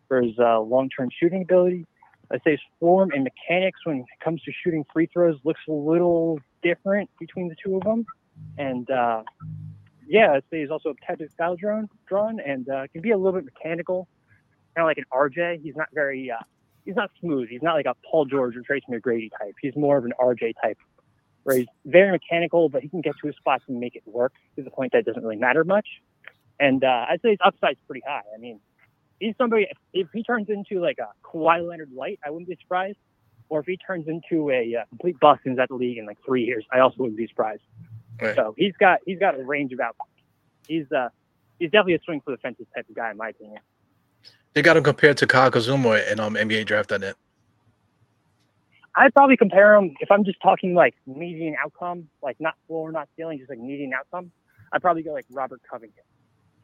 for his uh, long term shooting ability. I'd say his form and mechanics when it comes to shooting free throws looks a little different between the two of them. And uh, yeah, I'd say he's also a of foul drawn, drawn and uh, can be a little bit mechanical, kind of like an RJ. He's not very, uh, he's not smooth. He's not like a Paul George or Tracy McGrady type. He's more of an RJ type, where he's very mechanical, but he can get to his spots and make it work to the point that it doesn't really matter much. And uh, I'd say his upside's pretty high. I mean, he's somebody. If, if he turns into like a Kawhi Leonard light, I wouldn't be surprised. Or if he turns into a uh, complete bust and is at the league in like three years, I also wouldn't be surprised. Right. So he's got he's got a range of outcomes. He's uh he's definitely a swing for the fences type of guy in my opinion. They got him compared to Kyle Kuzma in um, NBA Draft.net. I'd probably compare him if I'm just talking like median outcome, like not floor, not ceiling, just like median outcome. I'd probably go like Robert Covington.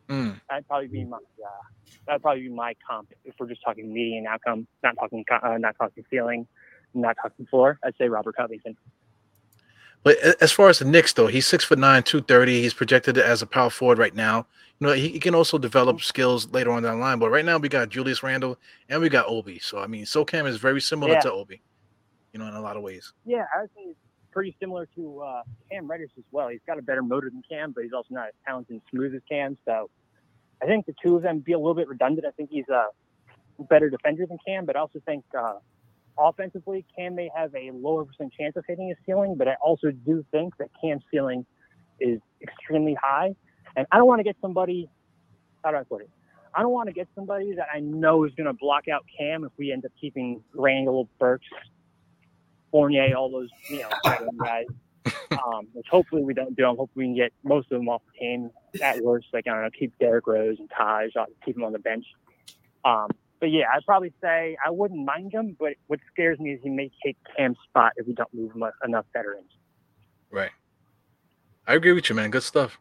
Mm. That'd probably be my uh, that'd probably be my comp if we're just talking median outcome, not talking uh, not talking ceiling, not talking floor. I'd say Robert Covington. But as far as the Knicks, though, he's six foot nine, two thirty. He's projected as a power forward right now. You know, he, he can also develop skills later on down the line. But right now, we got Julius Randle and we got Obi. So I mean, Sochan is very similar Yeah. to Obi. You know, in a lot of ways. Yeah, I would say he's pretty similar to uh, Cam Reddish as well. He's got a better motor than Cam, but he's also not as talented and smooth as Cam. So I think the two of them be a little bit redundant. I think he's a better defender than Cam, but I also think uh, offensively, Cam may have a lower percent chance of hitting his ceiling, but I also do think that Cam's ceiling is extremely high. And I don't want to get somebody, how do I put it? I don't want to get somebody that I know is going to block out Cam if we end up keeping Randle, Burks, Fournier, all those, you know, guys. Um, which hopefully we don't do. I'm hoping we can get most of them off the team. At worst, like I don't know, keep Derrick Rose and Taj, keep them on the bench. Um, but yeah, I'd probably say I wouldn't mind him. But what scares me is he may take Cam's spot if we don't move him enough veterans. Right. I agree with you, man. Good stuff.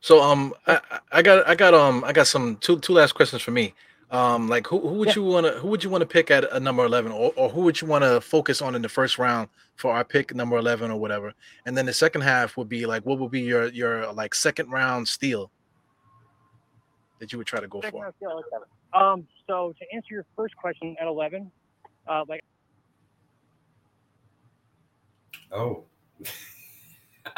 So um I, I- I got I got um I got some two two last questions for me. Um like who, who would Yeah. you wanna who would you want to pick at a number eleven or, or who would you want to focus on in the first round for our pick number eleven or whatever? And then the second half would be like what would be your your like second round steal that you would try to go Second for? round steal, I like that one. Um, so to answer your first question at 11, uh, like Oh.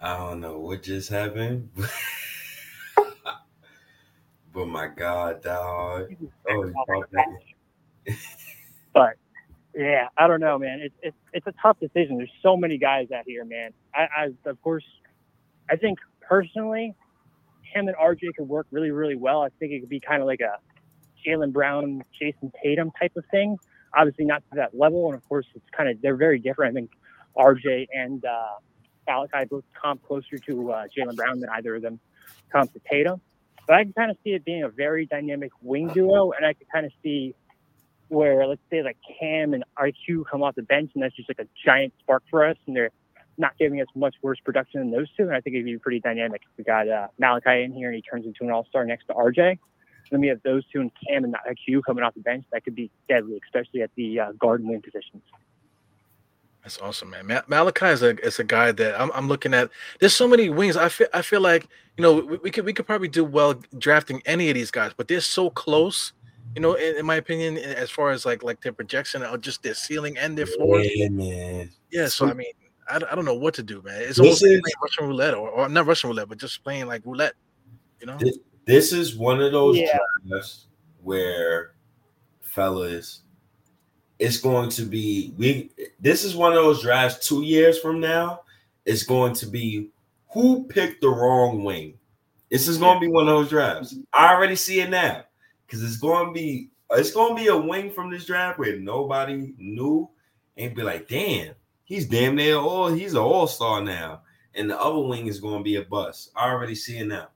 I don't know what just happened. but my God, dog. Oh, you popped back but yeah, I don't know, man. It's it's it's a tough decision. There's so many guys out here, man. I, I of course, I think personally, him and RJ could work really, really well. I think it could be kind of like a Jaylen Brown, Jayson Tatum type of thing. Obviously, not to that level, and of course, it's kind of they're very different. I think RJ and uh, I both comp closer to uh, Jaylen Brown than either of them comes to Tatum. But I can kind of see it being a very dynamic wing duo, and I can kind of see where, let's say, like Cam and IQ come off the bench, and that's just like a giant spark for us, and they're not giving us much worse production than those two. And I think it'd be pretty dynamic we got uh, Malachi in here and he turns into an all star next to RJ. Then we have those two and Cam and IQ coming off the bench. That could be deadly, especially at the uh, guard and wing positions. That's awesome, man. Ma- Malachi is a is a guy that I'm, I'm looking at. There's so many wings. I feel I feel like you know we, we could we could probably do well drafting any of these guys, but they're so close. You know, in, in my opinion, as far as like like their projection or just their ceiling and their floor. Yeah, man. Yeah, so I mean, I, I don't know what to do, man. It's almost like is- playing Russian roulette, or, or not Russian roulette, but just playing like roulette. You know? This, this is one of those Yeah. drafts where, fellas, it's going to be we. This is one of those drafts. Two years from now, it's going to be who picked the wrong wing. This is going to be one of those drafts. I already see it now because it's going to be it's going to be a wing from this draft where nobody knew and be like, damn, he's damn near all he's an all star now, and the other wing is going to be a bust. I already see it now.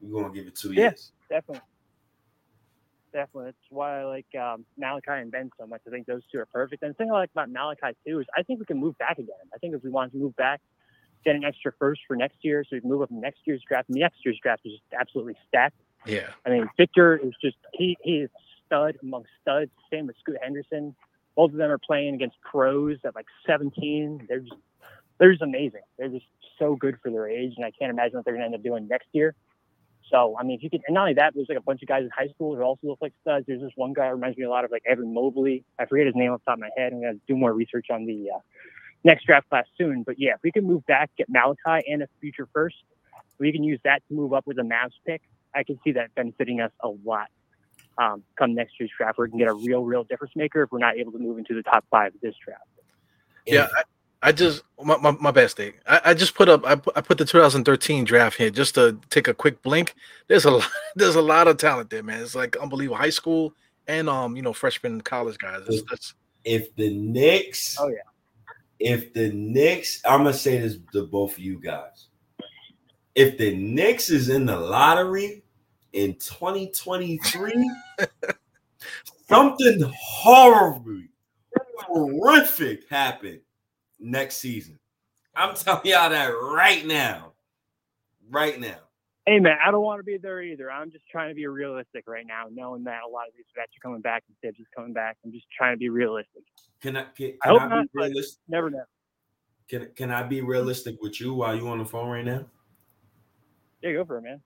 We're gonna give it two years. Definitely. Definitely. That's why I like um, Malachi and Ben so much. I think those two are perfect. And the thing I like about Malachi too is I think we can move back again. I think if we want to move back, get an extra first for next year, so we can move up next year's draft. And next year's draft is just absolutely stacked. Yeah. I mean, Victor is just he he is stud among studs. Same with Scoot Henderson. Both of them are playing against pros at like 17. They're just they're just amazing. They're just so good for their age, and I can't imagine what they're going to end up doing next year. So I mean, if you could, and not only that, there's like a bunch of guys in high school who also look like studs. There's this one guy who reminds me a lot of like Evan Mobley. I forget his name off the top of my head. I'm gonna do more research on the uh, next draft class soon. But yeah, if we can move back, get Malachi and a future first, we can use that to move up with a Mavs pick. I can see that benefiting us a lot. Um, come next year's draft, we can get a real, real difference maker if we're not able to move into the top five of this draft. Yeah, I, I just my, my, my bad state. I, I just put up I put, I put the 2013 draft here just to take a quick blink. There's a lot, there's a lot of talent there, man. It's like unbelievable. High school and um you know freshman college guys. It's, it's, if the Knicks, Oh, yeah. if the Knicks, I'm gonna say this to both of you guys. If the Knicks is in the lottery in 2023, something horrible, horrific happened next season. I'm telling y'all that right now. Right now. Hey man, I don't want to be there either. I'm just trying to be realistic right now, knowing that a lot of these vets are coming back and Tibbs is coming back. I'm just trying to be realistic. Can I can, I can hope I, not, be but- realistic? Never know. Can, can I be realistic with you while you're on the phone right now? Yeah, go for it, man.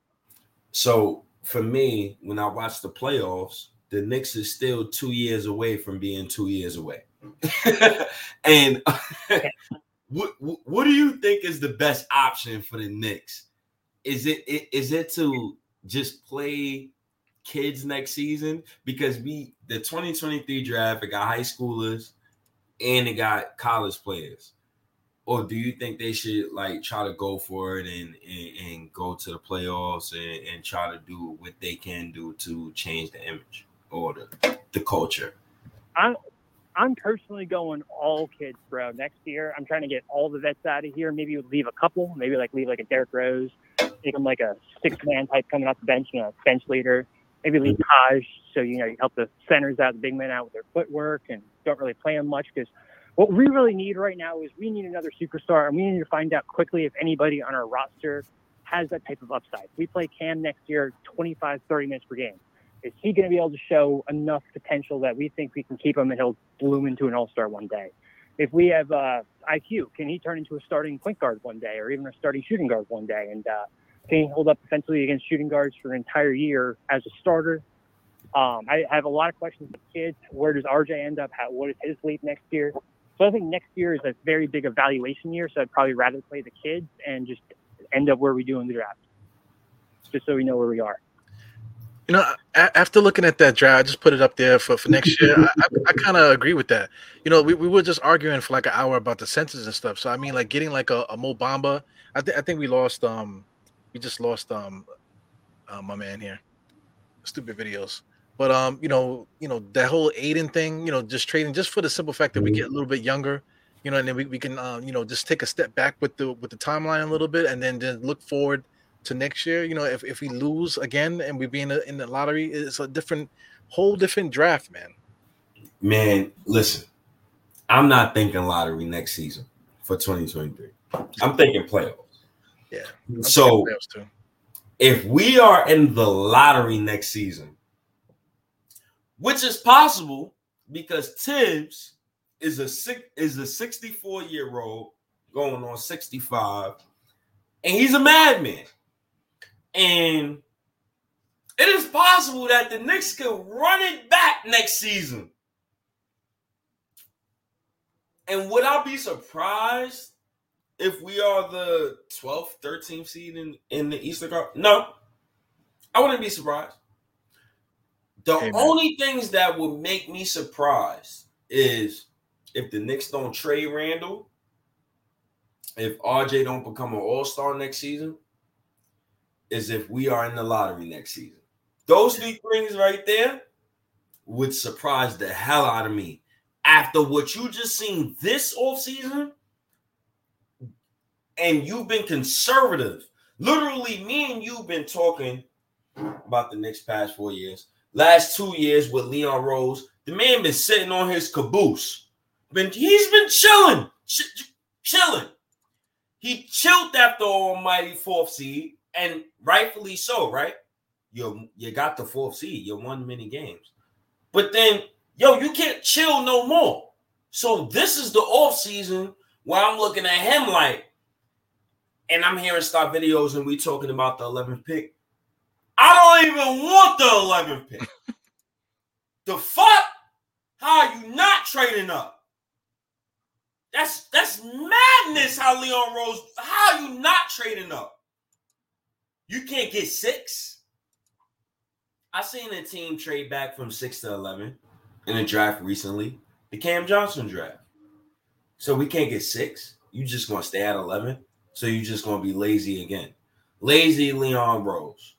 So for me, when I watch the playoffs, the Knicks is still two years away from being two years away. and what what do you think is the best option for the Knicks? Is it i- is it to just play kids next season? Because we the 2023 draft it got high schoolers and it got college players. Or do you think they should like try to go for it and and, and go to the playoffs and, and try to do what they can do to change the image or the, the culture? I'm I'm personally going all kids, bro. Next year, I'm trying to get all the vets out of here. Maybe leave a couple. Maybe like leave like a Derrick Rose, make him like a six man type coming off the bench, you know, bench leader. Maybe leave Taj, so you know you help the centers out, the big men out with their footwork, and don't really play them much because what we really need right now is we need another superstar, and we need to find out quickly if anybody on our roster has that type of upside. We play Cam next year, 25, 30 minutes per game. Is he going to be able to show enough potential that we think we can keep him and he'll bloom into an all star one day? If we have uh, IQ, can he turn into a starting point guard one day or even a starting shooting guard one day? And uh, can he hold up defensively against shooting guards for an entire year as a starter? Um, I have a lot of questions with kids. Where does RJ end up? How, what is his leap next year? So I think next year is a very big evaluation year. So I'd probably rather play the kids and just end up where we do in the draft, just so we know where we are. You know after looking at that draft, I just put it up there for, for next year. I, I, I kind of agree with that. You know, we, we were just arguing for like an hour about the centers and stuff. So I mean, like getting like a, a Mo Bamba. I think I think we lost. Um, we just lost. Um, uh, my man here. Stupid videos. But um, you know, you know that whole Ayton thing. You know, just trading just for the simple fact that we get a little bit younger you know, and then we, we can uh, you know just take a step back with the with the timeline a little bit, and then then look forward to next year. You know, if, if we lose again and we be in the in the lottery, it's a different whole different draft, man. Man, listen, I'm not thinking lottery next season for 2023. I'm thinking playoffs. Yeah. I'm So playoffs if we are in the lottery next season, which is possible because Tibbs is a six, is a 64 year old going on 65, and he's a madman. And it is possible that the Knicks can run it back next season. And would I be surprised if we are the 12th, 13th seed in, in the Eastern Conference? No, I wouldn't be surprised. The Amen. only things that would make me surprised is if the Knicks don't trade Randle, if RJ don't become an all-star next season, is if we are in the lottery next season. Those three things right there would surprise the hell out of me. After what you just seen this offseason, and you've been conservative. Literally, me and you've been talking about the next past four years. Last two years with Leon Rose, the man been sitting on his caboose. Been he's been chilling, ch- chilling. He chilled after almighty fourth seed, and rightfully so, right? You you got the fourth seed, you won many games. But then, yo, you can't chill no more. So this is the off season where I'm looking at him like, and I'm hearing stop videos and we talking about the 11th pick. I don't even want the 11th pick. the fuck? How are you not trading up? That's that's madness. How Leon Rose? How are you not trading up? You can't get six. I seen a team trade back from six to eleven in a draft recently, the Cam Johnson draft. So we can't get six. You just gonna stay at eleven. So you just gonna be lazy again. Lazy Leon Rose.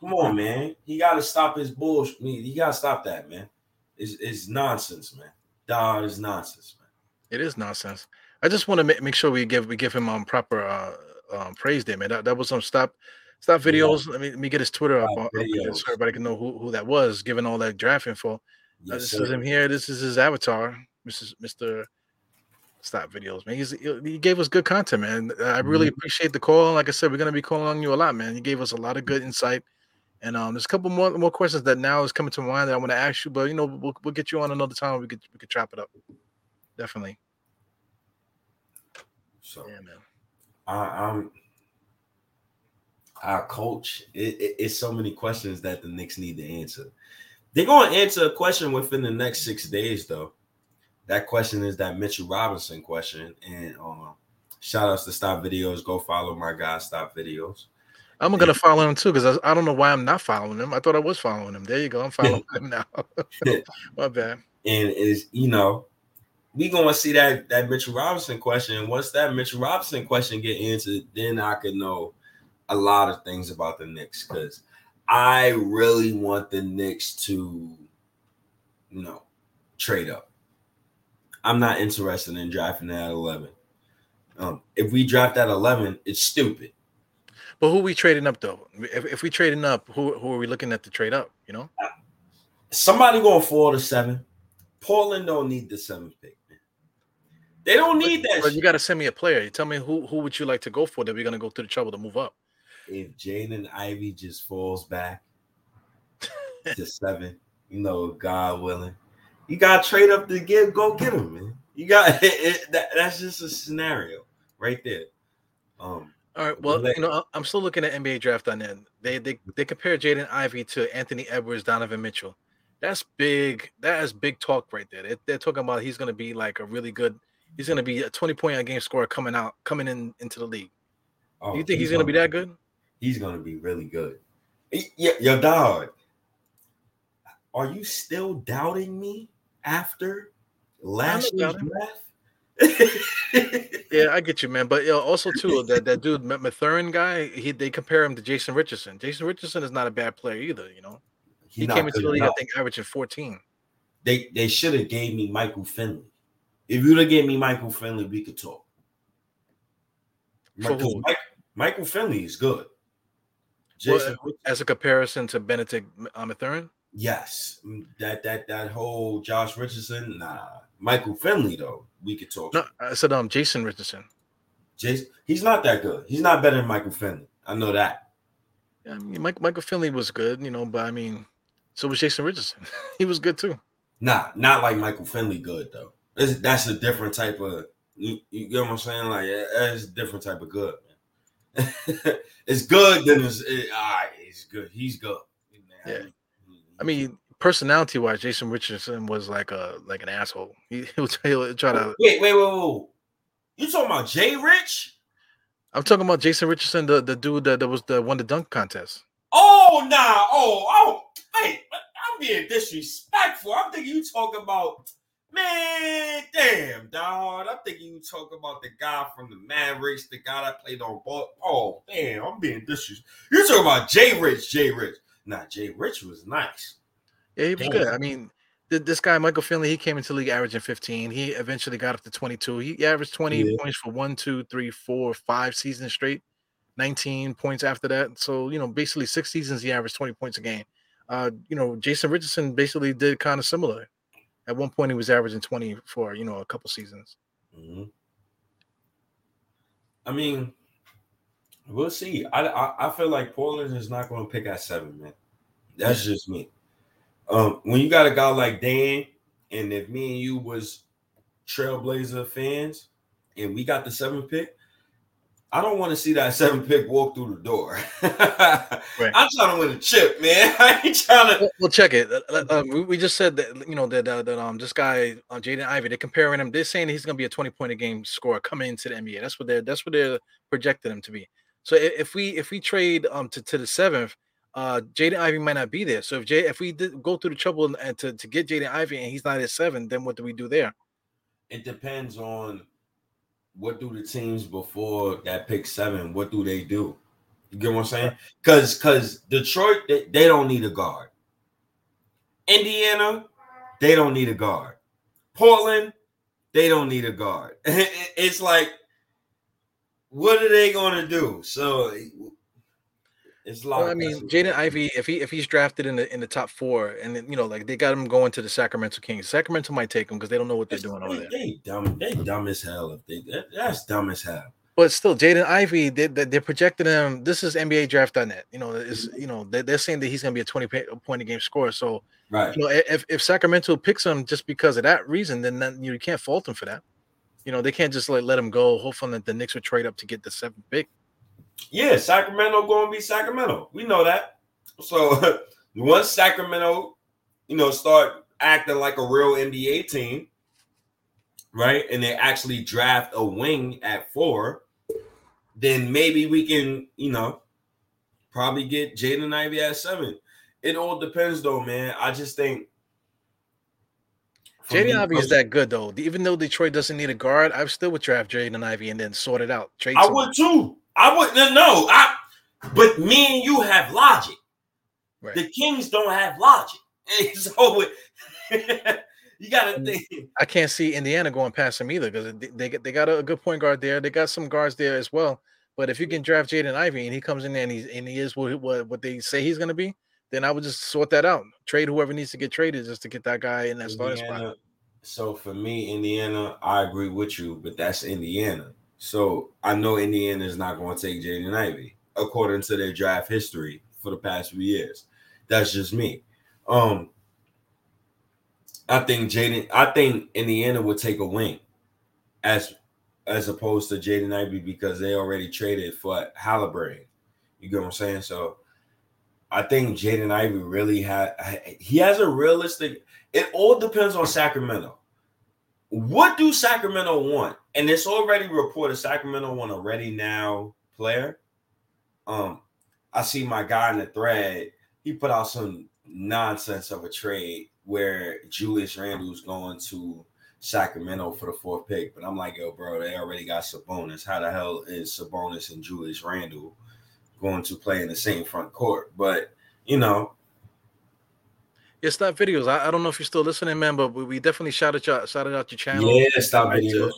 Come on, man. He gotta stop his bullshit. He gotta stop that, man. It's, it's nonsense, man. Dog is nonsense, man. It is nonsense. I just want to make, make sure we give we give him um proper uh um praise there, man. That, that was some stop stop Yeah. videos. Let me let me get his Twitter up, Stop up videos. so everybody can know who, who that was, given all that draft info. Uh, this sir. is him here. This is his avatar, Mrs. Mr. Stop videos, man. He's, he gave us good content, man. I really Mhm. appreciate the call. Like I said, we're gonna be calling on you a lot, man. You gave us a lot of good insight, and um, there's a couple more more questions that now is coming to mind that I want to ask you, but you know, we'll we'll get you on another time. We could we could chop it up. Definitely, So yeah, man. I, I'm our coach. It, it- it's so many questions that the Knicks need to answer. They're going to answer a question within the next six days, though. That question is that Mitchell Robinson question. And um, shout outs to Stop Videos. Go follow my guy, Stop Videos. I'm gonna follow him too because I, I don't know why I'm not following him. I thought I was following him. There you go. I'm following him now. My bad. And is you know, we gonna see that that Mitchell Robinson question. And once that Mitchell Robinson question get answered, then I could know a lot of things about the Knicks because I really want the Knicks to, you know, trade up. I'm not interested in drafting at 11. Um, if we draft at 11, it's stupid. But who we trading up though? If, if we trading up, who who are we looking at to trade up? You know, Somebody going four to seven. Portland don't need the seventh pick. Man. They don't need that. but you got to send me a player. You tell me who who would you like to go for that we're gonna go through the trouble to move up. if Jaden Ivey just falls back to seven, you know, God willing, you got to trade up to get go get him, man. You got it, that, that's just a scenario right there. Um, All right. Well, you know, I- I'm still looking at NBA draft on end. They they they compare Jaden Ivey to Anthony Edwards, Donovan Mitchell. That's big. That is big talk right there. They, they're talking about he's going to be like a really good. He's going to be a 20 point a game scorer coming out, coming in into the league. oh, you think he's, going to be that good? He's gonna be really good. Yeah, your dog. Are you still doubting me after last year's draft? Yeah, I get you, man. But you know, also too, that that dude Ma- Mathurin guy, he they compare him to Jason Richardson. Jason Richardson is not a bad player either. You know, he not came into the league, I think, averaging 14. They they should have gave me Michael Finley. If you'd have gave me Michael Finley, we could talk. Who? Mike, Michael Finley is good. Well, Jason, As a comparison to Bennedict um, Mathurin, yes, Mm, that that that whole Josh Richardson, nah. Michael Finley though, we could talk. no, I said um Jason Richardson. Jason, he's not that good. He's not better than Michael Finley. I know that. Yeah, I mean, Mike, Michael Finley was good, you know, but I mean, so was Jason Richardson. he was good too. Nah, not like Michael Finley good though. It's, that's a different type of you, you get what I'm saying? Like that's a different type of good, man. it's good, then it's it, all right, it's good. He's good. Yeah. I mean, personality wise, Jason Richardson was like a like an asshole. He, he would try, he'll try to. wait, wait, wait, wait. You talking about Jay Rich? I'm talking about Jason Richardson, the, the dude that, that was the won the dunk contest. Oh nah, oh, oh, hey, I'm being disrespectful. I'm thinking you talking about man, damn, dog. I'm thinking you talking about the guy from the Mavericks, the guy that played on ball. Oh, damn, I'm being disrespectful. You're talking about Jay Rich, Jay Rich. Nah, Jay Rich was nice. Yeah, he was Damn. good. I mean, this guy Michael Finley, he came into the league averaging 15. He eventually got up to 22. He averaged 20 Yeah. points for one, two, three, four, five seasons straight. 19 points after that. So you know, basically six seasons he averaged 20 points a game. Uh, you know, Jason Richardson basically did kind of similar. At one point, he was averaging 20 for you know a couple seasons. Mhm. I mean, we'll see. I, I I feel like Portland is not going to pick at seven, man. That's just me. Um, when you got a guy like Dan, and if me and you was Trailblazer fans, and we got the seventh pick, I don't want to see that seven pick walk through the door. I'm trying to win a chip, man. I ain't trying to. Well, well, check it. Uh, uh, uh, we, we just said that you know that uh, that um this guy uh, Jaden Ivey. They're comparing him. They're saying he's going to be a 20 point a game scorer coming into the NBA. That's what they're that's what they're projecting him to be. So if we if we trade um to, to the seventh, uh Jaden Ivey might not be there. So if Jay if we did go through the trouble and, and to to get Jaden Ivey and he's not at seven, then what do we do there? It depends on what do the teams before that pick seven. What do they do? You get what I'm saying? Because because Detroit they, they don't need a guard. Indiana they don't need a guard. Portland they don't need a guard. it's like what are they going to do? So it's lot. Well, I mean. Jaden Ivey, if he if he's drafted in the in the top four, and then, you know, like they got him going to the Sacramento Kings. Sacramento might take him because they don't know what they're doing over They, there. they dumb. They dumb as hell. If they that, that's dumb as hell. But still, Jaden Ivey, they, they, they're projecting him. This is NBA draft.net. You know, is mm-hmm. you know they, they're saying that he's going to be a twenty point a game scorer. So Right. you know, if, if Sacramento picks him just because of that reason, then, then you can't fault him for that. You know, they can't just like let him go, hoping that the Knicks would trade up to get the seventh pick. Yeah, Sacramento going to be Sacramento. We know that. So once Sacramento, you know, start acting like a real NBA team, right, and they actually draft a wing at four, then maybe we can, you know, probably get Jaden Ivey at seven. It all depends, though, man. I just think Jaden Ivey is that good though. Even though Detroit doesn't need a guard, I'm still would draft Jaden Ivey and then sort it out. Trade I would too. I wouldn't know. I but me and you have logic. Right. The Kings don't have logic. And so you gotta Mm. think. I can't see Indiana going past him either because they, they, got a good point guard there. They got some guards there as well. But if you can draft Jaden Ivey and he comes in there and he's and he is what what, what they say he's going to be, then I would just sort that out. Trade whoever needs to get traded just to get that guy in that starting spot. So for me, Indiana, I agree with you, but that's Indiana. So I know Indiana is not going to take Jaden Ivey according to their draft history for the past few years. That's just me. Um, I think Jaden. I think Indiana would take a wing, as as opposed to Jaden Ivey because they already traded for Halliburton. You get what I'm saying? So I think Jaden Ivey really had he has a realistic. It all depends on Sacramento. What do Sacramento want? And it's already reported Sacramento want a ready now player. Um, I see my guy in the thread. He put out some nonsense of a trade where Julius Randle's going to Sacramento for the fourth pick. But I'm like, yo, bro, they already got Sabonis. How the hell is Sabonis and Julius Randle going to play in the same front court? But you know, Yeah, stop videos. I, I don't know if you're still listening, man, but we, we definitely shouted out shouted out your channel. Yeah, stop videos.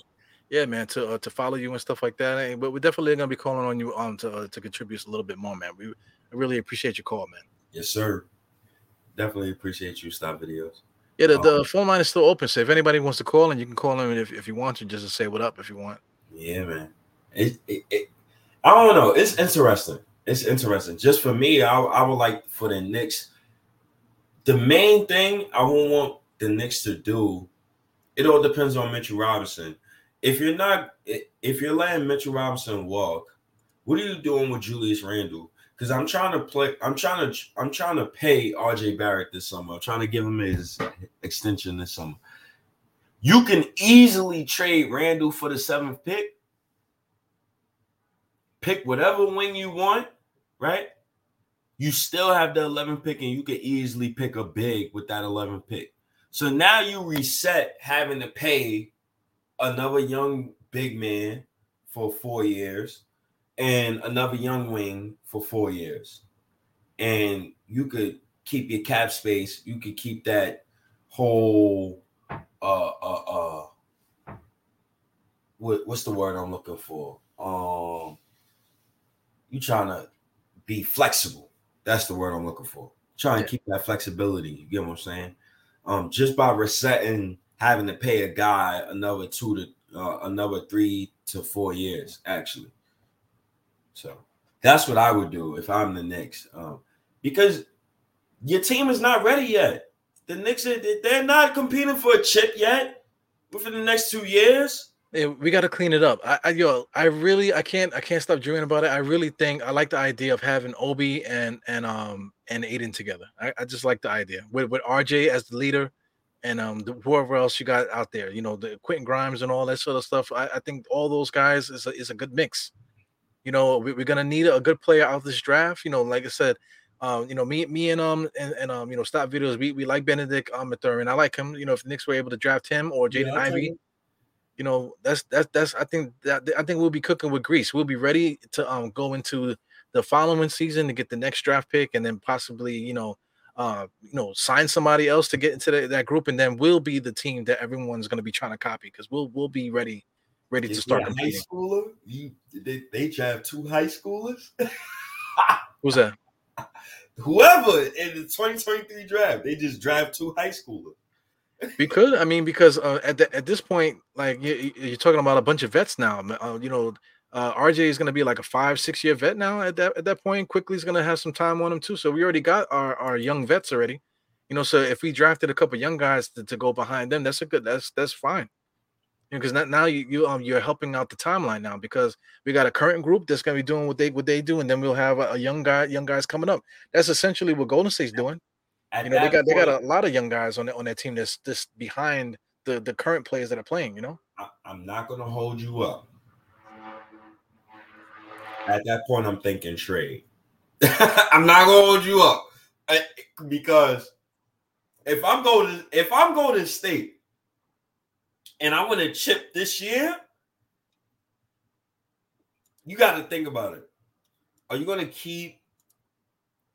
Yeah, man, to uh, to follow you and stuff like that. But we're definitely gonna be calling on you um to uh, to contribute a little bit more, man. We I really appreciate your call, man. Yes, sir. Definitely appreciate you. Stop videos. Yeah, the, the Um, phone line is still open. So if anybody wants to call in, you can call in if, if you want to, just to say what up if you want. Yeah, man. It, it, it, I don't know. It's interesting. It's interesting. Just for me, I, I would like for the Knicks. The main thing I would want the Knicks to do, it all depends on Mitchell Robinson. If you're not, if you're letting Mitchell Robinson walk, what are you doing with Julius Randle? Because I'm trying to play. I'm trying to. I'm trying to pay RJ Barrett this summer. I'm trying to give him his extension this summer. You can easily trade Randle for the seventh pick. Pick whatever wing you want, right? You still have the 11th pick, and you can easily pick a big with that 11th pick. So now you reset having to pay another young big man for four years and another young wing for four years. And you could keep your cap space. You could keep that whole uh uh uh what, what's the word I'm looking for? Um you trying to be flexible. That's the word I'm looking for. Trying to keep that flexibility. You get what I'm saying? Um, just by resetting having to pay a guy another two to uh, another three to four years, actually. So that's what I would do if I'm the Knicks. Um, because your team is not ready yet. The Knicks they're not competing for a chip yet within the next two years. Yeah, we got to clean it up. I, I yo, I really, I can't, I can't stop dreaming about it. I really think I like the idea of having Obi and and um and Ayton together. I, I just like the idea with with RJ as the leader, and um the, whoever else you got out there. You know, the Quentin Grimes and all that sort of stuff. I, I think all those guys is a, is a good mix. You know, we, we're gonna need a good player out of this draft. You know, like I said, um, you know, me, me and um and, and um, you know, stop videos. We we like Bennedict um Mathurin. I like him. You know, if the Knicks were able to draft him or Jaden Yeah, Ivey, it. you know, that's that's that's. I think that I think we'll be cooking with grease. We'll be ready to um go into the following season to get the next draft pick, and then possibly you know, uh, you know, sign somebody else to get into the, that group, and then we'll be the team that everyone's going to be trying to copy because we'll we'll be ready ready to start high schooler, you they, they draft two high schoolers. Who's that? Whoever in the 2023 draft, they just draft two high schoolers. We could. I mean, because uh, at the, at this point, like you, you- you're talking about a bunch of vets now. Uh, you know, uh, RJ is going to be like a five, six year vet now. At that at that point, Quickley is going to have some time on him too. So we already got our our young vets already. You know, so if we drafted a couple young guys to, to go behind them, that's a good. That's that's fine. Because now now you you um you're helping out the timeline now because we got a current group that's going to be doing what they what they do, and then we'll have a, a young guy young guys coming up. That's essentially what Golden State's doing. At You know, they that got they got a lot of young guys on their, on their team that's just behind the the current players that are playing. You know, I, I'm not going to hold you up. At that point, I'm thinking trade. I'm not going to hold you up I- because if I'm going to if I'm going to state and I want to chip this year, you got to think about it. Are you going to keep?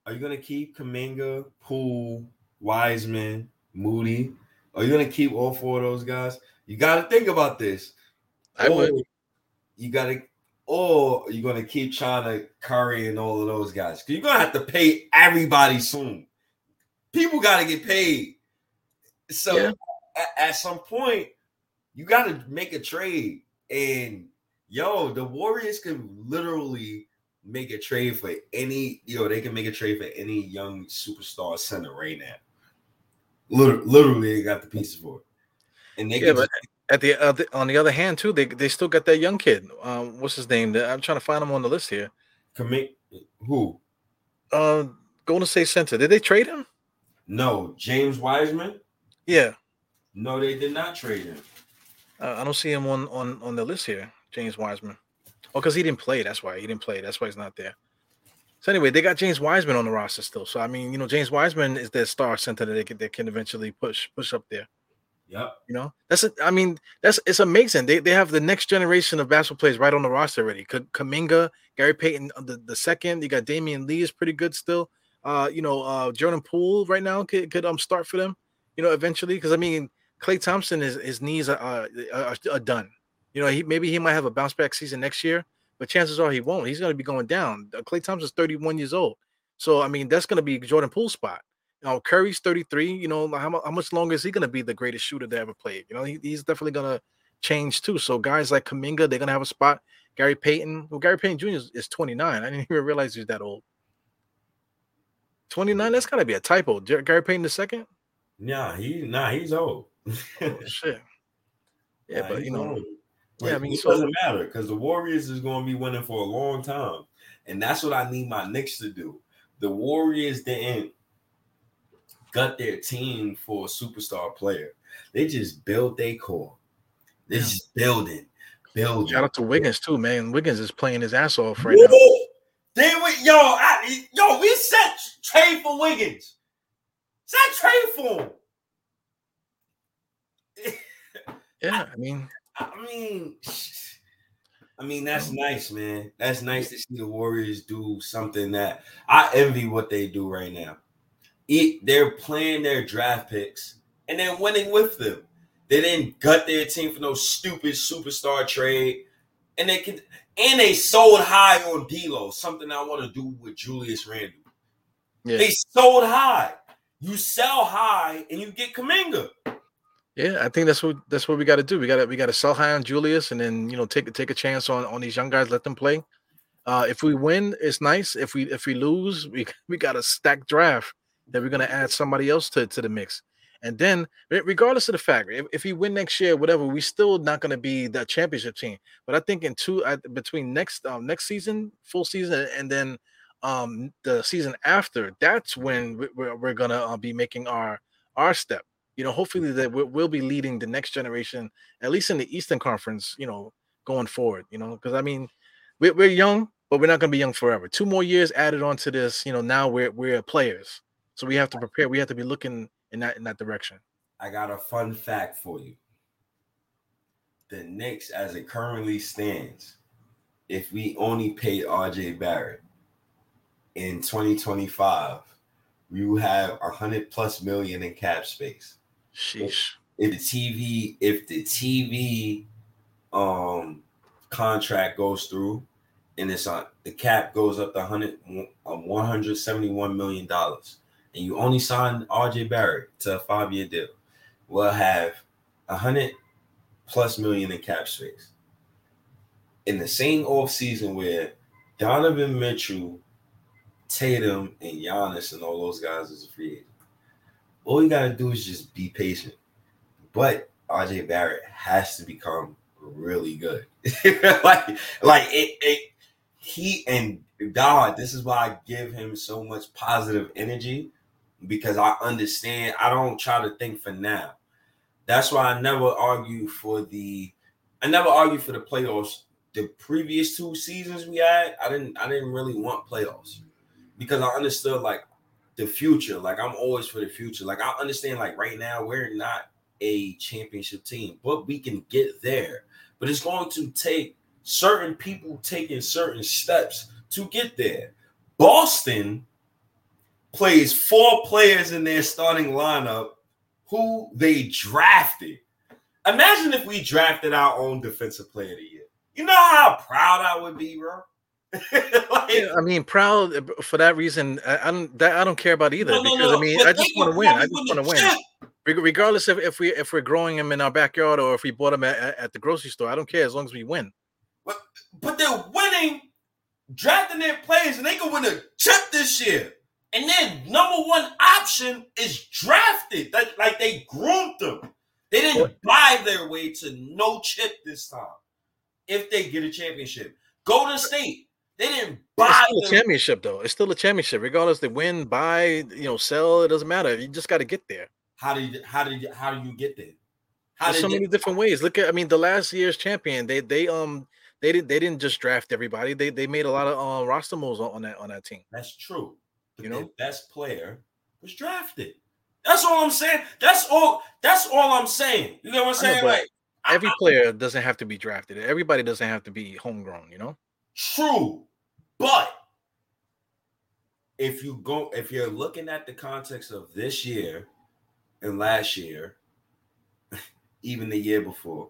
Are you going to keep Kuminga, Poole, Wiseman, Moody? Are you going to keep all four of those guys? You got to think about this. I would. You got to, or you're going to keep trying to Curry and all of those guys. You're going to have to pay everybody soon. People got to get paid. So Yeah. at, at some point, you got to make a trade. And yo, the Warriors can literally make a trade for any, yo, they can make a trade for any young superstar center right now. Literally, literally they got the pieces for it. And they Yeah, can but at the other on the other hand too, they they still got that young kid. Um, what's his name? I'm trying to find him on the list here. commit who? Uh, Golden State Center. Did they trade him? No, James Wiseman. Yeah, No, they did not trade him. uh, I don't see him on on on the list here. James Wiseman. Oh, because he didn't play. That's why he didn't play. That's why he's not there. So anyway, they got James Wiseman on the roster still. So I mean, you know, James Wiseman is their star center that they can, they can eventually push push up there. Yep. You know, that's it. I mean, that's it's amazing. They they have the next generation of basketball players right on the roster already. K- Kuminga, Gary Payton, uh, the, the second. You got Damion Lee is pretty good still. uh, you know, uh, Jordan Poole right now could could um start for them, you know, eventually. Because I mean, Klay Thompson is his knees are, are, are, are done. You know, he maybe he might have a bounce back season next year, but chances are he won't. He's going to be going down. Klay Thompson's 31 years old, so I mean that's going to be Jordan Poole's spot. You know, Curry's 33. You know, how, how much longer is he going to be the greatest shooter to ever play? You know, he, he's definitely going to change too. So guys like Kuminga, they're going to have a spot. Gary Payton, well, Gary Payton Jr. is, is 29. I didn't even realize he's that old. 29. That's got to be a typo. Gary Payton the second. Nah, he nah, he's old. oh, shit. Yeah, Nah, but you know, old. yeah, I mean, it so- doesn't matter because the Warriors is going to be winning for a long time, and that's what I need my Knicks to do. The Warriors didn't gut their team for a superstar player; they just built their core. They're Yeah. just building, building. shout out to Wiggins too, man. Wiggins is playing his ass off right now. Then we, yo, I, yo, we set trade for Wiggins. Set trade for him. Yeah, I mean, I mean, I mean that's um, nice, man. That's nice to see the Warriors do something that I envy what they do right now. It, they're playing their draft picks and then winning with them. They didn't gut their team for no stupid superstar trade, and they can and they sold high on D'Lo. Something I want to do with Julius Randle. yeah, They sold high. You sell high and you get Kuminga. yeah. I think that's what that's what we got to do. We got to we got to sell high on Julius, and then you know take take a chance on on these young guys. Let them play. Uh, if we win, it's nice. If we if we lose, we we got a stacked draft that we're gonna add somebody else to to the mix. And then, regardless of the fact, if, if we win next year, whatever, we still not going to be the championship team. But I think in two uh, between next um, next season, full season, and then um, the season after, that's when we- we're, we're going to uh, be making our our step. You know, hopefully that we'll, we'll be leading the next generation, at least in the Eastern Conference. You know, going forward. You know, because I mean, we're, we're young, but we're not going to be young forever. Two more years added onto this. You know, now we're we're players, so we have to prepare. We have to be looking in that in that direction. I got a fun fact for you. The Knicks, as it currently stands, if we only paid RJ Barrett in 2025, we will have a hundred plus million in cap space. Sheesh. If the TV, if the TV um contract goes through and it's on the cap goes up to 100 um, 171 million dollars and you only sign RJ Barrett to a five-year deal, we'll have a hundred plus million in cap space. In the same off season where Donovan Mitchell, Tatum, and Giannis and all those guys is a free agent. All you gotta do is just be patient. But RJ Barrett has to become really good. like, like it, it he and God, this is why I give him so much positive energy because I understand. I don't try to think for now. That's why I never argue for the. I never argue for the playoffs. The previous two seasons we had, I didn't. I didn't really want playoffs because I understood like the future. Like I'm always for the future. Like I understand. Like right now, we're not a championship team, but we can get there. But it's going to take certain people taking certain steps to get there. Boston plays four players in their starting lineup who they drafted. Imagine if we drafted our own defensive player of the year. You know how proud I would be, bro. like, Yeah, I mean, proud uh, for that reason. I, I don't that I don't care about either no, no, because no, I mean, I just want to win. I just want to win. Regardless if, if we if we're growing them in our backyard or if we bought them at, at at the grocery store, I don't care as long as we win. But but they're winning, drafting their players, and they can win a chip this year. And then number one option is drafted. Like, like they groomed them. They didn't buy their way to no chip this time. If they get a championship, Golden State, they didn't It's buy still a championship, though. It's still a championship, regardless they win, buy, you know, sell. It doesn't matter. You just got to get there. How did you, how did you, how do you get there? How There's so they- many different ways. Look at, I mean, the last year's champion. They they um they didn't they didn't just draft everybody. They they made a lot of uh, roster moves on, on that on that team. That's true. You know? best player was drafted. That's all I'm saying. That's all. That's all I'm saying. You know what I'm I know, saying? but like I- Every player doesn't have to be drafted. Everybody doesn't have to be homegrown. You know. True, but if you go if you're looking at the context of this year and last year, even the year before,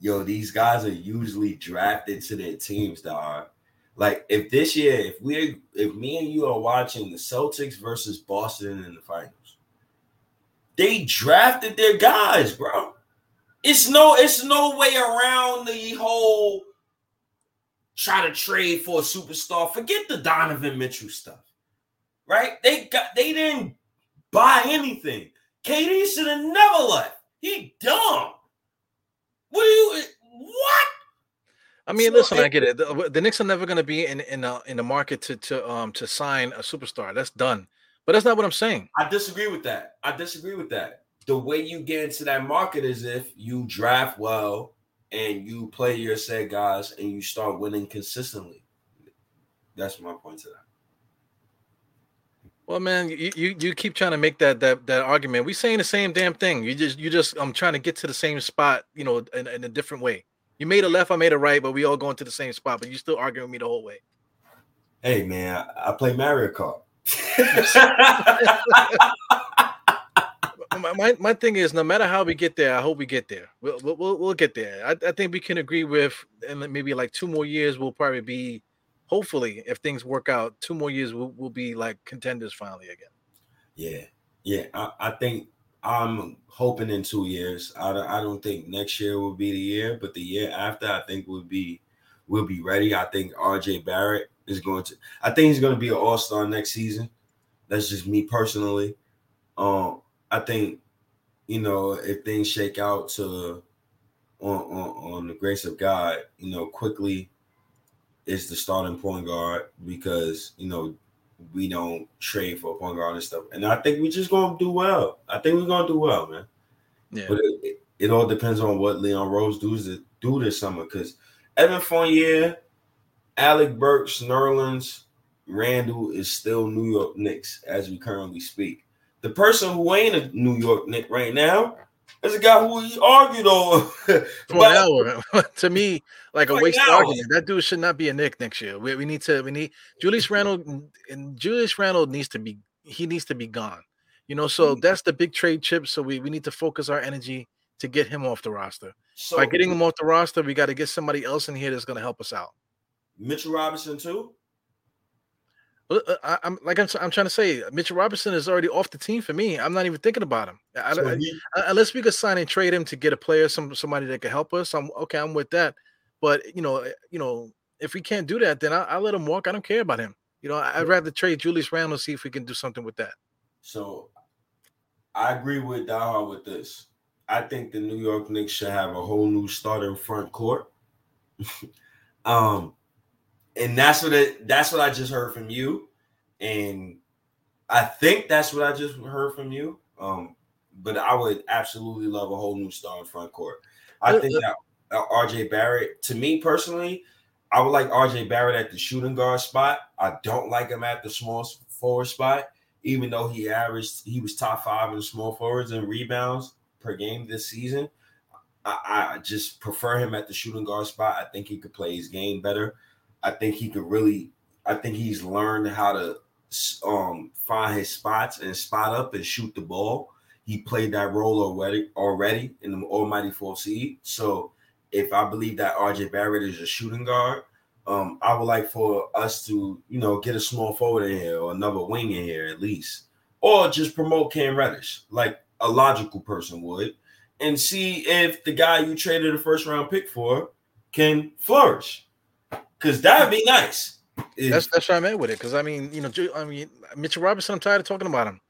yo, these guys are usually drafted to their teams that are like if this year, if we're if me and you are watching the Celtics versus Boston in the finals, they drafted their guys, bro. It's no, it's no way around the whole try to trade for a superstar. Forget the Donovan Mitchell stuff, right? They got they didn't buy anything. KD should have never left. He dumb. What do you what? I mean, So listen, I get it. The, the Knicks are never going to be in in a, in the market to to um to sign a superstar. That's done. But that's not what I'm saying. I disagree with that. I disagree with that. The way you get into that market is if you draft well and you play your set guys and you start winning consistently. That's my point to that. Well, man, you, you you keep trying to make that that that argument. We saying the same damn thing. You just you just I'm trying to get to the same spot, you know, in, in a different way. You made a left, I made a right, but we all going to the same spot. But you still arguing with me the whole way. Hey man, I, play Mario Kart. my, my, my thing is no matter how we get there i hope we get there we'll we'll, we'll, we'll get there I, I think we can agree with and maybe like two more years we'll probably be hopefully if things work out two more years we'll, we'll be like contenders finally again yeah, yeah. I, I think I'm hoping in two years. I don't, I don't think next year will be the year, but the year after, I think we'll be we'll be ready. I think RJ Barrett is going to. I think he's going to be an All Star next season. That's just me personally. Um, I think you know if things shake out to on on, on the grace of God, you know, Quickley is the starting point guard because you know we don't trade for a point guard and stuff. And I think we're just gonna do well. I think we're gonna do well, man. yeah But it, it, it all depends on what Leon Rose does to do this summer. Because Evan Fournier, Alec Burks, Nerlens, Randle is still New York Knicks as we currently speak. The person who ain't a New York Knick right now is a guy who he argued on. For an hour. To me like a wasted hour. argument. That dude should not be a Knick next year. We, we need to we need julius randle and julius randle needs to be he needs to be gone. You know so mm-hmm. that's the big trade chip. So we, we need to focus our energy to get him off the roster. So by getting him off the roster, we got to get somebody else in here that's going to help us out. Mitchell Robinson too. Uh, uh, I, I'm like I'm, I'm trying to say, Mitchell Robinson is already off the team for me. I'm not even thinking about him. I, So he- I- unless we could sign and trade him to get a player, some somebody that could help us. I'm okay. I'm with that. But you know, eh, you know, if we can't do that, then I, I'll let him walk. I don't care about him. You know, I'd rather trade Julius Randle see if we can do something with that. So I agree with Daha with this. I think the New York Knicks should have a whole new starting front court. um, and that's what it, that's what I just heard from you, and I think that's what I just heard from you. Um, but I would absolutely love a whole new star in front court. I Uh, think that uh, RJ Barrett, to me personally, I would like RJ Barrett at the shooting guard spot. I don't like him at the small forward spot even though he averaged, he was top five in the small forwards and rebounds per game this season. I, I just prefer him at the shooting guard spot. I think he could play his game better. I think he could really. I think he's learned how to um, find his spots and spot up and shoot the ball. He played that role already already in the Almighty Four Seed. So if I believe that RJ Barrett is a shooting guard, um, I would like for us to, you know, get a small forward in here or another wing in here at least, or just promote Cam Reddish like a logical person would, and see if the guy you traded a first round pick for can flourish, because that'd be nice. That's that's where I'm with it. Because I mean, you know, I mean, Mitchell Robinson. I'm tired of talking about him.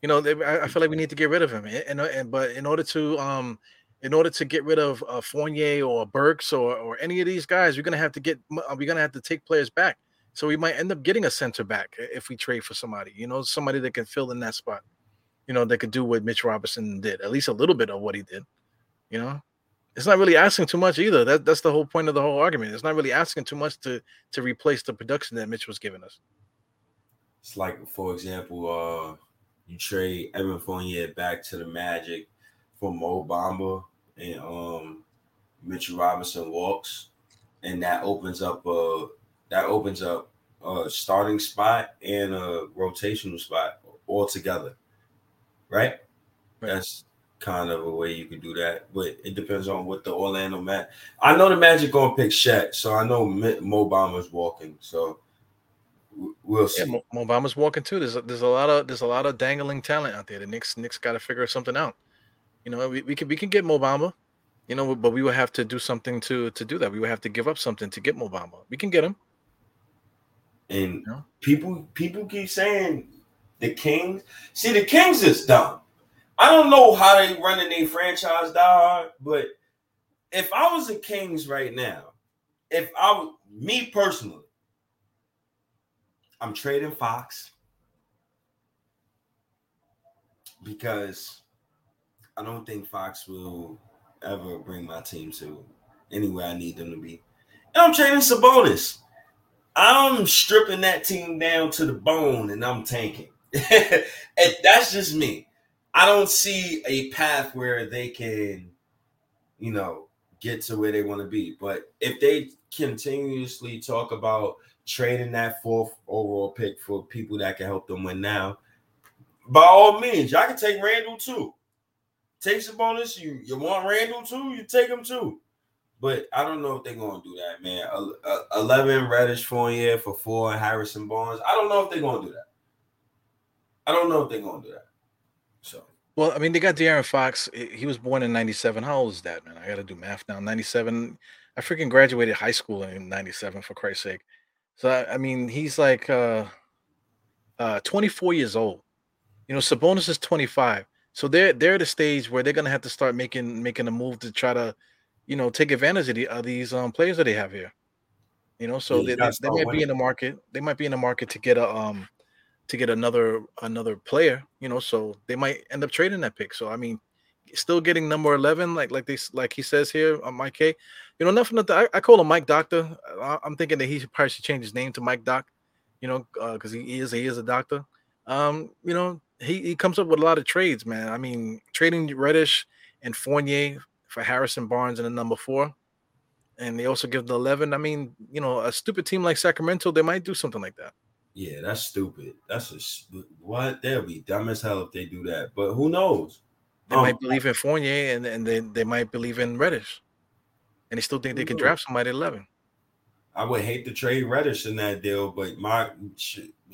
You know, they, I, feel like we need to get rid of him. And, and, and but in order to um, in order to get rid of uh, Fournier or Burks or or any of these guys, we're gonna have to get uh, we're gonna have to take players back. So we might end up getting a center back if we trade for somebody. You know, somebody that can fill in that spot. You know, that could do what Mitch Robinson did, at least a little bit of what he did. You know, it's not really asking too much either. That that's the whole point of the whole argument. It's not really asking too much to to replace the production that Mitch was giving us. It's like, for example, uh, you trade Evan Fournier back to the Magic for Mo Bamba and um, Mitchell Robinson walks, and that opens up uh that opens up a starting spot and a rotational spot all together, right? Right. That's kind of a way you could do that, but it depends on what the Orlando Mag. I know the Magic gonna pick Shaq, so I know Mo Bamba's walking, so we'll see. Yeah, Mo, Bamba's walking too. There's a, there's a lot of there's a lot of dangling talent out there. The Knicks Knicks got to figure something out. You know, we, we can we can get Mo Bamba, you know, but we would have to do something to to do that. We would have to give up something to get Mo Bamba. We can get him. And Yeah. people people keep saying the Kings. See, the Kings is dumb. I don't know how they running their franchise down, but if I was the Kings right now, if I was me personally, I'm trading Fox because I don't think Fox will ever bring my team to anywhere I need them to be. And I'm trading Sabonis. I'm stripping that team down to the bone and I'm tanking. and that's just me. I don't see a path where they can, you know, get to where they want to be. But if they continuously talk about trading that fourth overall pick for people that can help them win now, by all means, y'all can take Randle too. Take Sabonis. You you want Randle too? You take him too. But I don't know if they're gonna do that, man. Uh, Eleven Reddish Fournier for four and Harrison Barnes. I don't know if they're gonna do that. I don't know if they're gonna do that. Well, I mean, they got De'Aaron Fox. He was born in '97. How old is that, man? I got to do math now. '97. I freaking graduated high school in '97, for Christ's sake. So I, I mean, he's like uh, uh, 24 years old. You know, Sabonis is 25. So they're they're at a stage where they're gonna have to start making making a move to try to, you know, take advantage of, the, of these um players that they have here. You know, so Yeah, they, they, they might be in the market. They might be in the market to get a um to get another another player. You know, so they might end up trading that pick. So I mean, still getting number 11, like like they like he says here on Mike K. You know, nothing. nothing I, I call him Mike Doctor. I, I'm thinking that he should probably should change his name to Mike Doc. You know, because he is he is a doctor. Um, you know, he, he comes up with a lot of trades, man. I mean, trading Reddish and Fournier for Harrison Barnes and the number four. And they also give the 11. I mean, you know, a stupid team like Sacramento, they might do something like that. Yeah, that's stupid. That's a what they'll be dumb as hell if they do that. But who knows? They Um, might believe in Fournier and, and they, they might believe in Reddish. And they still think they can draft somebody at 11. I would hate to trade Reddish in that deal, but my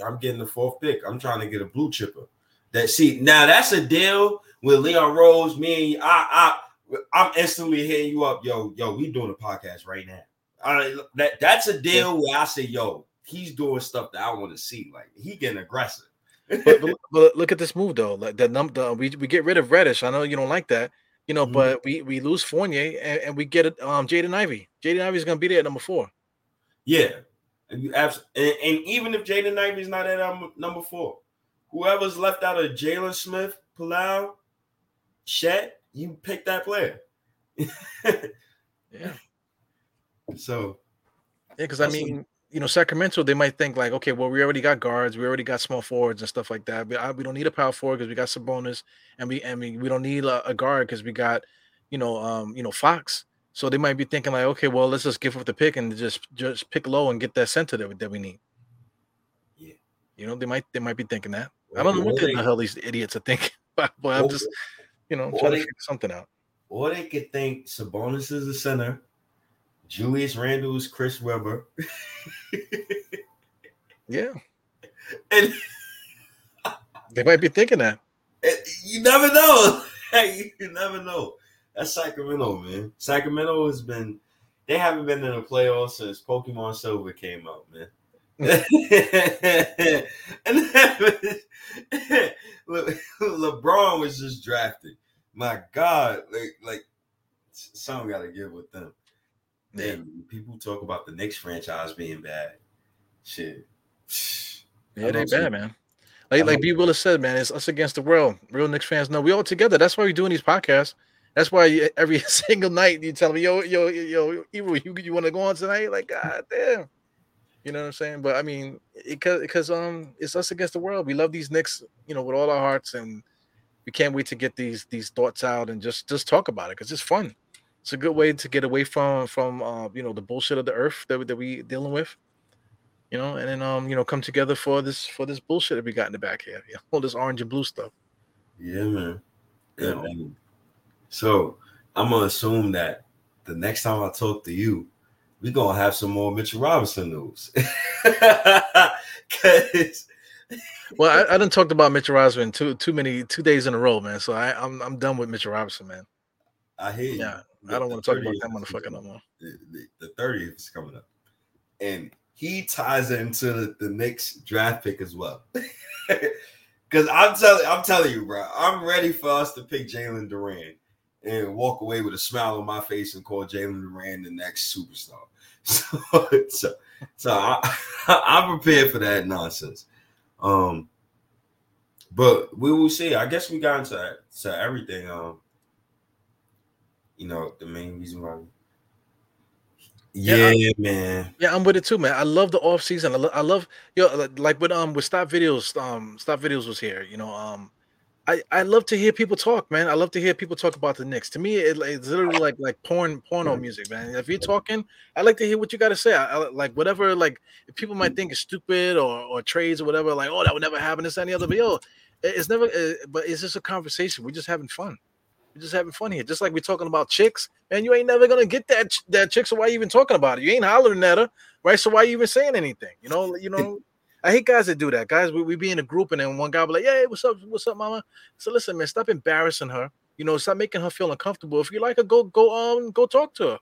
I'm getting the fourth pick. I'm trying to get a blue chipper. That see now that's a deal with Leon Rose. Me and I, I, I'm instantly hitting you up, yo, yo. We doing a podcast right now. I, that that's a deal where I say, yo, he's doing stuff that I want to see. Like he getting aggressive. But, but, but look at this move though. Like the number, we, we get rid of Reddish. I know you don't like that, you know, Mhm. but we we lose Fournier and, and we get it. Um, Jaden Ivey. Jaden Ivey is gonna be there at number four. Yeah, and, you abs- and, and even if Jaden Ivey's not at um, number four, whoever's left out of Jalen Smith, Paolo, Chet, you pick that player. Yeah, So yeah. Because I mean, you know, Sacramento, they might think like, okay, well, we already got guards, we already got small forwards and stuff like that. We, I, we don't need a power forward because we got Sabonis, and we and we, we don't need a, a guard because we got, you know, um, you know, Fox. So they might be thinking like, okay, well, let's just give up the pick and just just pick low and get that center that we, that we need. Yeah. You know, they might they might be thinking that. I don't know what the hell these idiots are thinking, but, but I'm just you know trying to figure something out. or they could think Sabonis is the center, Julius Randle is Chris Webber, Yeah, and they might be thinking that. you never know. Hey, you never know. That's Sacramento, man. Sacramento has been. They haven't been in the playoffs since Pokemon Silver came out, man. and Le- LeBron was just drafted. My God, like, like something got to give with them. And people talk about the Knicks franchise being bad. Shit. Yeah, they bad, man. Like like B Willis said, man, it's us against the world. Real Knicks fans know we all together. That's why we're doing these podcasts. That's why every single night you tell me, yo, yo, yo, Ebro, you you want to go on tonight? Like, god damn. You know what I'm saying? But I mean, because because um, it's us against the world. We love these Knicks, you know, with all our hearts, and we can't wait to get these these thoughts out and just just talk about it because it's fun. It's a good way to get away from from uh, you know the bullshit of the earth that we, that we dealing with. You know, and then um, you know, come together for this for this bullshit that we got in the back here. Yeah, all this orange and blue stuff. Yeah, man. Yeah, know. man. So I'm gonna assume that the next time I talk to you, we're gonna have some more Mitchell Robinson news. Cause Well, I, I didn't talk about Mitchell Robinson too too many two days in a row, man. So I, I'm I'm done with Mitchell Robinson, man. I hear you. Yeah, I don't want to talk about that motherfucker no more. the, 30th is coming up. And he ties it into the, the Knicks draft pick as well. Cause I'm telling I'm telling you, bro, I'm ready for us to pick Jalen Duren and walk away with a smile on my face and call Jalen Duren the next superstar. So, so, so I, I'm prepared for that nonsense. Um, but we will see. I guess we got into to everything. Um, you know, the main reason why. Yeah, Yeah, I- man. Yeah, I'm with it too, man. I love the off season. I, lo- I love yo like- with um with stop videos. Um, stop videos was here. You know, um, I I love to hear people talk, man. I love to hear people talk about the Knicks. To me, it, it's literally like like porn porno music, man. If you're talking, I like to hear what you got to say. I, I like whatever like if people might think is stupid or or trades or whatever. Like, oh, that would never happen. This and the other. But yo, it's never. But it's just a conversation. We're just having fun. We're just having fun here. Just like we're talking about chicks, and you ain't never gonna get that that chick. So why you even talking about it? You ain't hollering at her, right? So why you even saying anything? You know, you know. I hate guys that do that. Guys, we, we be in a group and then one guy be like, "Hey, what's up? What's up, mama?" So listen, man, stop embarrassing her. You know, stop making her feel uncomfortable. If you like her, go go um go talk to her.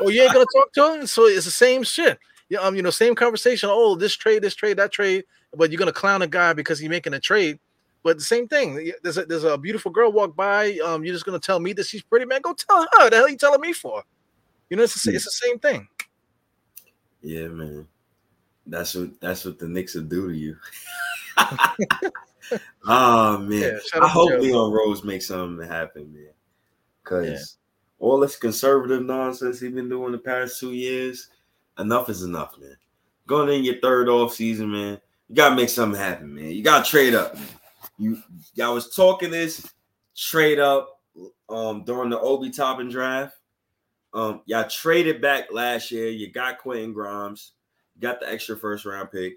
oh, you ain't gonna talk to her, so it's the same shit. Yeah, um, you know, same conversation. Oh, this trade, this trade, that trade. But you're gonna clown a guy because he's making a trade. But the same thing. There's a there's a beautiful girl walk by. Um, you're just gonna tell me that she's pretty, man. Go tell her. The hell you telling me for? You know, it's the, it's the same thing. Yeah, man. That's what that's what the Knicks will do to you. oh man. Yeah, I hope. Leon Rose makes something happen, man. Cause all this conservative nonsense he's been doing the past two years, enough is enough, man. Going in your third off season, man. You gotta make something happen, man. You gotta trade up. Man. You y'all was talking this trade up um during the Obi Toppin draft. Um, y'all traded back last year. You got Quentin Grimes, you got the extra first round pick.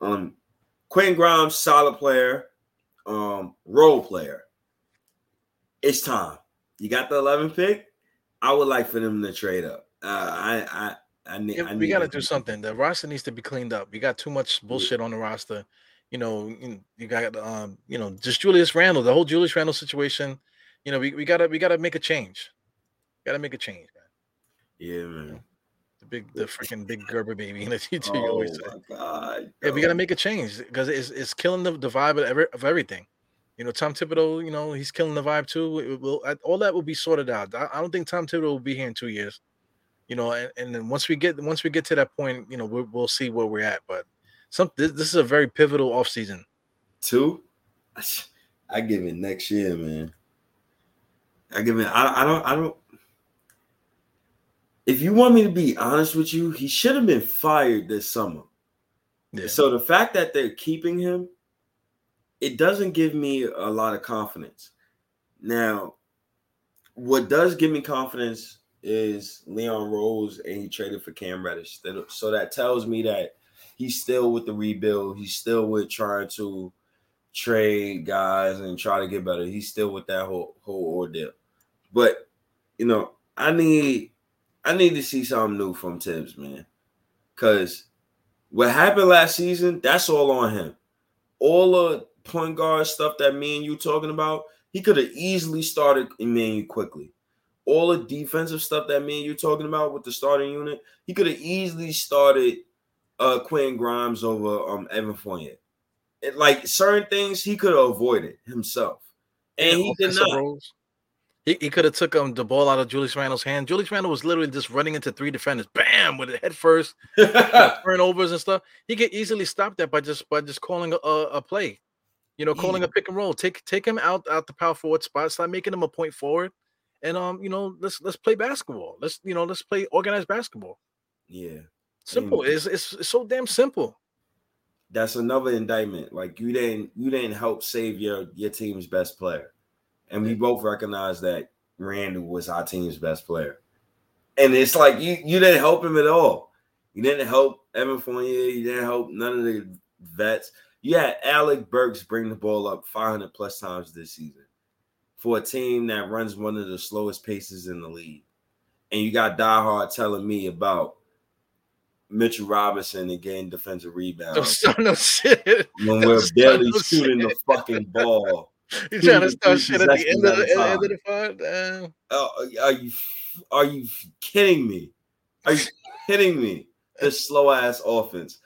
Um, Quentin Grimes, solid player, um, role player. It's time. You got the 11 pick. I would like for them to trade up. Uh, I, I, I need. Yeah, I we got to do something. The roster needs to be cleaned up. We got too much bullshit on the roster. You know, you got um, you know, just Julius Randle, the whole Julius Randle situation. You know, we, we gotta we gotta make a change. Gotta make a change, man. Yeah, man. The big, the freaking big Gerber baby. And you Oh always say. god. Yeah, we gotta make a change because it's it's killing the, the vibe of, every, of everything. You know, Tom Thibodeau, you know, he's killing the vibe too. It will all that will be sorted out. I, I don't think Tom Thibodeau will be here in two years. You know, and, and then once we get once we get to that point, you know, we'll, we'll see where we're at. But some this, this is a very pivotal offseason. two. I give it next year, man. I give it. I, I don't. I don't. If you want me to be honest with you, he should have been fired this summer. Yeah. So the fact that they're keeping him, it doesn't give me a lot of confidence. Now, what does give me confidence is Leon Rose and he traded for Cam Reddish. So that tells me that he's still with the rebuild. He's still with trying to trade guys and try to get better. He's still with that whole whole ordeal. But you know, I need I need to see something new from Tibbs, man. Cause what happened last season, that's all on him. All the point guard stuff that me and you talking about, he could have easily started me and you Quickley. All the defensive stuff that me and you talking about with the starting unit, he could have easily started uh Quinn Grimes over um Evan Fournier. It, like certain things he could have avoided himself. And he did not. roles. He, he could have took um, the ball out of Julius Randle's hand. Julius Randle was literally just running into three defenders, bam, with it head first, know, turnovers and stuff. He could easily stop that by just by just calling a, a, a play, you know, calling a pick and roll. Take take him out out the power forward spot. Start making him a point forward, and um, you know, let's let's play basketball. Let's you know, let's play organized basketball. yeah. Simple. It's, it's it's so damn simple. that's another indictment. Like you didn't you didn't help save your your team's best player, and we both recognize that Randle was our team's best player. And it's like you you didn't help him at all. You didn't help Evan Fournier. You didn't help none of the vets. You had Alec Burks bring the ball up 500 plus times this season for a team that runs one of the slowest paces in the league. And you got Die Hard telling me about Mitchell Robinson and getting defensive rebounds. Don't start no shit. When we're start barely no shooting shit. the fucking ball. You trying to start shit at the end of the, possessions at a end of the fight? Damn. Uh, are you are you kidding me? Are you kidding me? This slow ass offense.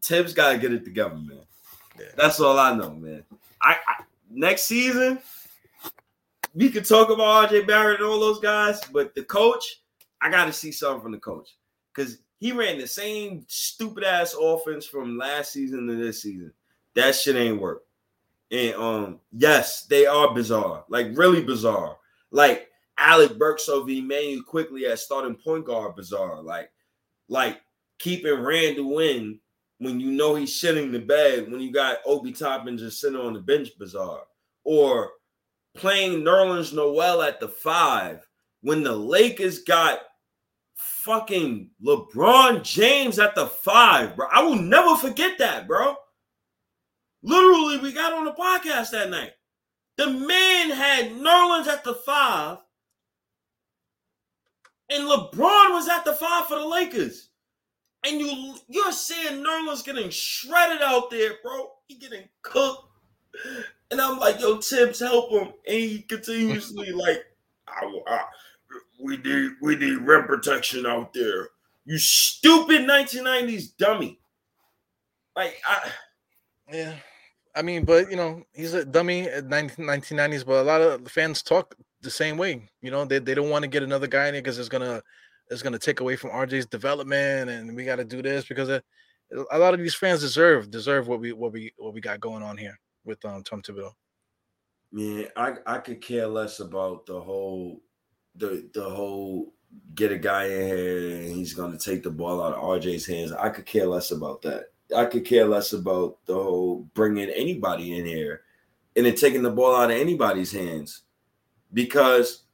Tibbs got to get it together, man. Yeah. That's all I know, man. I, I next season we could talk about RJ Barrett and all those guys, but the coach, I got to see something from the coach because he ran the same stupid ass offense from last season to this season. That shit ain't work. And um, yes, they are bizarre, like really bizarre. Like Alec Burks over Immanuel Quickley as starting point guard, bizarre. Like, like keeping Randle in when you know he's shitting the bed when you got Obi Toppin just sitting on the bench, bizarre. Or playing Nerlens Noel at the five when the Lakers got fucking LeBron James at the five, bro. I will never forget that, bro. Literally, we got on the podcast that night. The man had Nerlens at the five, and LeBron was at the five for the Lakers. And you you're seeing Nerlens getting shredded out there, bro. He getting cooked. And I'm like, yo, Tibbs, help him. And he continuously like, I, I, we need we need rim protection out there. You stupid 1990s dummy. Like I Yeah. I mean, but you know, he's a dummy at 19, 1990s, but a lot of fans talk the same way. You know, they, they don't want to get another guy in there because it's gonna it's gonna take away from RJ's development, and we got to do this because of, a lot of these fans deserve deserve what we what we what we got going on here with um Tom Thibodeau. Man, I I could care less about the whole the the whole get a guy in here and he's gonna take the ball out of RJ's hands. I could care less about that. I could care less about the whole bringing anybody in here and then taking the ball out of anybody's hands because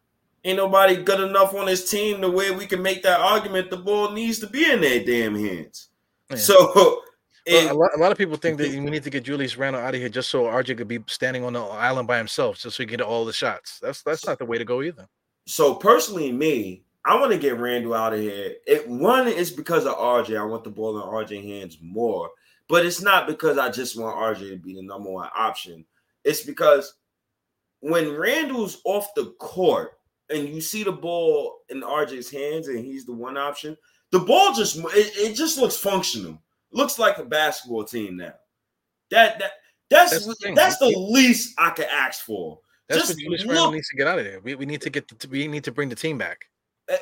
ain't nobody good enough on this team the way we can make that argument the ball needs to be in their damn hands. Yeah. So Well, a, lot, a lot of people think that we need to get Julius Randle out of here just so RJ could be standing on the island by himself, just so he can get all the shots. That's that's not the way to go either. So personally, me, I want to get Randle out of here. It one is because of RJ. I want the ball in RJ hands more, but it's not because I just want RJ to be the number one option. It's because when Randle's off the court and you see the ball in RJ's hands and he's the one option, the ball just it, it just looks functional. Looks like a basketball team now. That that that's That's the that's the least I could ask for. That's Just what Julius Randle look- needs to get out of there. We, we need to get the, we need to bring the team back. Uh,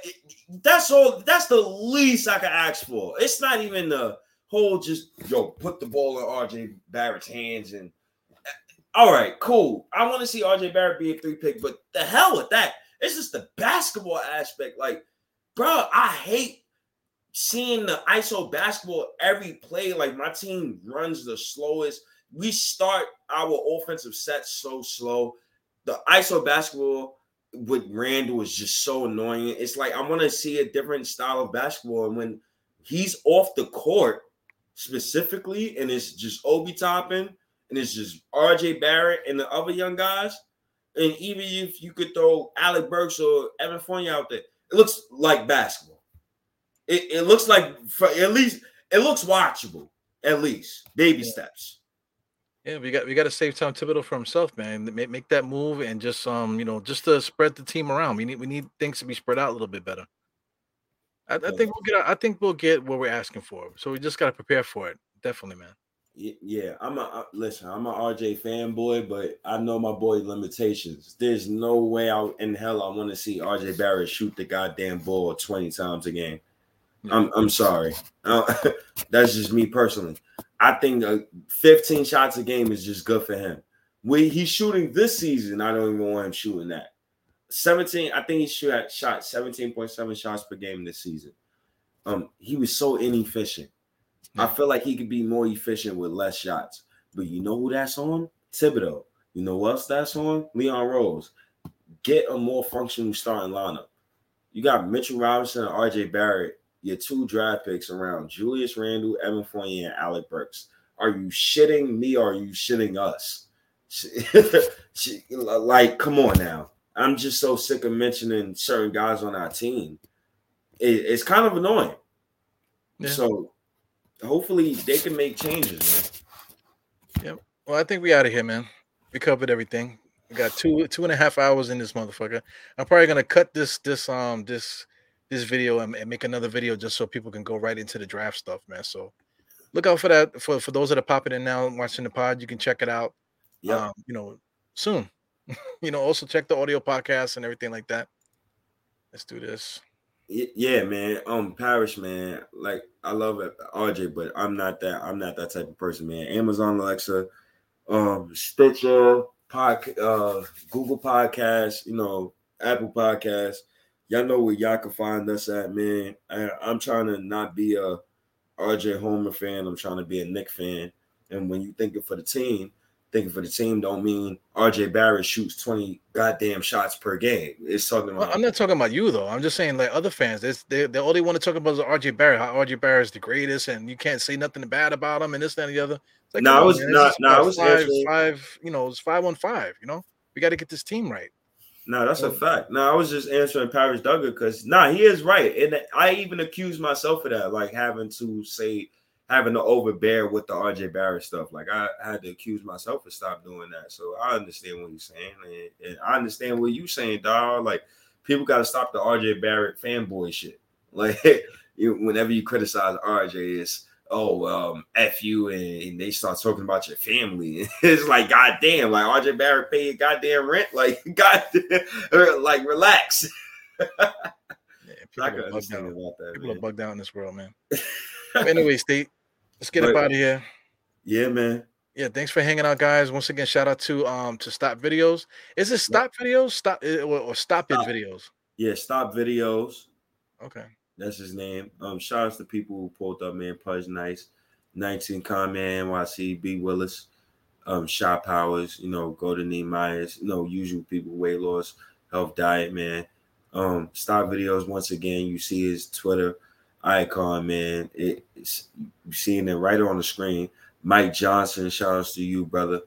That's all. That's the least I can ask for. It's not even the whole just yo put the ball in RJ Barrett's hands and uh, all right, cool. I want to see RJ Barrett be a three pick, but the hell with that. It's just the basketball aspect. Like, bro, I hate seeing the ISO basketball every play. Like my team runs the slowest. We start our offensive sets so slow. The ISO basketball with Randle is just so annoying. It's like I want to see a different style of basketball. And when he's off the court specifically, and it's just Obi Toppin, and it's just RJ Barrett and the other young guys, and even if you could throw Alec Burks or Evan Fournier out there, it looks like basketball. It, it looks like for at least it looks watchable. At least baby Yeah. steps. Yeah, we got we got to save Tom Thibodeau for himself, man. Make, make that move and just um you know just to spread the team around. We need we need things to be spread out a little bit better. I, I think we'll get I think we'll get what we're asking for. So we just got to prepare for it. Definitely, man. Yeah, I'm a listen. I'm a RJ fanboy, but I know my boy limitations. There's no way out in hell I want to see RJ Barrett shoot the goddamn ball 20 times a game. I'm I'm sorry. Uh, that's just me personally. I think uh, 15 shots a game is just good for him. We he's shooting this season. I don't even want him shooting that. 17. I think he shot shot 17.7 shots per game this season. Um, he was so inefficient. I feel like he could be more efficient with less shots. But you know who that's on? Thibodeau. You know what else that's on? Leon Rose. Get a more functional starting lineup. You got Mitchell Robinson and RJ Barrett. Your two draft picks around Julius Randle, Evan Fournier, and Alec Burks. Are you shitting me or are you shitting us? like, come on now. I'm just so sick of mentioning certain guys on our team. It, it's kind of annoying. Yeah. So hopefully they can make changes, man. Yep. Well, I think we out of here, man. We covered everything. We got two two and a half hours in this motherfucker. I'm probably gonna cut this this um this this video and, and make another video just so people can go right into the draft stuff, man. So look out for that for for those that are popping in now watching the pod. You can check it out. Yeah, um, you know, soon. you know, also check the audio podcast and everything like that. Let's do this. Yeah, man. Um, Parish, man. Like I love it, RJ, but I'm not that. I'm not that type of person, man. Amazon Alexa, um, Stitcher, pod, uh, Google Podcast, you know, Apple Podcast. Y'all know where y'all can find us at, man. I, I'm trying to not be a RJ Homer fan. I'm trying to be a Knick fan. And when you thinking for the team, thinking for the team don't mean RJ Barrett shoots 20 goddamn shots per game. It's talking about. I'm not talking about you though. I'm just saying like other fans. They they all they want to talk about is RJ Barrett. How RJ Barrett is the greatest, and you can't say nothing bad about him, and this that, and the other. like, no, I was not. No, I was five, five. You know, it's five on five. You know, we got to get this team right. No, that's a oh. fact. No, I was just answering Paris Duggar because nah, he is right, and I even accused myself of that, like having to say having to overbear with the RJ Barrett stuff. Like I, had to accuse myself of stop doing that. So I understand what you're saying, and, and I understand what you're saying, dog. Like people got to stop the RJ Barrett fanboy shit. Like you, whenever you criticize RJ, it's oh um f you, and, and they start talking about your family. it's like goddamn, like RJ Barrett paid goddamn rent. Like god, like relax. yeah, people, are bugged, out. That, people are bugged out in this world, man. anyway, state Let's get but, up out of here. Yeah, man. Yeah, thanks for hanging out, guys. Once again, shout out to um to Stop Videos. Is it Stop Videos? Stop eh, or, or Stop It Videos? Yeah, Stop Videos. Okay. That's his name. Um, shout out to people who pulled up, man. Pudge Nice, 19 Comment, NYC, B Willis, um, Shop Powers, you know, Golden E Myers, you know, usual people, weight loss, health diet, man. Um, Stop Videos, once again, you see his Twitter icon, man. It, it's you seeing it right on the screen. Mike Johnson, shout outs to you, brother.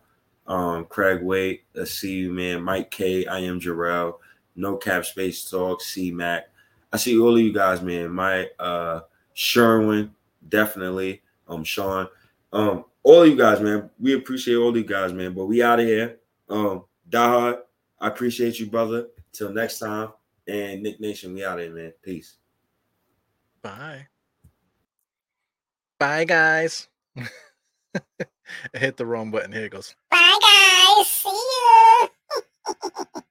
Um, Craig Wade, I see you, man. Mike K, I am Jarrell. No cap space talk, C Mac. I see all of you guys, man. My uh Sherwin, definitely. Um, Sean. Um, all of you guys, man. We appreciate all of you guys, man. But we out of here. Um, Die I appreciate you, brother. Till next time. And Knick Nation, we out of here, man. Peace. Bye. Bye, guys. I hit the wrong button. Here it goes. Bye, guys. See you.